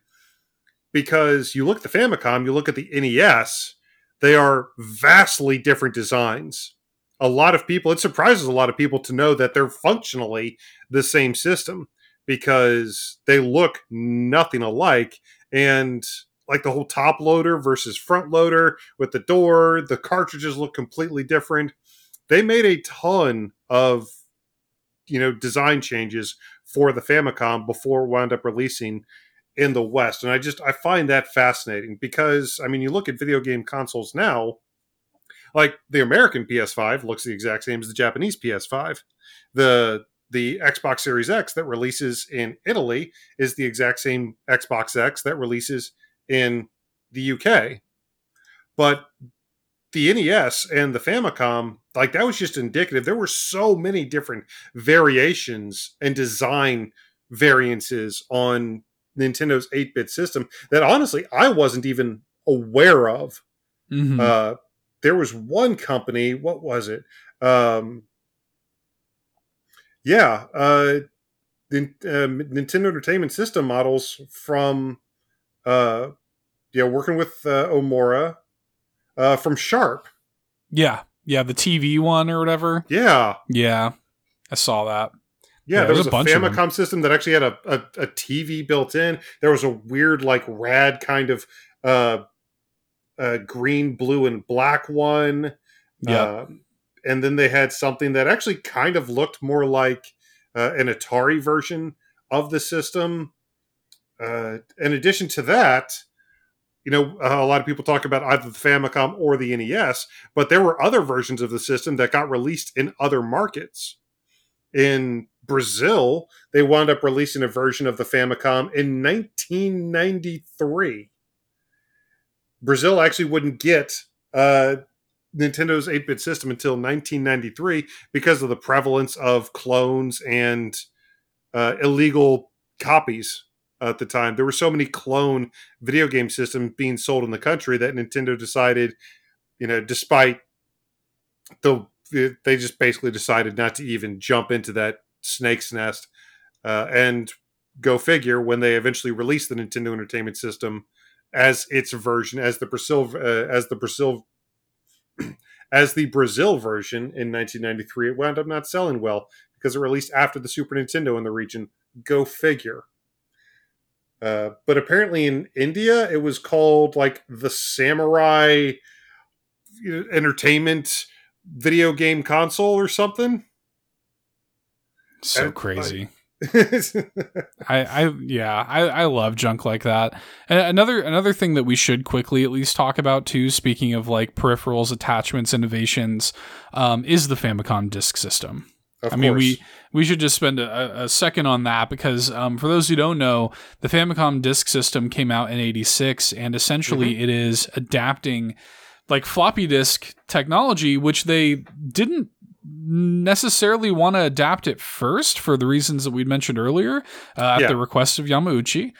because you look at the Famicom, you look at the NES, they are vastly different designs. A lot of people, it surprises a lot of people to know that they're functionally the same system because they look nothing alike. And like the whole top loader versus front loader with the door, the cartridges look completely different. They made a ton of you know design changes for the Famicom before wound up releasing in the West. And I just I find that fascinating because I mean you look at video game consoles now, like the American PS5 looks the exact same as the Japanese PS5. The the Xbox Series X that releases in Italy is the exact same Xbox X that releases in the UK. But the NES and the Famicom, like that was just indicative. There were so many different variations and design variances on Nintendo's 8 bit system that honestly I wasn't even aware of. Mhm. Uh, there was one company, what was it? Um, yeah, uh, the uh, Nintendo Entertainment System models from, uh, yeah, working with uh, Uemura uh, from Sharp. yeah, yeah, the TV one or whatever. Yeah, Yeah, I saw that. Yeah. Yeah, there there's was a a, bunch of. Famicom system that actually had a, a, a TV built in. There was a weird, like, rad kind of uh, uh, green, blue, and black one. Yeah, Um, and then they had something that actually kind of looked more like uh, an Atari version of the system. Uh, in addition to that, you know, uh, a lot of people talk about either the Famicom or the NES, but there were other versions of the system that got released in other markets. In Brazil, they wound up releasing a version of the Famicom in 1993. Brazil actually wouldn't get uh, Nintendo's 8 bit system until 1993 because of the prevalence of clones and uh, illegal copies at the time. There were so many clone video game systems being sold in the country that Nintendo decided, you know, despite the they just basically decided not to even jump into that snake's nest. Uh, and go figure, when they eventually released the Nintendo Entertainment System as its version as the Brazil uh, as the Brazil [CLEARS THROAT] as the Brazil version in 1993. It wound up not selling well because it released after the Super Nintendo in the region. Go figure. Uh, but apparently in India, it was called like the Samurai Entertainment video game console or something. So and, crazy. [LAUGHS] I, I, yeah, I, I love junk like that. And another, another thing that we should quickly at least talk about too. Speaking of like peripherals, attachments, innovations, um, is the Famicom Disk System. Of I mean, we we should just spend a, a second on that because um, for those who don't know, the Famicom Disk System came out in '86, and essentially mm-hmm. it is adapting like floppy disk technology, which they didn't necessarily want to adapt it first for the reasons that we mentioned earlier uh, at yeah. the request of Yamauchi.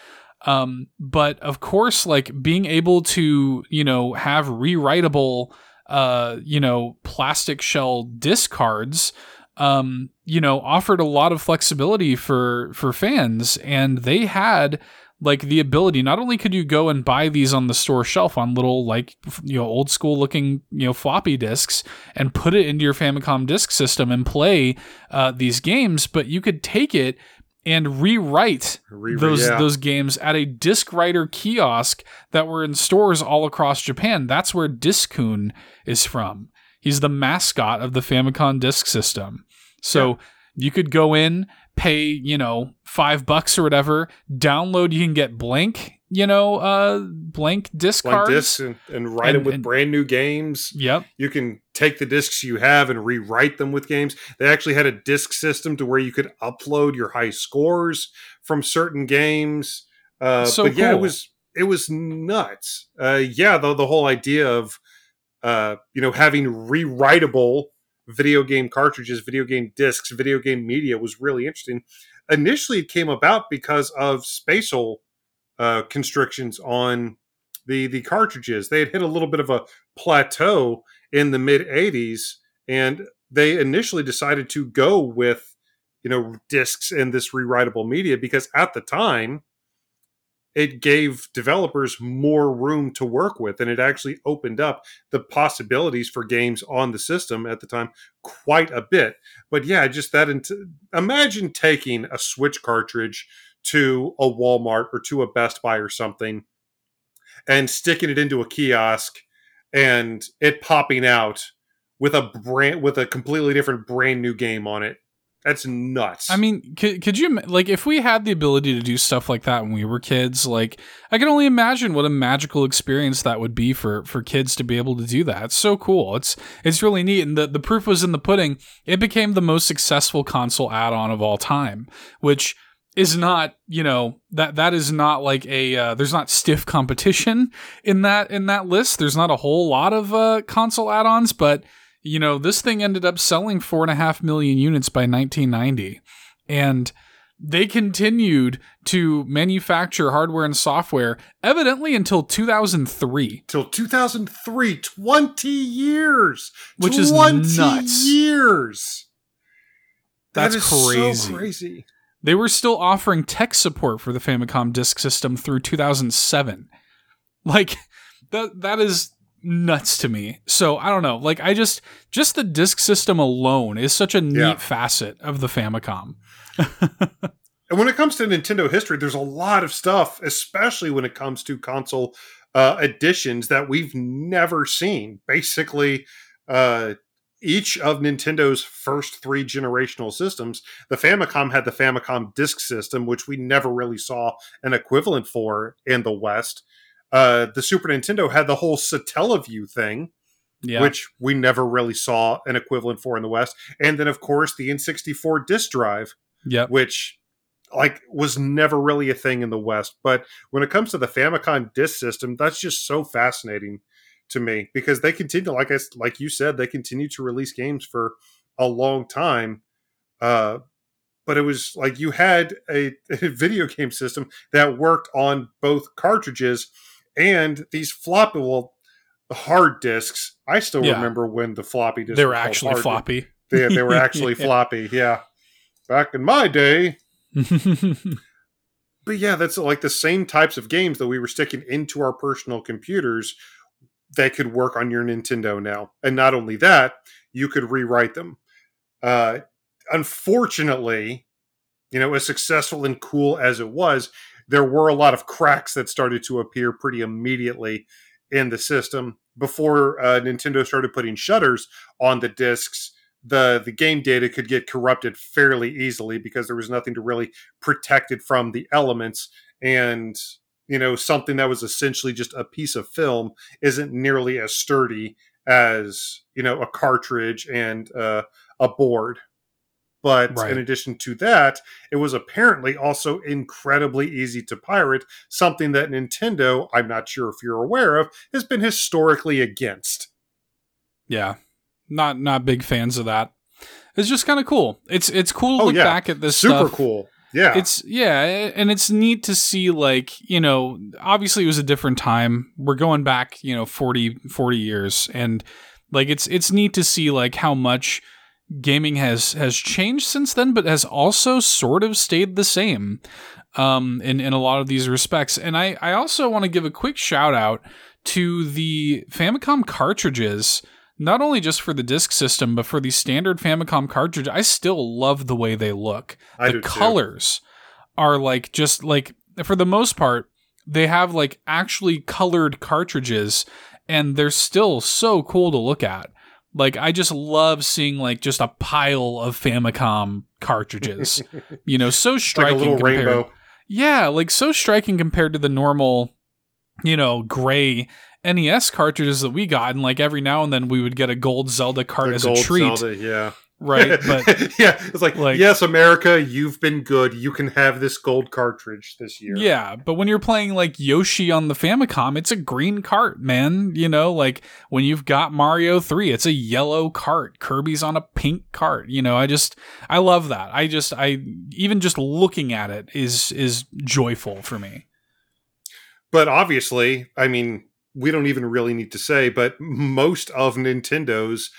Um, but of course, like being able to, you know, have rewritable, uh, you know, plastic shell disk cards, um, you know, offered a lot of flexibility for for fans, and they had like the ability not only could you go and buy these on the store shelf on little like you know old school looking you know floppy disks and put it into your Famicom disk system and play uh, these games, but you could take it and rewrite Re- those yeah. those games at a disc writer kiosk that were in stores all across Japan. That's where Disc-kun is from. He's the mascot of the Famicom disk system. So yeah. you could go in pay, you know, five bucks or whatever, download, you can get blank, you know, uh, blank disc blank cards. discs and, and write and, them with and, brand new games. Yep. You can take the discs you have and rewrite them with games. They actually had a disc system to where you could upload your high scores from certain games. Uh, so but yeah, it was it was nuts. Uh, yeah, though the whole idea of uh, you know having rewritable video game cartridges, video game discs, video game media was really interesting. Initially, it came about because of spatial uh, constrictions on the the cartridges. They had hit a little bit of a plateau in the mid '80s, and they initially decided to go with you know discs and this rewritable media because at the time it gave developers more room to work with and it actually opened up the possibilities for games on the system at the time quite a bit. But yeah just that imagine taking a switch cartridge to a walmart or to a best buy or something and sticking it into a kiosk and it popping out with a brand with a completely different brand new game on it that's nuts. I mean, could, could you like if we had the ability to do stuff like that when we were kids? Like, I can only imagine what a magical experience that would be for for kids to be able to do that. It's so cool. It's it's really neat, and the the proof was in the pudding. It became the most successful console add-on of all time, which is not you know that that is not like a uh, there's not stiff competition in that in that list. There's not a whole lot of uh, console add-ons, but you know, this thing ended up selling four and a half million units by 1990. And they continued to manufacture hardware and software evidently until 2003 till 2003 20 years! Which 20 is nuts. years! That's that crazy so crazy. they were still offering tech support for the famicom disk system through 2007 like that that is nuts to me. So I don't know. Like I just just the disk system alone is such a neat yeah. facet of the Famicom. [LAUGHS] and when it comes to Nintendo history, there's a lot of stuff, especially when it comes to console uh, editions that we've never seen. Basically, uh, each of Nintendo's first three generational systems, the Famicom had the Famicom Disk System, which we never really saw an equivalent for in the West uh, the Super Nintendo had the whole Satellaview thing, yeah. which we never really saw an equivalent for in the West. And then, of course, the N64 disk drive, yep. which like was never really a thing in the West. But when it comes to the Famicom disk system, that's just so fascinating to me because they continue, like I like you said, they continue to release games for a long time. Uh, but it was like you had a, [LAUGHS] a video game system that worked on both cartridges and these floppy well hard disks. I still yeah. remember when the floppy disks they were actually floppy. They, they were [LAUGHS] actually yeah. floppy. Yeah, back in my day. [LAUGHS] but yeah, that's like the same types of games that we were sticking into our personal computers that could work on your Nintendo now. And not only that, you could rewrite them. Uh, unfortunately, you know, as successful and cool as it was, there were a lot of cracks that started to appear pretty immediately in the system before uh, Nintendo started putting shutters on the discs. The the game data could get corrupted fairly easily because there was nothing to really protect it from the elements, and you know something that was essentially just a piece of film isn't nearly as sturdy as you know a cartridge and uh, a board but right. in addition to that, it was apparently also incredibly easy to pirate, something that Nintendo, I'm not sure if you're aware of, has been historically against. Yeah. Not not big fans of that. It's just kind of cool. It's it's cool to oh, look yeah. back at this Super stuff. cool. Yeah. It's yeah, and it's neat to see like, you know, obviously it was a different time. We're going back, you know, 40 40 years and like it's it's neat to see like how much gaming has has changed since then, but has also sort of stayed the same um, in in a lot of these respects. And I I also want to give a quick shout out to the Famicom cartridges. Not only just for the disc system, but for the standard Famicom cartridge, I still love the way they look. I the colors too. are like just like for the most part, they have like actually colored cartridges and they're still so cool to look at. Like I just love seeing like just a pile of Famicom cartridges. [LAUGHS] you know, so striking. Like a little compared, rainbow. Yeah, like so striking compared to the normal, you know, gray NES cartridges that we got, and like every now and then we would get a gold Zelda cart the as a treat. Zelda, yeah right? [LAUGHS] But yeah, it's like, like, yes, America, you've been good. You can have this gold cartridge this year. Yeah, but when you're playing like Yoshi on the Famicom, it's a green cart, man. You know, like when you've got Mario 3, it's a yellow cart. Kirby's on a pink cart. You know, I just I love that. I just I even just looking at it is is joyful for me. But obviously, I mean, we don't even really need to say, but most of Nintendo's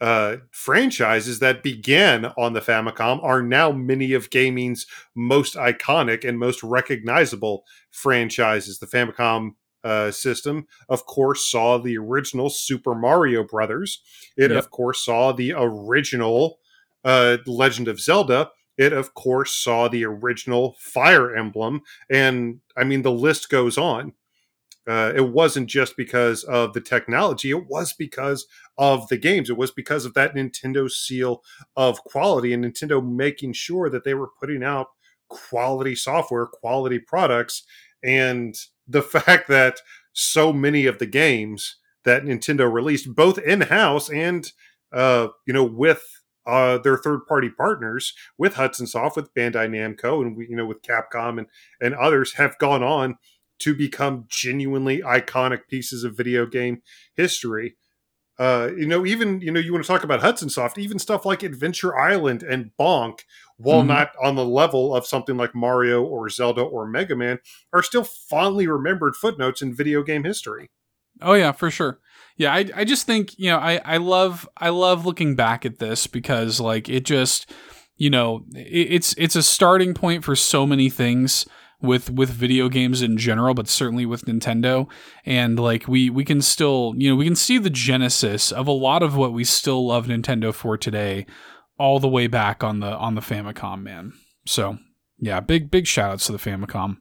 uh, franchises that began on the Famicom are now many of gaming's most iconic and most recognizable franchises. The Famicom uh, system, of course, saw the original Super Mario Brothers. It, yep. of course, saw the original uh, Legend of Zelda. It, of course, saw the original Fire Emblem. And I mean, the list goes on. Uh, it wasn't just because of the technology, it was because of the games. It was because of that Nintendo seal of quality and Nintendo making sure that they were putting out quality software, quality products. And the [LAUGHS] fact that so many of the games that Nintendo released, both in house and, uh, you know, with uh, their third party partners with Hudson Soft, with Bandai Namco, and you know with Capcom and and others have gone on to become genuinely iconic pieces of video game history. Uh, you know, even you know, you want to talk about Hudson Soft, even stuff like Adventure Island and Bonk, while mm-hmm. not on the level of something like Mario or Zelda or Mega Man, are still fondly remembered footnotes in video game history. Oh yeah, for sure. Yeah, I I just think you know I I love I love looking back at this because like it just you know it, it's it's a starting point for so many things with with video games in general, but certainly with Nintendo. And like we we can still you know we can see the genesis of a lot of what we still love Nintendo for today, all the way back on the on the Famicom, man. So yeah, big big shout outs to the Famicom.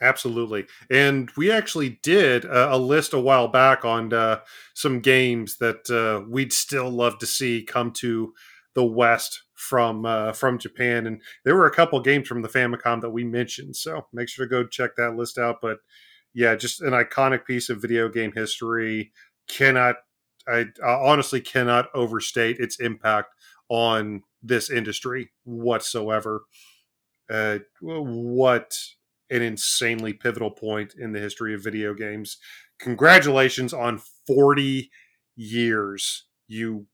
Absolutely. And we actually did a, a list a while back on uh, some games that uh, we'd still love to see come to the West from uh, from Japan, and there were a couple games from the Famicom that we mentioned. So make sure to go check that list out. But yeah, just an iconic piece of video game history. Cannot I, I honestly cannot overstate its impact on this industry whatsoever. Uh, what an insanely pivotal point in the history of video games. Congratulations on 40 years, you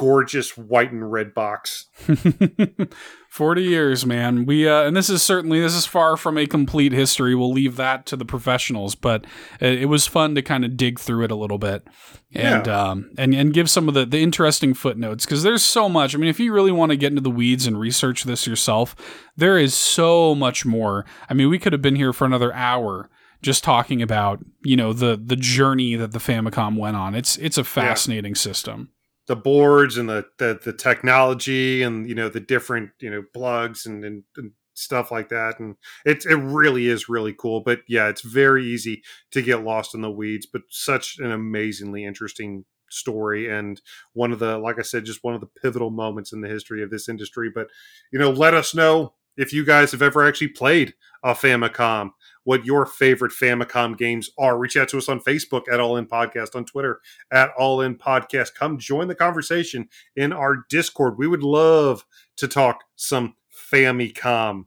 gorgeous white and red box. [LAUGHS] 40 years, man. We uh, and this is certainly this is far from a complete history. We'll leave that to the professionals, but it, it was fun to kind of dig through it a little bit and Yeah. um and and give some of the the interesting footnotes because there's so much. I mean, if you really want to get into the weeds and research this yourself, there is so much more. I mean, we could have been here for another hour just talking about, you know, the the journey that the Famicom went on. It's it's a fascinating system. The boards and the, the the technology and you know the different you know plugs and, and, and stuff like that and it it really is really cool but yeah it's very easy to get lost in the weeds but such an amazingly interesting story and one of the like I said just one of the pivotal moments in the history of this industry but you know let us know if you guys have ever actually played a Famicom what your favorite Famicom games are reach out to us on Facebook at All In Podcast on Twitter at All In Podcast. Come join the conversation in our Discord. We would love to talk some Famicom.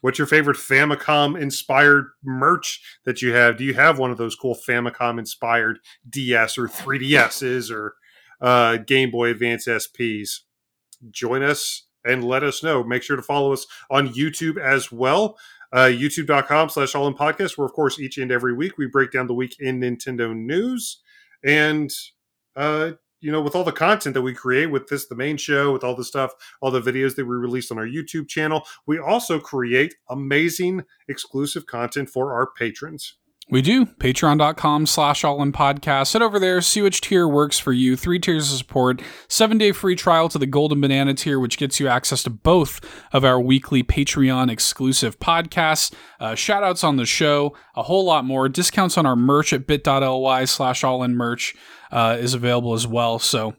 What's your favorite Famicom inspired merch that you have? Do you have one of those cool Famicom inspired DS or 3DSs or uh, Game Boy Advance SPs? Join us and let us know. Make sure to follow us on YouTube as well. Uh, youtube.com slash all in podcast where of course each and every week we break down the week in nintendo news and uh, you know, with all the content that we create with this, the main show, with all the stuff, all the videos that we release on our YouTube channel, we also create amazing exclusive content for our patrons. We do. Patreon.com slash all in podcast. Head over there, see which tier works for you. Three tiers of support, seven day free trial to the Golden Banana tier, which gets you access to both of our weekly Patreon exclusive podcasts, uh, shout outs on the show, a whole lot more. Discounts on our merch at bit.ly slash all in merch uh, is available as well. So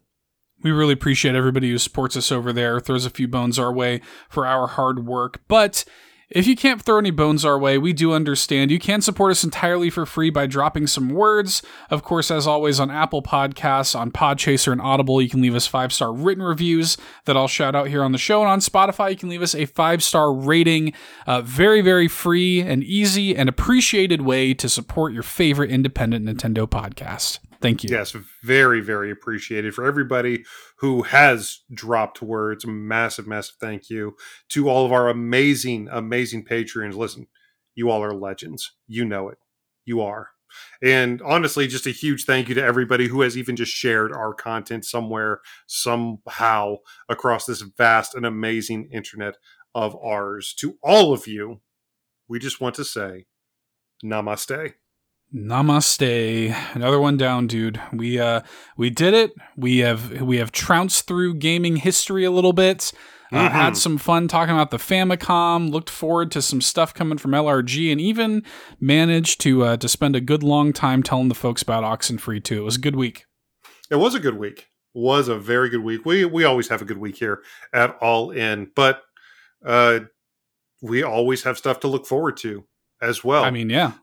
we really appreciate everybody who supports us over there, throws a few bones our way for our hard work. But if you can't throw any bones our way, we do understand. You can support us entirely for free by dropping some words. Of course, as always, on Apple Podcasts, on Podchaser, and Audible, you can leave us five star written reviews that I'll shout out here on the show. And on Spotify, you can leave us a five star rating. Uh, very, very free and easy and appreciated way to support your favorite independent Nintendo podcast. Thank you. Yes, very, very appreciated for everybody who has dropped words. Massive, massive thank you to all of our amazing, amazing Patreons. Listen, you all are legends. You know it. You are. And honestly, just a huge thank you to everybody who has even just shared our content somewhere, somehow across this vast and amazing internet of ours. To all of you, we just want to say namaste. Namaste. Another one down, dude. We uh we did it. We have we have trounced through gaming history a little bit. Uh, Mhm. Had some fun talking about the Famicom. Looked forward to some stuff coming from LRG, and even managed to uh, to spend a good long time telling the folks about Oxenfree too. It was a good week. It was a good week. Was a very good week. We we always have a good week here at All In, but uh, we always have stuff to look forward to as well. I mean, yeah,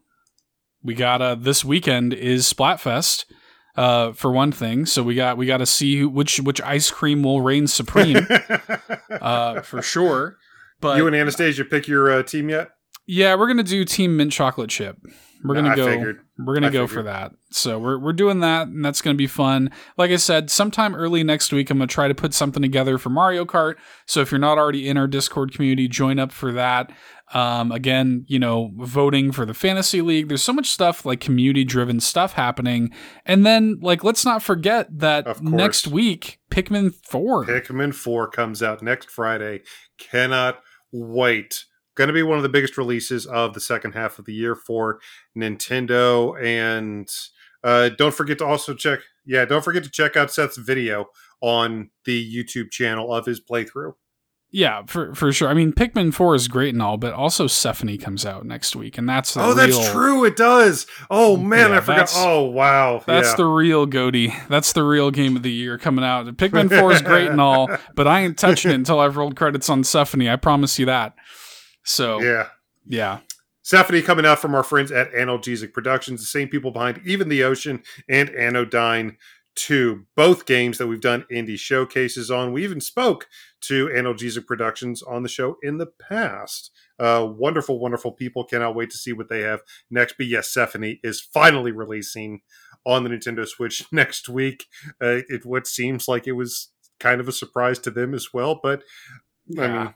we got uh this weekend is Splatfest. Uh, for one thing, so we got we got to see who, which which ice cream will reign supreme. [LAUGHS] uh, for sure. But you and Anastasia pick your uh, team yet? yeah, we're gonna do Team Mint Chocolate Chip. We're gonna I go. figured. We're gonna I go figured. for that. So we're we're doing that, and that's gonna be fun. Like I said, sometime early next week, I'm gonna try to put something together for Mario Kart. So if you're not already in our Discord community, join up for that. Um, again, you know, voting for the fantasy league. There's so much stuff like community driven stuff happening, and then like let's not forget that next week Pikmin Four. Pikmin 4 comes out next Friday. Cannot wait. Going to be one of the biggest releases of the second half of the year for Nintendo. And uh, don't forget to also check, yeah, don't forget to check out Seth's video on the YouTube channel of his playthrough. Yeah, for for sure. I mean, Pikmin Four is great and all, but also Sephonie comes out next week, and that's the Oh, that's true. It does. Oh, man, Yeah, I forgot. Oh, wow. That's yeah. the real Goaty. That's the real game of the year coming out. Pikmin Four is great and all, [LAUGHS] but I ain't touching it until I've rolled credits on Sephonie. I promise you that. So yeah, yeah. Sephonie coming out from our friends at Analgesic Productions, the same people behind Even the Ocean and Anodyne 2, both games that we've done indie showcases on. We even spoke to Analgesic Productions on the show in the past. Uh, wonderful, wonderful people. Cannot wait to see what they have next. But yes, Sephonie is finally releasing on the Nintendo Switch [LAUGHS] next week. Uh, it what seems like it was kind of a surprise to them as well. But I mean,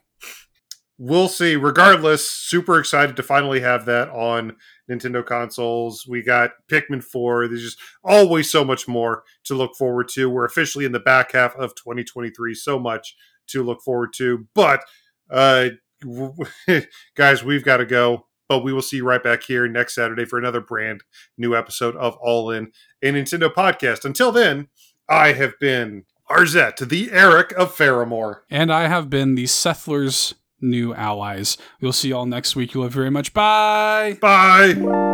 we'll see. Regardless, super excited to finally have that on Nintendo consoles. We got Pikmin 4. There's just always so much more to look forward to. We're officially in the back half of 2023. So much to look forward to. But, uh, [LAUGHS] guys, we've got to go. But we will see you right back here next Saturday for another brand new episode of All In, a Nintendo podcast. Until then, I have been Arzette, the Eric of Faramore. And I have been the Settlers' new allies. We'll see y'all next week. You love very much. Bye. Bye.